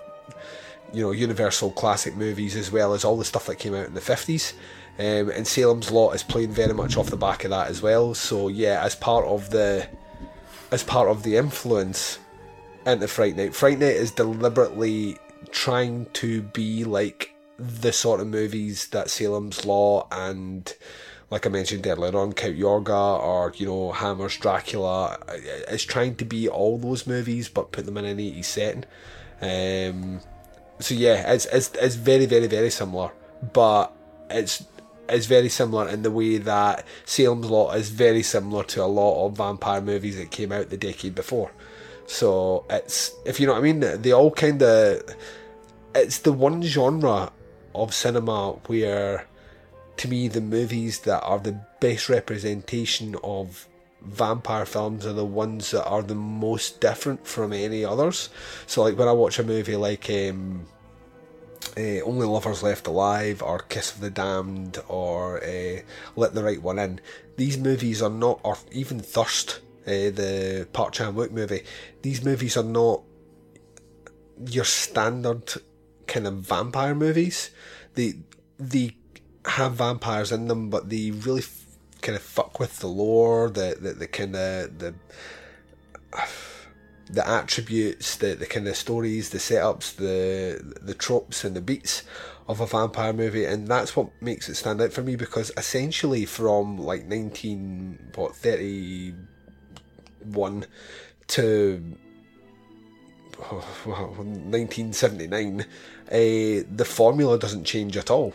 Speaker 1: you know, Universal classic movies as well as all the stuff that came out in the fifties. Um, and Salem's Lot is playing very much off the back of that as well. So yeah, as part of the, as part of the influence into Fright Night, Fright Night is deliberately trying to be like the sort of movies that Salem's Lot and, like I mentioned earlier on, Count Yorga or you know Hammer's Dracula is trying to be all those movies but put them in an 80s setting. Um, so yeah, it's, it's it's very very very similar, but it's it's very similar in the way that Salem's Lot is very similar to a lot of vampire movies that came out the decade before. So it's if you know what I mean, they all kind of it's the one genre of cinema where to me the movies that are the best representation of vampire films are the ones that are the most different from any others. So like when I watch a movie like um, uh, Only Lovers Left Alive or Kiss of the Damned or uh, Let the Right One In, these movies are not, or even Thirst, uh, the Park Chan Wook movie, these movies are not your standard kind of vampire movies. They they have vampires in them, but they really f- kind of fuck with the lore, the the, the kind of the the attributes, the, the kind of stories, the setups, the the tropes and the beats of a vampire movie, and that's what makes it stand out for me because essentially from like nineteen what thirty one to well, 1979, uh, the formula doesn't change at all.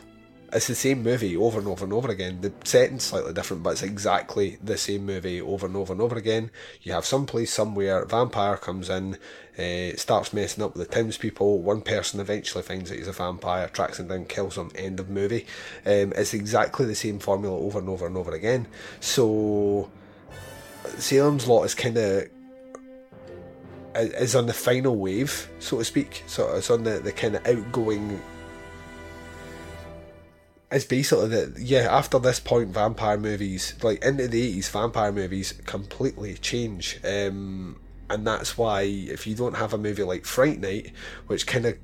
Speaker 1: It's the same movie over and over and over again. The setting's slightly different, but it's exactly the same movie over and over and over again. You have some place somewhere, vampire comes in, uh, starts messing up with the townspeople. One person eventually finds that he's a vampire, tracks him down, kills him. End of movie. Um, it's exactly the same formula over and over and over again. So Salem's Lot is kind of is on the final wave, so to speak. So it's on the, the kind of outgoing. It's basically that yeah. After this point, vampire movies like into the eighties, vampire movies completely change, um, and that's why if you don't have a movie like Fright Night, which kind of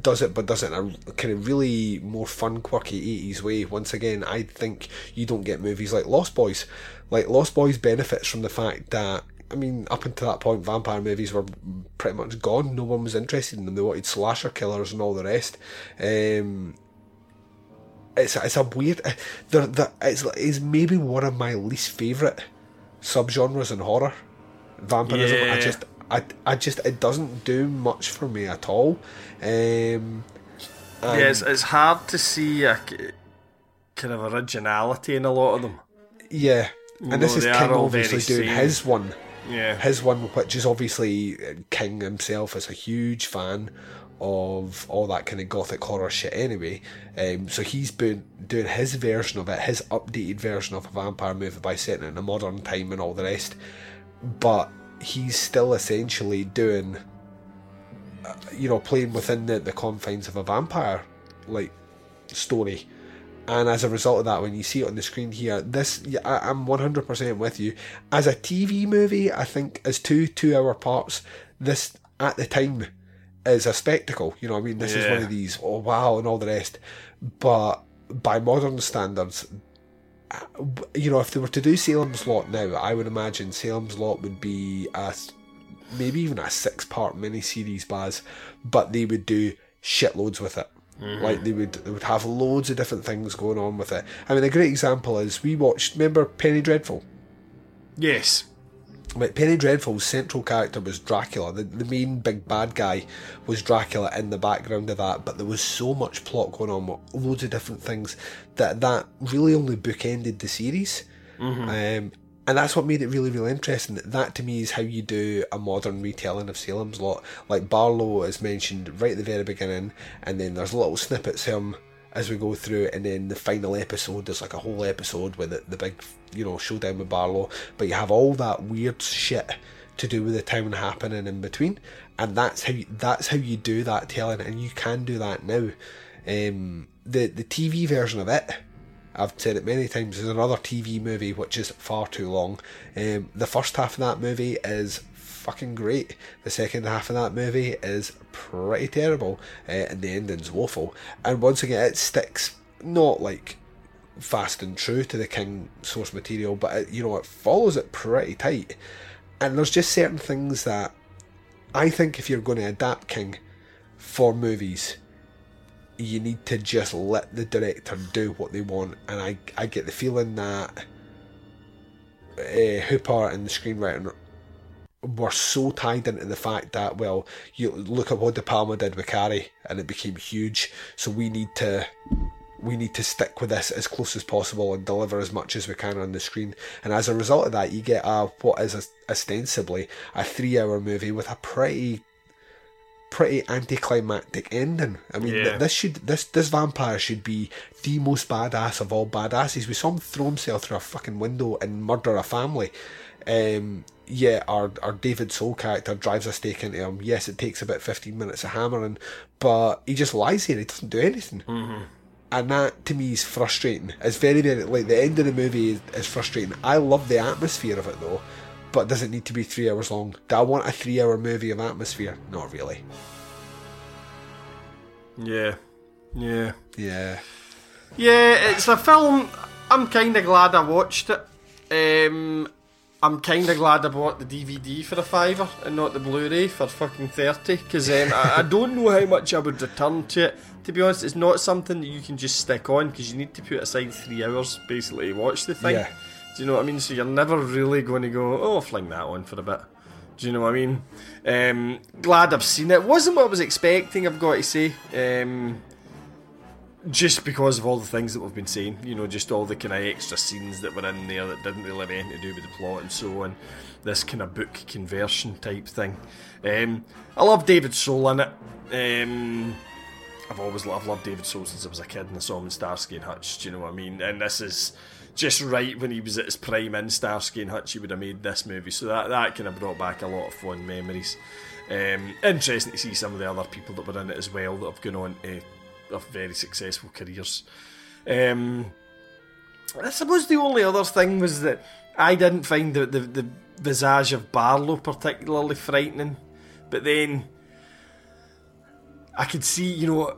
Speaker 1: does it but does it in a kind of really more fun quirky 80s way once again i think you don't get movies like lost boys like lost boys benefits from the fact that I mean, up until that point, vampire movies were pretty much gone. No one was interested in them. They wanted slasher killers and all the rest. Um, it's it's a weird. They're, they're, it's it's maybe one of my least favourite subgenres in horror. Vampirism. I just I I just it doesn't do much for me at all. Um,
Speaker 2: yeah, it's, it's hard to see a kind of originality in a lot of them.
Speaker 1: Yeah, and this is King obviously doing
Speaker 2: same.
Speaker 1: his one.
Speaker 2: Yeah.
Speaker 1: his one, which is obviously uh, King himself is a huge fan of all that kind of gothic horror shit anyway. Um, so he's been doing his version of it, his updated version of a vampire movie by setting it in a modern time and all the rest. But he's still essentially doing, uh, you know, playing within the, the confines of a vampire like story. And as a result of that, when you see it on the screen here, this I, I'm 100% with you. As a TV movie, I think as two two-hour parts, this at the time is a spectacle. You know, what I mean, this is one of these oh wow and all the rest. But by modern standards, you know, if they were to do Salem's Lot now, I would imagine Salem's Lot would be a maybe even a six-part mini-series, Baz, but they would do shitloads with it.
Speaker 2: Mhm.
Speaker 1: Like they would, they would have loads of different things going on with it. I mean, a great example is we watched. Remember Penny Dreadful?
Speaker 2: Yes.
Speaker 1: But Penny Dreadful's central character was Dracula. The, the main big bad guy was Dracula in the background of that, but there was so much plot going on loads of different things that that really only bookended the series. Um, and that's what made it really, really interesting. That to me is how you do a modern retelling of Salem's Lot. Like Barlow is mentioned right at the very beginning, and then there's little snippets of him as we go through, and then the final episode there's like a whole episode with the, the big, you know, showdown with Barlow. But you have all that weird shit to do with the town happening in between, and that's how you, that's how you do that telling, and you can do that now. Um, the the TV version of it. I've said it many times. There's another TV movie which is far too long. Um, the first half of that movie is fucking great. The second half of that movie is pretty terrible, uh, and the ending's woeful. And once again, it sticks not like fast and true to the King source material, but it, you know it follows it pretty tight. And there's just certain things that I think if you're going to adapt King for movies, you need to just let the director do what they want. And I, I get the feeling that uh, Hooper and the screenwriter were so tied into the fact that well, you look at what De Palma did with Carrie, and it became huge. So we need to we need to stick with this as close as possible and deliver as much as we can on the screen. And as a result of that, you get a what is ostensibly a three-hour movie with a pretty pretty anticlimactic ending. I mean,
Speaker 2: Yeah.
Speaker 1: this should this this vampire should be the most badass of all badasses. We saw him throw himself through a fucking window and murder a family. Um, yeah, our our David Soul character drives a stake into him. Yes, it takes about fifteen minutes of hammering, but he just lies here. He doesn't do anything. And that to me is frustrating. It's very, very like the end of the movie is, is frustrating. I love the atmosphere of it though, but does it need to be three hours long? Do I want a three hour movie of atmosphere? Not really.
Speaker 2: Yeah. Yeah.
Speaker 1: Yeah.
Speaker 2: Yeah, it's a film. I'm kind of glad I watched it. Um, I'm kind of glad I bought the DVD for a fiver and not the Blu-ray for fucking thirty. Because um, I, I don't know how much I would return to it. To be honest, it's not something that you can just stick on because you need to put aside three hours basically to watch the thing.
Speaker 1: Yeah.
Speaker 2: Do you know what I mean? So you're never really going to go, oh, I'll fling that on for a bit. Do you know what I mean? Um, glad I've seen it. Wasn't what I was expecting, I've got to say. Um, just because of all the things that we've been saying, you know, just all the kind of extra scenes that were in there that didn't really have anything to do with the plot and so on. This kind of book conversion type thing. Um, I love David Soul in it. Um, I've always loved, I've loved David Soul since I was a kid and I saw him in Starsky and Hutch. Do you know what I mean? And this is just right when he was at his prime in Starsky and Hutch. He would have made this movie, so that that kind of brought back a lot of fond memories. Um, interesting to see some of the other people that were in it as well that have gone on to have very successful careers. Um, I suppose the only other thing was that I didn't find the, the, the visage of Barlow particularly frightening, but then I could see, you know,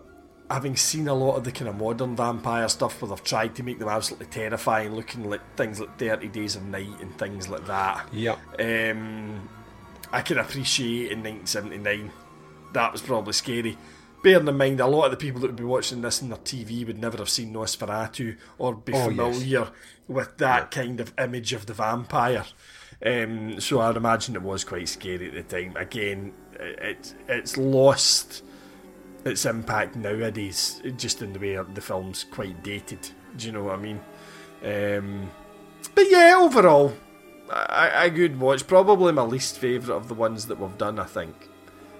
Speaker 2: having seen a lot of the kind of modern vampire stuff where they've tried to make them absolutely terrifying, looking like things like 30 Days of Night and things like that.
Speaker 1: Yeah.
Speaker 2: Um, I can appreciate in 1979 that was probably scary. Bearing in mind, a lot of the people that would be watching this on their TV would never have seen Nosferatu or be
Speaker 1: Oh, yes.
Speaker 2: familiar with that kind of image of the vampire. Um, so I'd imagine it was quite scary at the time. Again, it, it's lost its impact nowadays, just in the way the film's quite dated. Do you know what I mean? Um, but yeah, overall, a, a good watch. Probably my least favourite of the ones that we've done, I think.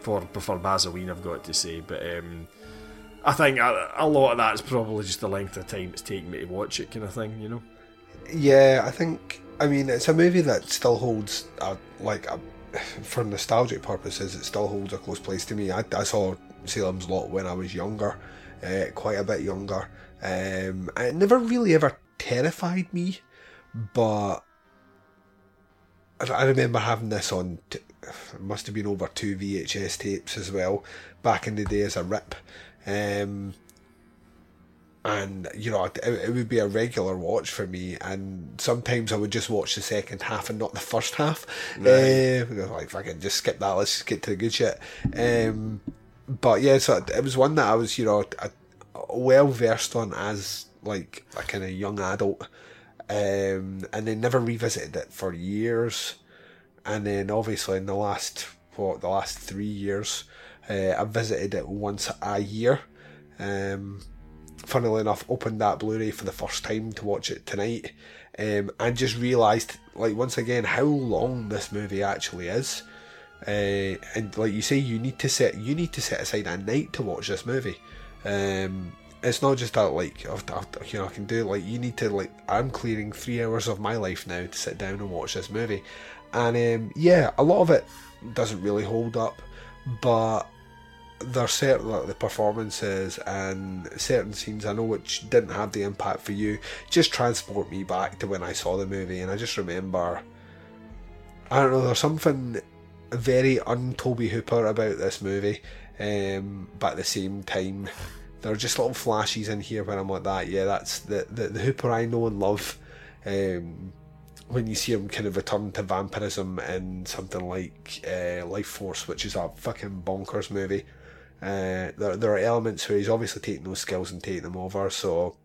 Speaker 2: For for Bazoween, I've got to say, but um, I think a, a lot of that is probably just the length of time it's taken me to watch it, kind of thing. You know?
Speaker 1: Yeah, I think. I mean, it's a movie that still holds a, like a, for nostalgic purposes. It still holds a close place to me. I, I saw Salem's Lot when I was younger, uh, quite a bit younger. Um, it never really ever terrified me, but I- remember having this on. T- must have been over two VHS tapes as well back in the day as a rip. Um, and you know it, it would be a regular watch for me and sometimes I would just watch the second half and not the first half
Speaker 2: Right.
Speaker 1: uh, like if I can just skip that let's just get to the good shit um, but yeah so it was one that I was you know well versed on as like a kind of young adult um, and then never revisited it for years and then obviously in the last what the last three years, uh, I visited it once a year. Um, funnily enough, opened that Blu-ray for the first time to watch it tonight, um, and just realised, like once again, how long this movie actually is. Uh, and like you say, you need to set you need to set aside a night to watch this movie. Um, it's not just that like I've, I've- you know I can do it, like you need to like I'm clearing three hours of my life now to sit down and watch this movie, and um, yeah, a lot of it doesn't really hold up, but there's certain like the performances and certain scenes I know which didn't have the impact for you just transport me back to when I saw the movie. And I just remember I don't know there's something very un Tobe Hooper about this movie um, but at the same time there are just little flashes in here where I'm like that. Yeah that's the, the, the Hooper I know and love um, when you see him kind of return to vampirism in something like uh, Lifeforce, which is a fucking bonkers movie. Uh, there, there are elements where he's obviously taking those skills and taking them over. So,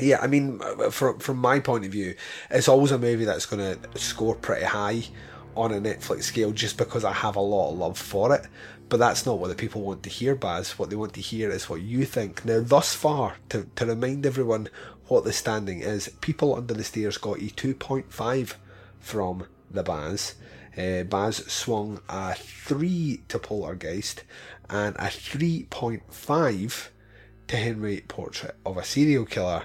Speaker 1: yeah, I mean, from from my point of view, it's always a movie that's going to score pretty high on a Netflix scale just because I have a lot of love for it. But that's not what the people want to hear, Baz. What they want to hear is what you think. Now, thus far, to, to remind everyone what the standing is, People Under the Stairs got a 2.5 from the Baz. Uh, Baz swung a 3 to Poltergeist and a 3.5 to Henry Portrait of a Serial Killer.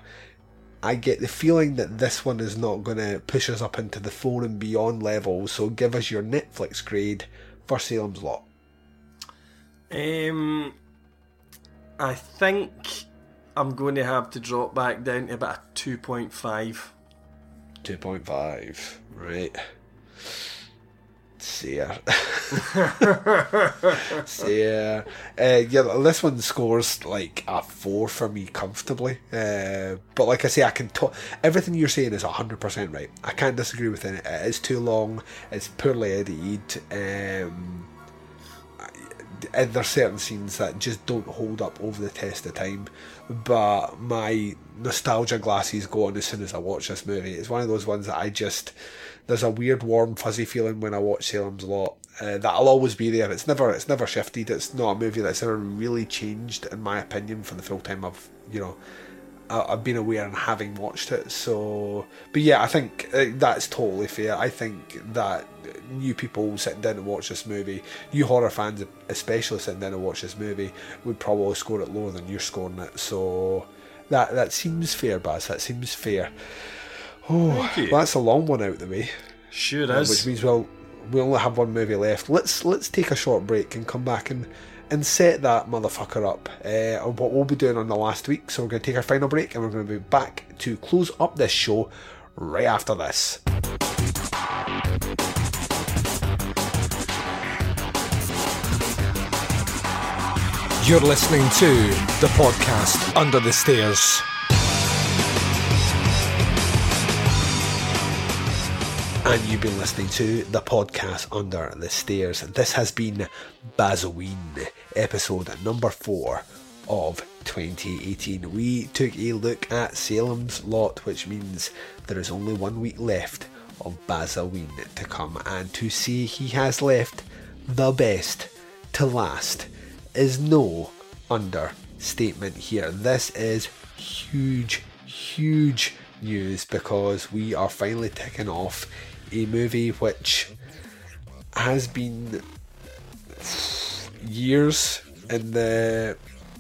Speaker 1: I get the feeling that this one is not going to push us up into the phone and beyond level, so give us your Netflix grade for Salem's Lot.
Speaker 2: Um, I think I'm going to have to drop back down to about a 2.5.
Speaker 1: 2.5, right. Seer. Seer. Uh, yeah, this one scores like a 4 for me comfortably. Uh, but like I say, I can talk. Everything you're saying is 100% right. I can't disagree with it. It is too long, it's poorly edited. Um, there's certain scenes that just don't hold up over the test of time. But my nostalgia glasses go on as soon as I watch this movie. It's one of those ones that I just there's a weird warm fuzzy feeling when I watch Salem's Lot. Uh, that'll always be there. It's never it's never shifted. It's not a movie that's ever really changed in my opinion for the full time I've you know I- I've been aware and having watched it. So, but yeah, I think uh, that's totally fair. I think that new people sitting down to watch this movie, new horror fans especially sitting down to watch this movie, would probably score it lower than you're scoring it. So that that seems fair, Baz. That seems fair. Oh, well, that's a long one out the way.
Speaker 2: Sure
Speaker 1: Uh,
Speaker 2: is.
Speaker 1: Which means well, we only have one movie left. Let's let's take a short break and come back and and set that motherfucker up. Uh, what we'll be doing on the last week. So we're going to take our final break and we're going to be back to close up this show right after this. You're listening to the podcast Under the Stairs. And you've been listening to the podcast Under the Stairs. This has been Bazoween, episode number four of 2018. We took a look at Salem's Lot, which means there is only one week left of Bazoween to come. And to say he has left the best to last is no understatement here. This is huge, huge news because we are finally ticking off a movie which has been years in the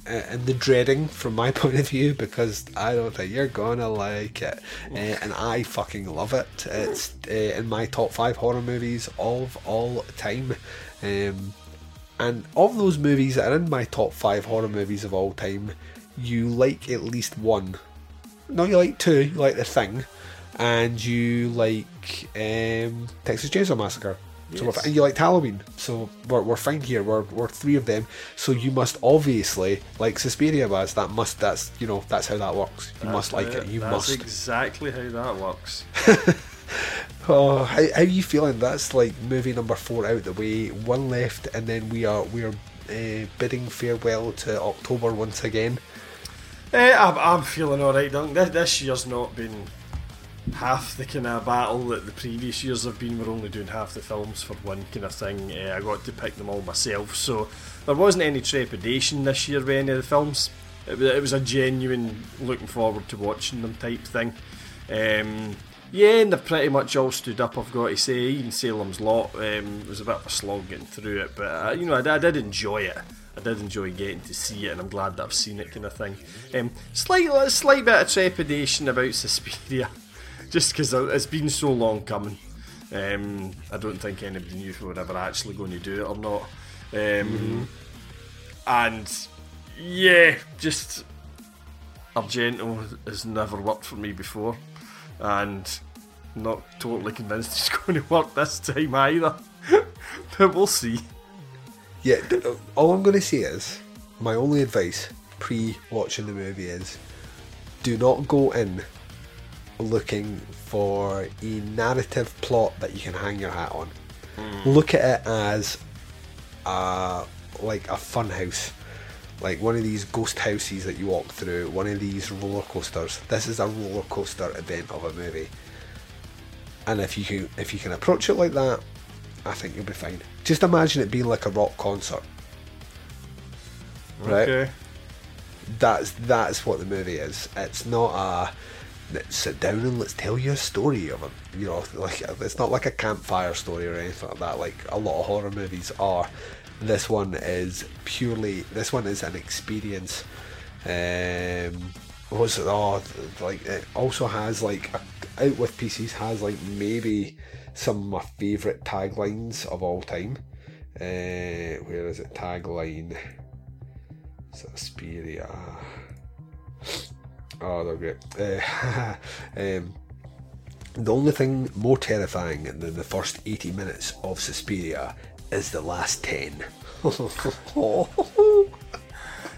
Speaker 1: uh, in the dreading from my point of view because I don't think you're gonna like it, uh, and I fucking love it. It's uh, in my top five horror movies of all time. Um, and of those movies that are in my top five horror movies of all time, you like at least one. No, you like two. You like The Thing, and you like um, Texas Chainsaw Massacre. So
Speaker 2: Yes.
Speaker 1: and you liked Halloween, so we're, we're fine here. We're, we're three of them. So you must obviously like Suspiria, Baz. That must that's you know that's how that works. You must like it. You
Speaker 2: That's
Speaker 1: must.
Speaker 2: exactly how that works.
Speaker 1: Oh, how, how are you feeling? That's like movie number four out the way, one left, and then we are we are uh, bidding farewell to October once again.
Speaker 2: Eh, I'm, I'm feeling alright, Dunk. This, this year's not been half the kind of battle that the previous years have been. We're only doing half the films for one kind of thing. Uh, I got to pick them all myself, so there wasn't any trepidation this year with any of the films. It was, it was a genuine looking forward to watching them type thing. Um, yeah, and they've pretty much all stood up. I've got to say, even Salem's Lot um, was a bit of a slog getting through it, but uh, you know, I, I, did enjoy it. I did enjoy getting to see it, and I'm glad that I've seen it, kind of thing. Um, slight, slight bit of trepidation about Suspiria, just because it's been so long coming. Um, I don't think anybody knew if we were ever actually going to do it or not. Um, mm-hmm. And yeah, just Argento has never worked for me before, and not totally convinced he's going to work this time either. but we'll see.
Speaker 1: Yeah, all I'm going to say is my only advice pre watching the movie is do not go in looking for a narrative plot that you can hang your hat on. Mm. Look at it as a, like a fun house like one of these ghost houses that you walk through, one of these roller coasters. This is a roller coaster event of a movie, and if you can if you can approach it like that, I think you'll be fine. Just imagine it being like a rock concert, right? Okay. That's that's what the movie is. It's not a sit down and let's tell you a story of it. You know, like it's not like a campfire story or anything like that. Like a lot of horror movies are. This one is purely. This one is an experience. Um, was it? Oh, like it also has like a, out with pieces has like maybe some of my favourite taglines of all time. Uh, where is it? Tagline. Suspiria. Oh, they're great. Uh, um, the only thing more terrifying than the first 80 minutes of Suspiria is the last 10.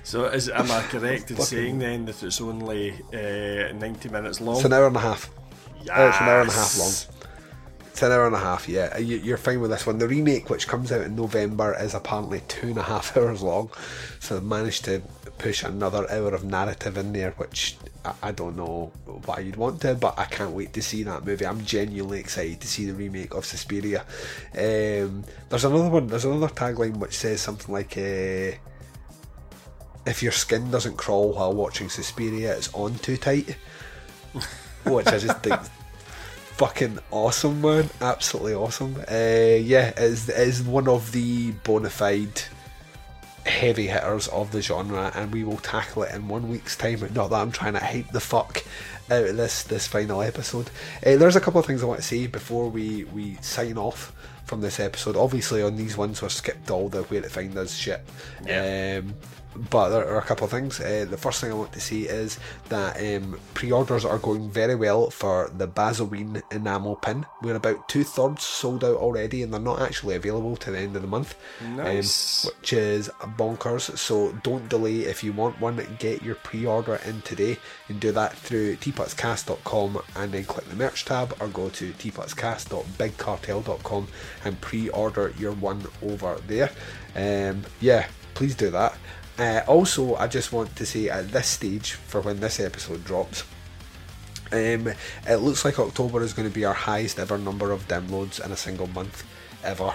Speaker 2: so, is am I correct in saying then that it's only uh, 90 minutes long?
Speaker 1: It's an hour and a half. Yes. Oh, it's an hour and a half long. It's an hour and a half, yeah. You're fine with this one. The remake, which comes out in November, is apparently two and a half hours long. So they managed to push another hour of narrative in there, which I don't know why you'd want to, but I can't wait to see that movie. I'm genuinely excited to see the remake of Suspiria. Um, there's another one. There's another tagline which says something like, uh, "If your skin doesn't crawl while watching Suspiria, it's on too tight," which I just think. Fucking awesome, man! Absolutely awesome. Uh, yeah, is is one of the bona fide heavy hitters of the genre, and we will tackle it in one week's time. Not that I'm trying to hype the fuck out of this this final episode. Uh, there's a couple of things I want to say before we we sign off from this episode. Obviously, on these ones, we skipped all the where to find us shit. Yeah. Um, but there are a couple of things. Uh, the first thing I want to say is that um, pre-orders are going very well for the Bazoween enamel pin. We're about two thirds sold out already, and they're not actually available to the end of the month,
Speaker 2: um, nice.
Speaker 1: um, which is bonkers. So don't delay if you want one. Get your pre-order in today, and do that through teapotscast.com, and then click the merch tab, or go to teapotscast.bigcartel.com and pre-order your one over there. Um, yeah, please do that. Uh, also, I just want to say at this stage, for when this episode drops, um, it looks like October is going to be our highest ever number of downloads in a single month ever,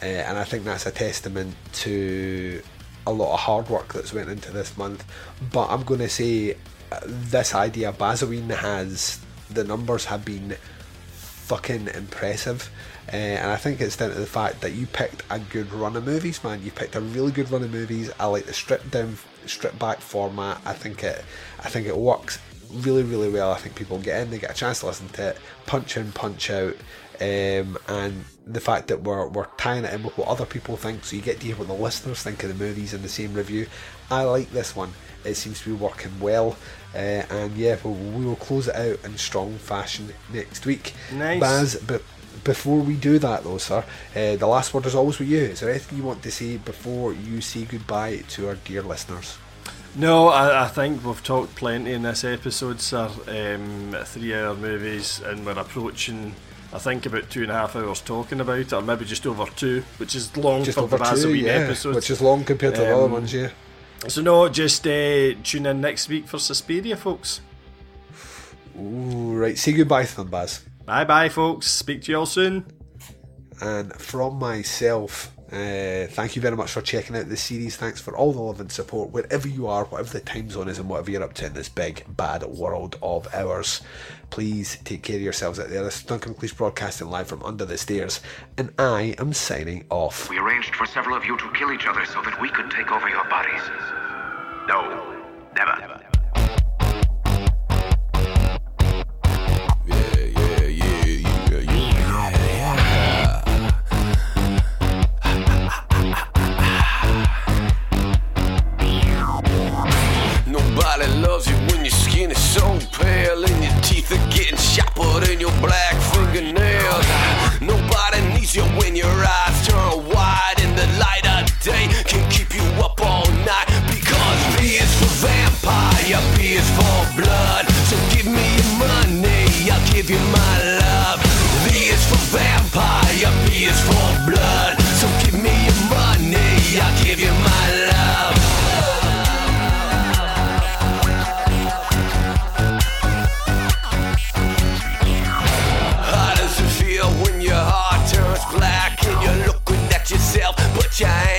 Speaker 1: uh, and I think that's a testament to a lot of hard work that's went into this month. But I'm going to say uh, this idea, Bazoween has the numbers have been fucking impressive. Uh, and I think it's down to the fact that you picked a good run of movies, man. You picked a really good run of movies. I like the stripped down, stripped back format. I think it, I think it works really, really well. I think people get in, they get a chance to listen to it, punch in, punch out, um, and the fact that we're we're tying it in with what other people think, so you get to hear what the listeners think of the movies in the same review. I like this one. It seems to be working well, uh, and yeah, we'll, we will close it out in strong fashion next week.
Speaker 2: Nice,
Speaker 1: Baz, but before we do that, though, sir, uh, the last word is always with you. Is there anything you want to say before you say goodbye to our dear listeners?
Speaker 2: No, I, I think we've talked plenty in this episode, sir. Um, three hour movies, and we're approaching, I think, about two and a half hours talking about it, or maybe just over two, which is long
Speaker 1: just
Speaker 2: for the Vaseline
Speaker 1: yeah,
Speaker 2: episodes.
Speaker 1: Which is long compared to um, the other um, ones, yeah.
Speaker 2: So, no, just uh, tune in next week for Suspiria, folks.
Speaker 1: Ooh, right, say goodbye to them, Baz.
Speaker 2: Bye bye, folks. Speak to you all soon.
Speaker 1: And from myself, uh, thank you very much for checking out this series. Thanks for all the love and support wherever you are, whatever the time zone is, and whatever you're up to in this big bad world of ours. Please take care of yourselves out there. This is Duncan Cleese broadcasting live from under the stairs, and I am signing off.
Speaker 13: We arranged for several of you to kill each other so that we could take over your bodies. No, never.
Speaker 14: Nobody sharper than your black fingernails. Nobody needs you when your eyes turn wide in the light of day can keep you up all night because B is for vampire, B is for blood. So give me your money, I'll give you my love. Yourself,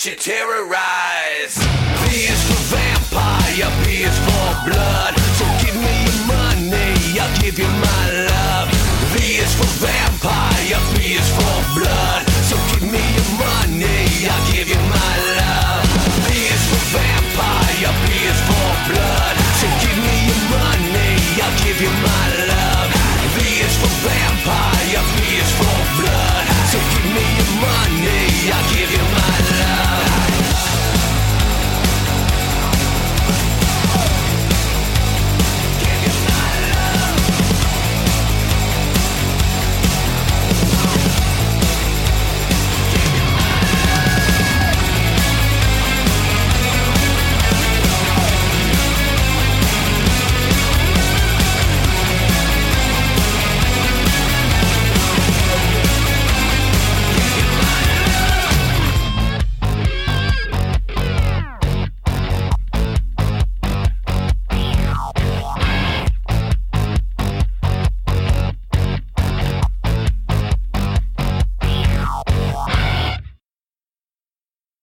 Speaker 14: that you terrorize. B is for vampire, B is for blood. So give me your money, I'll give you my love. V is for vampire.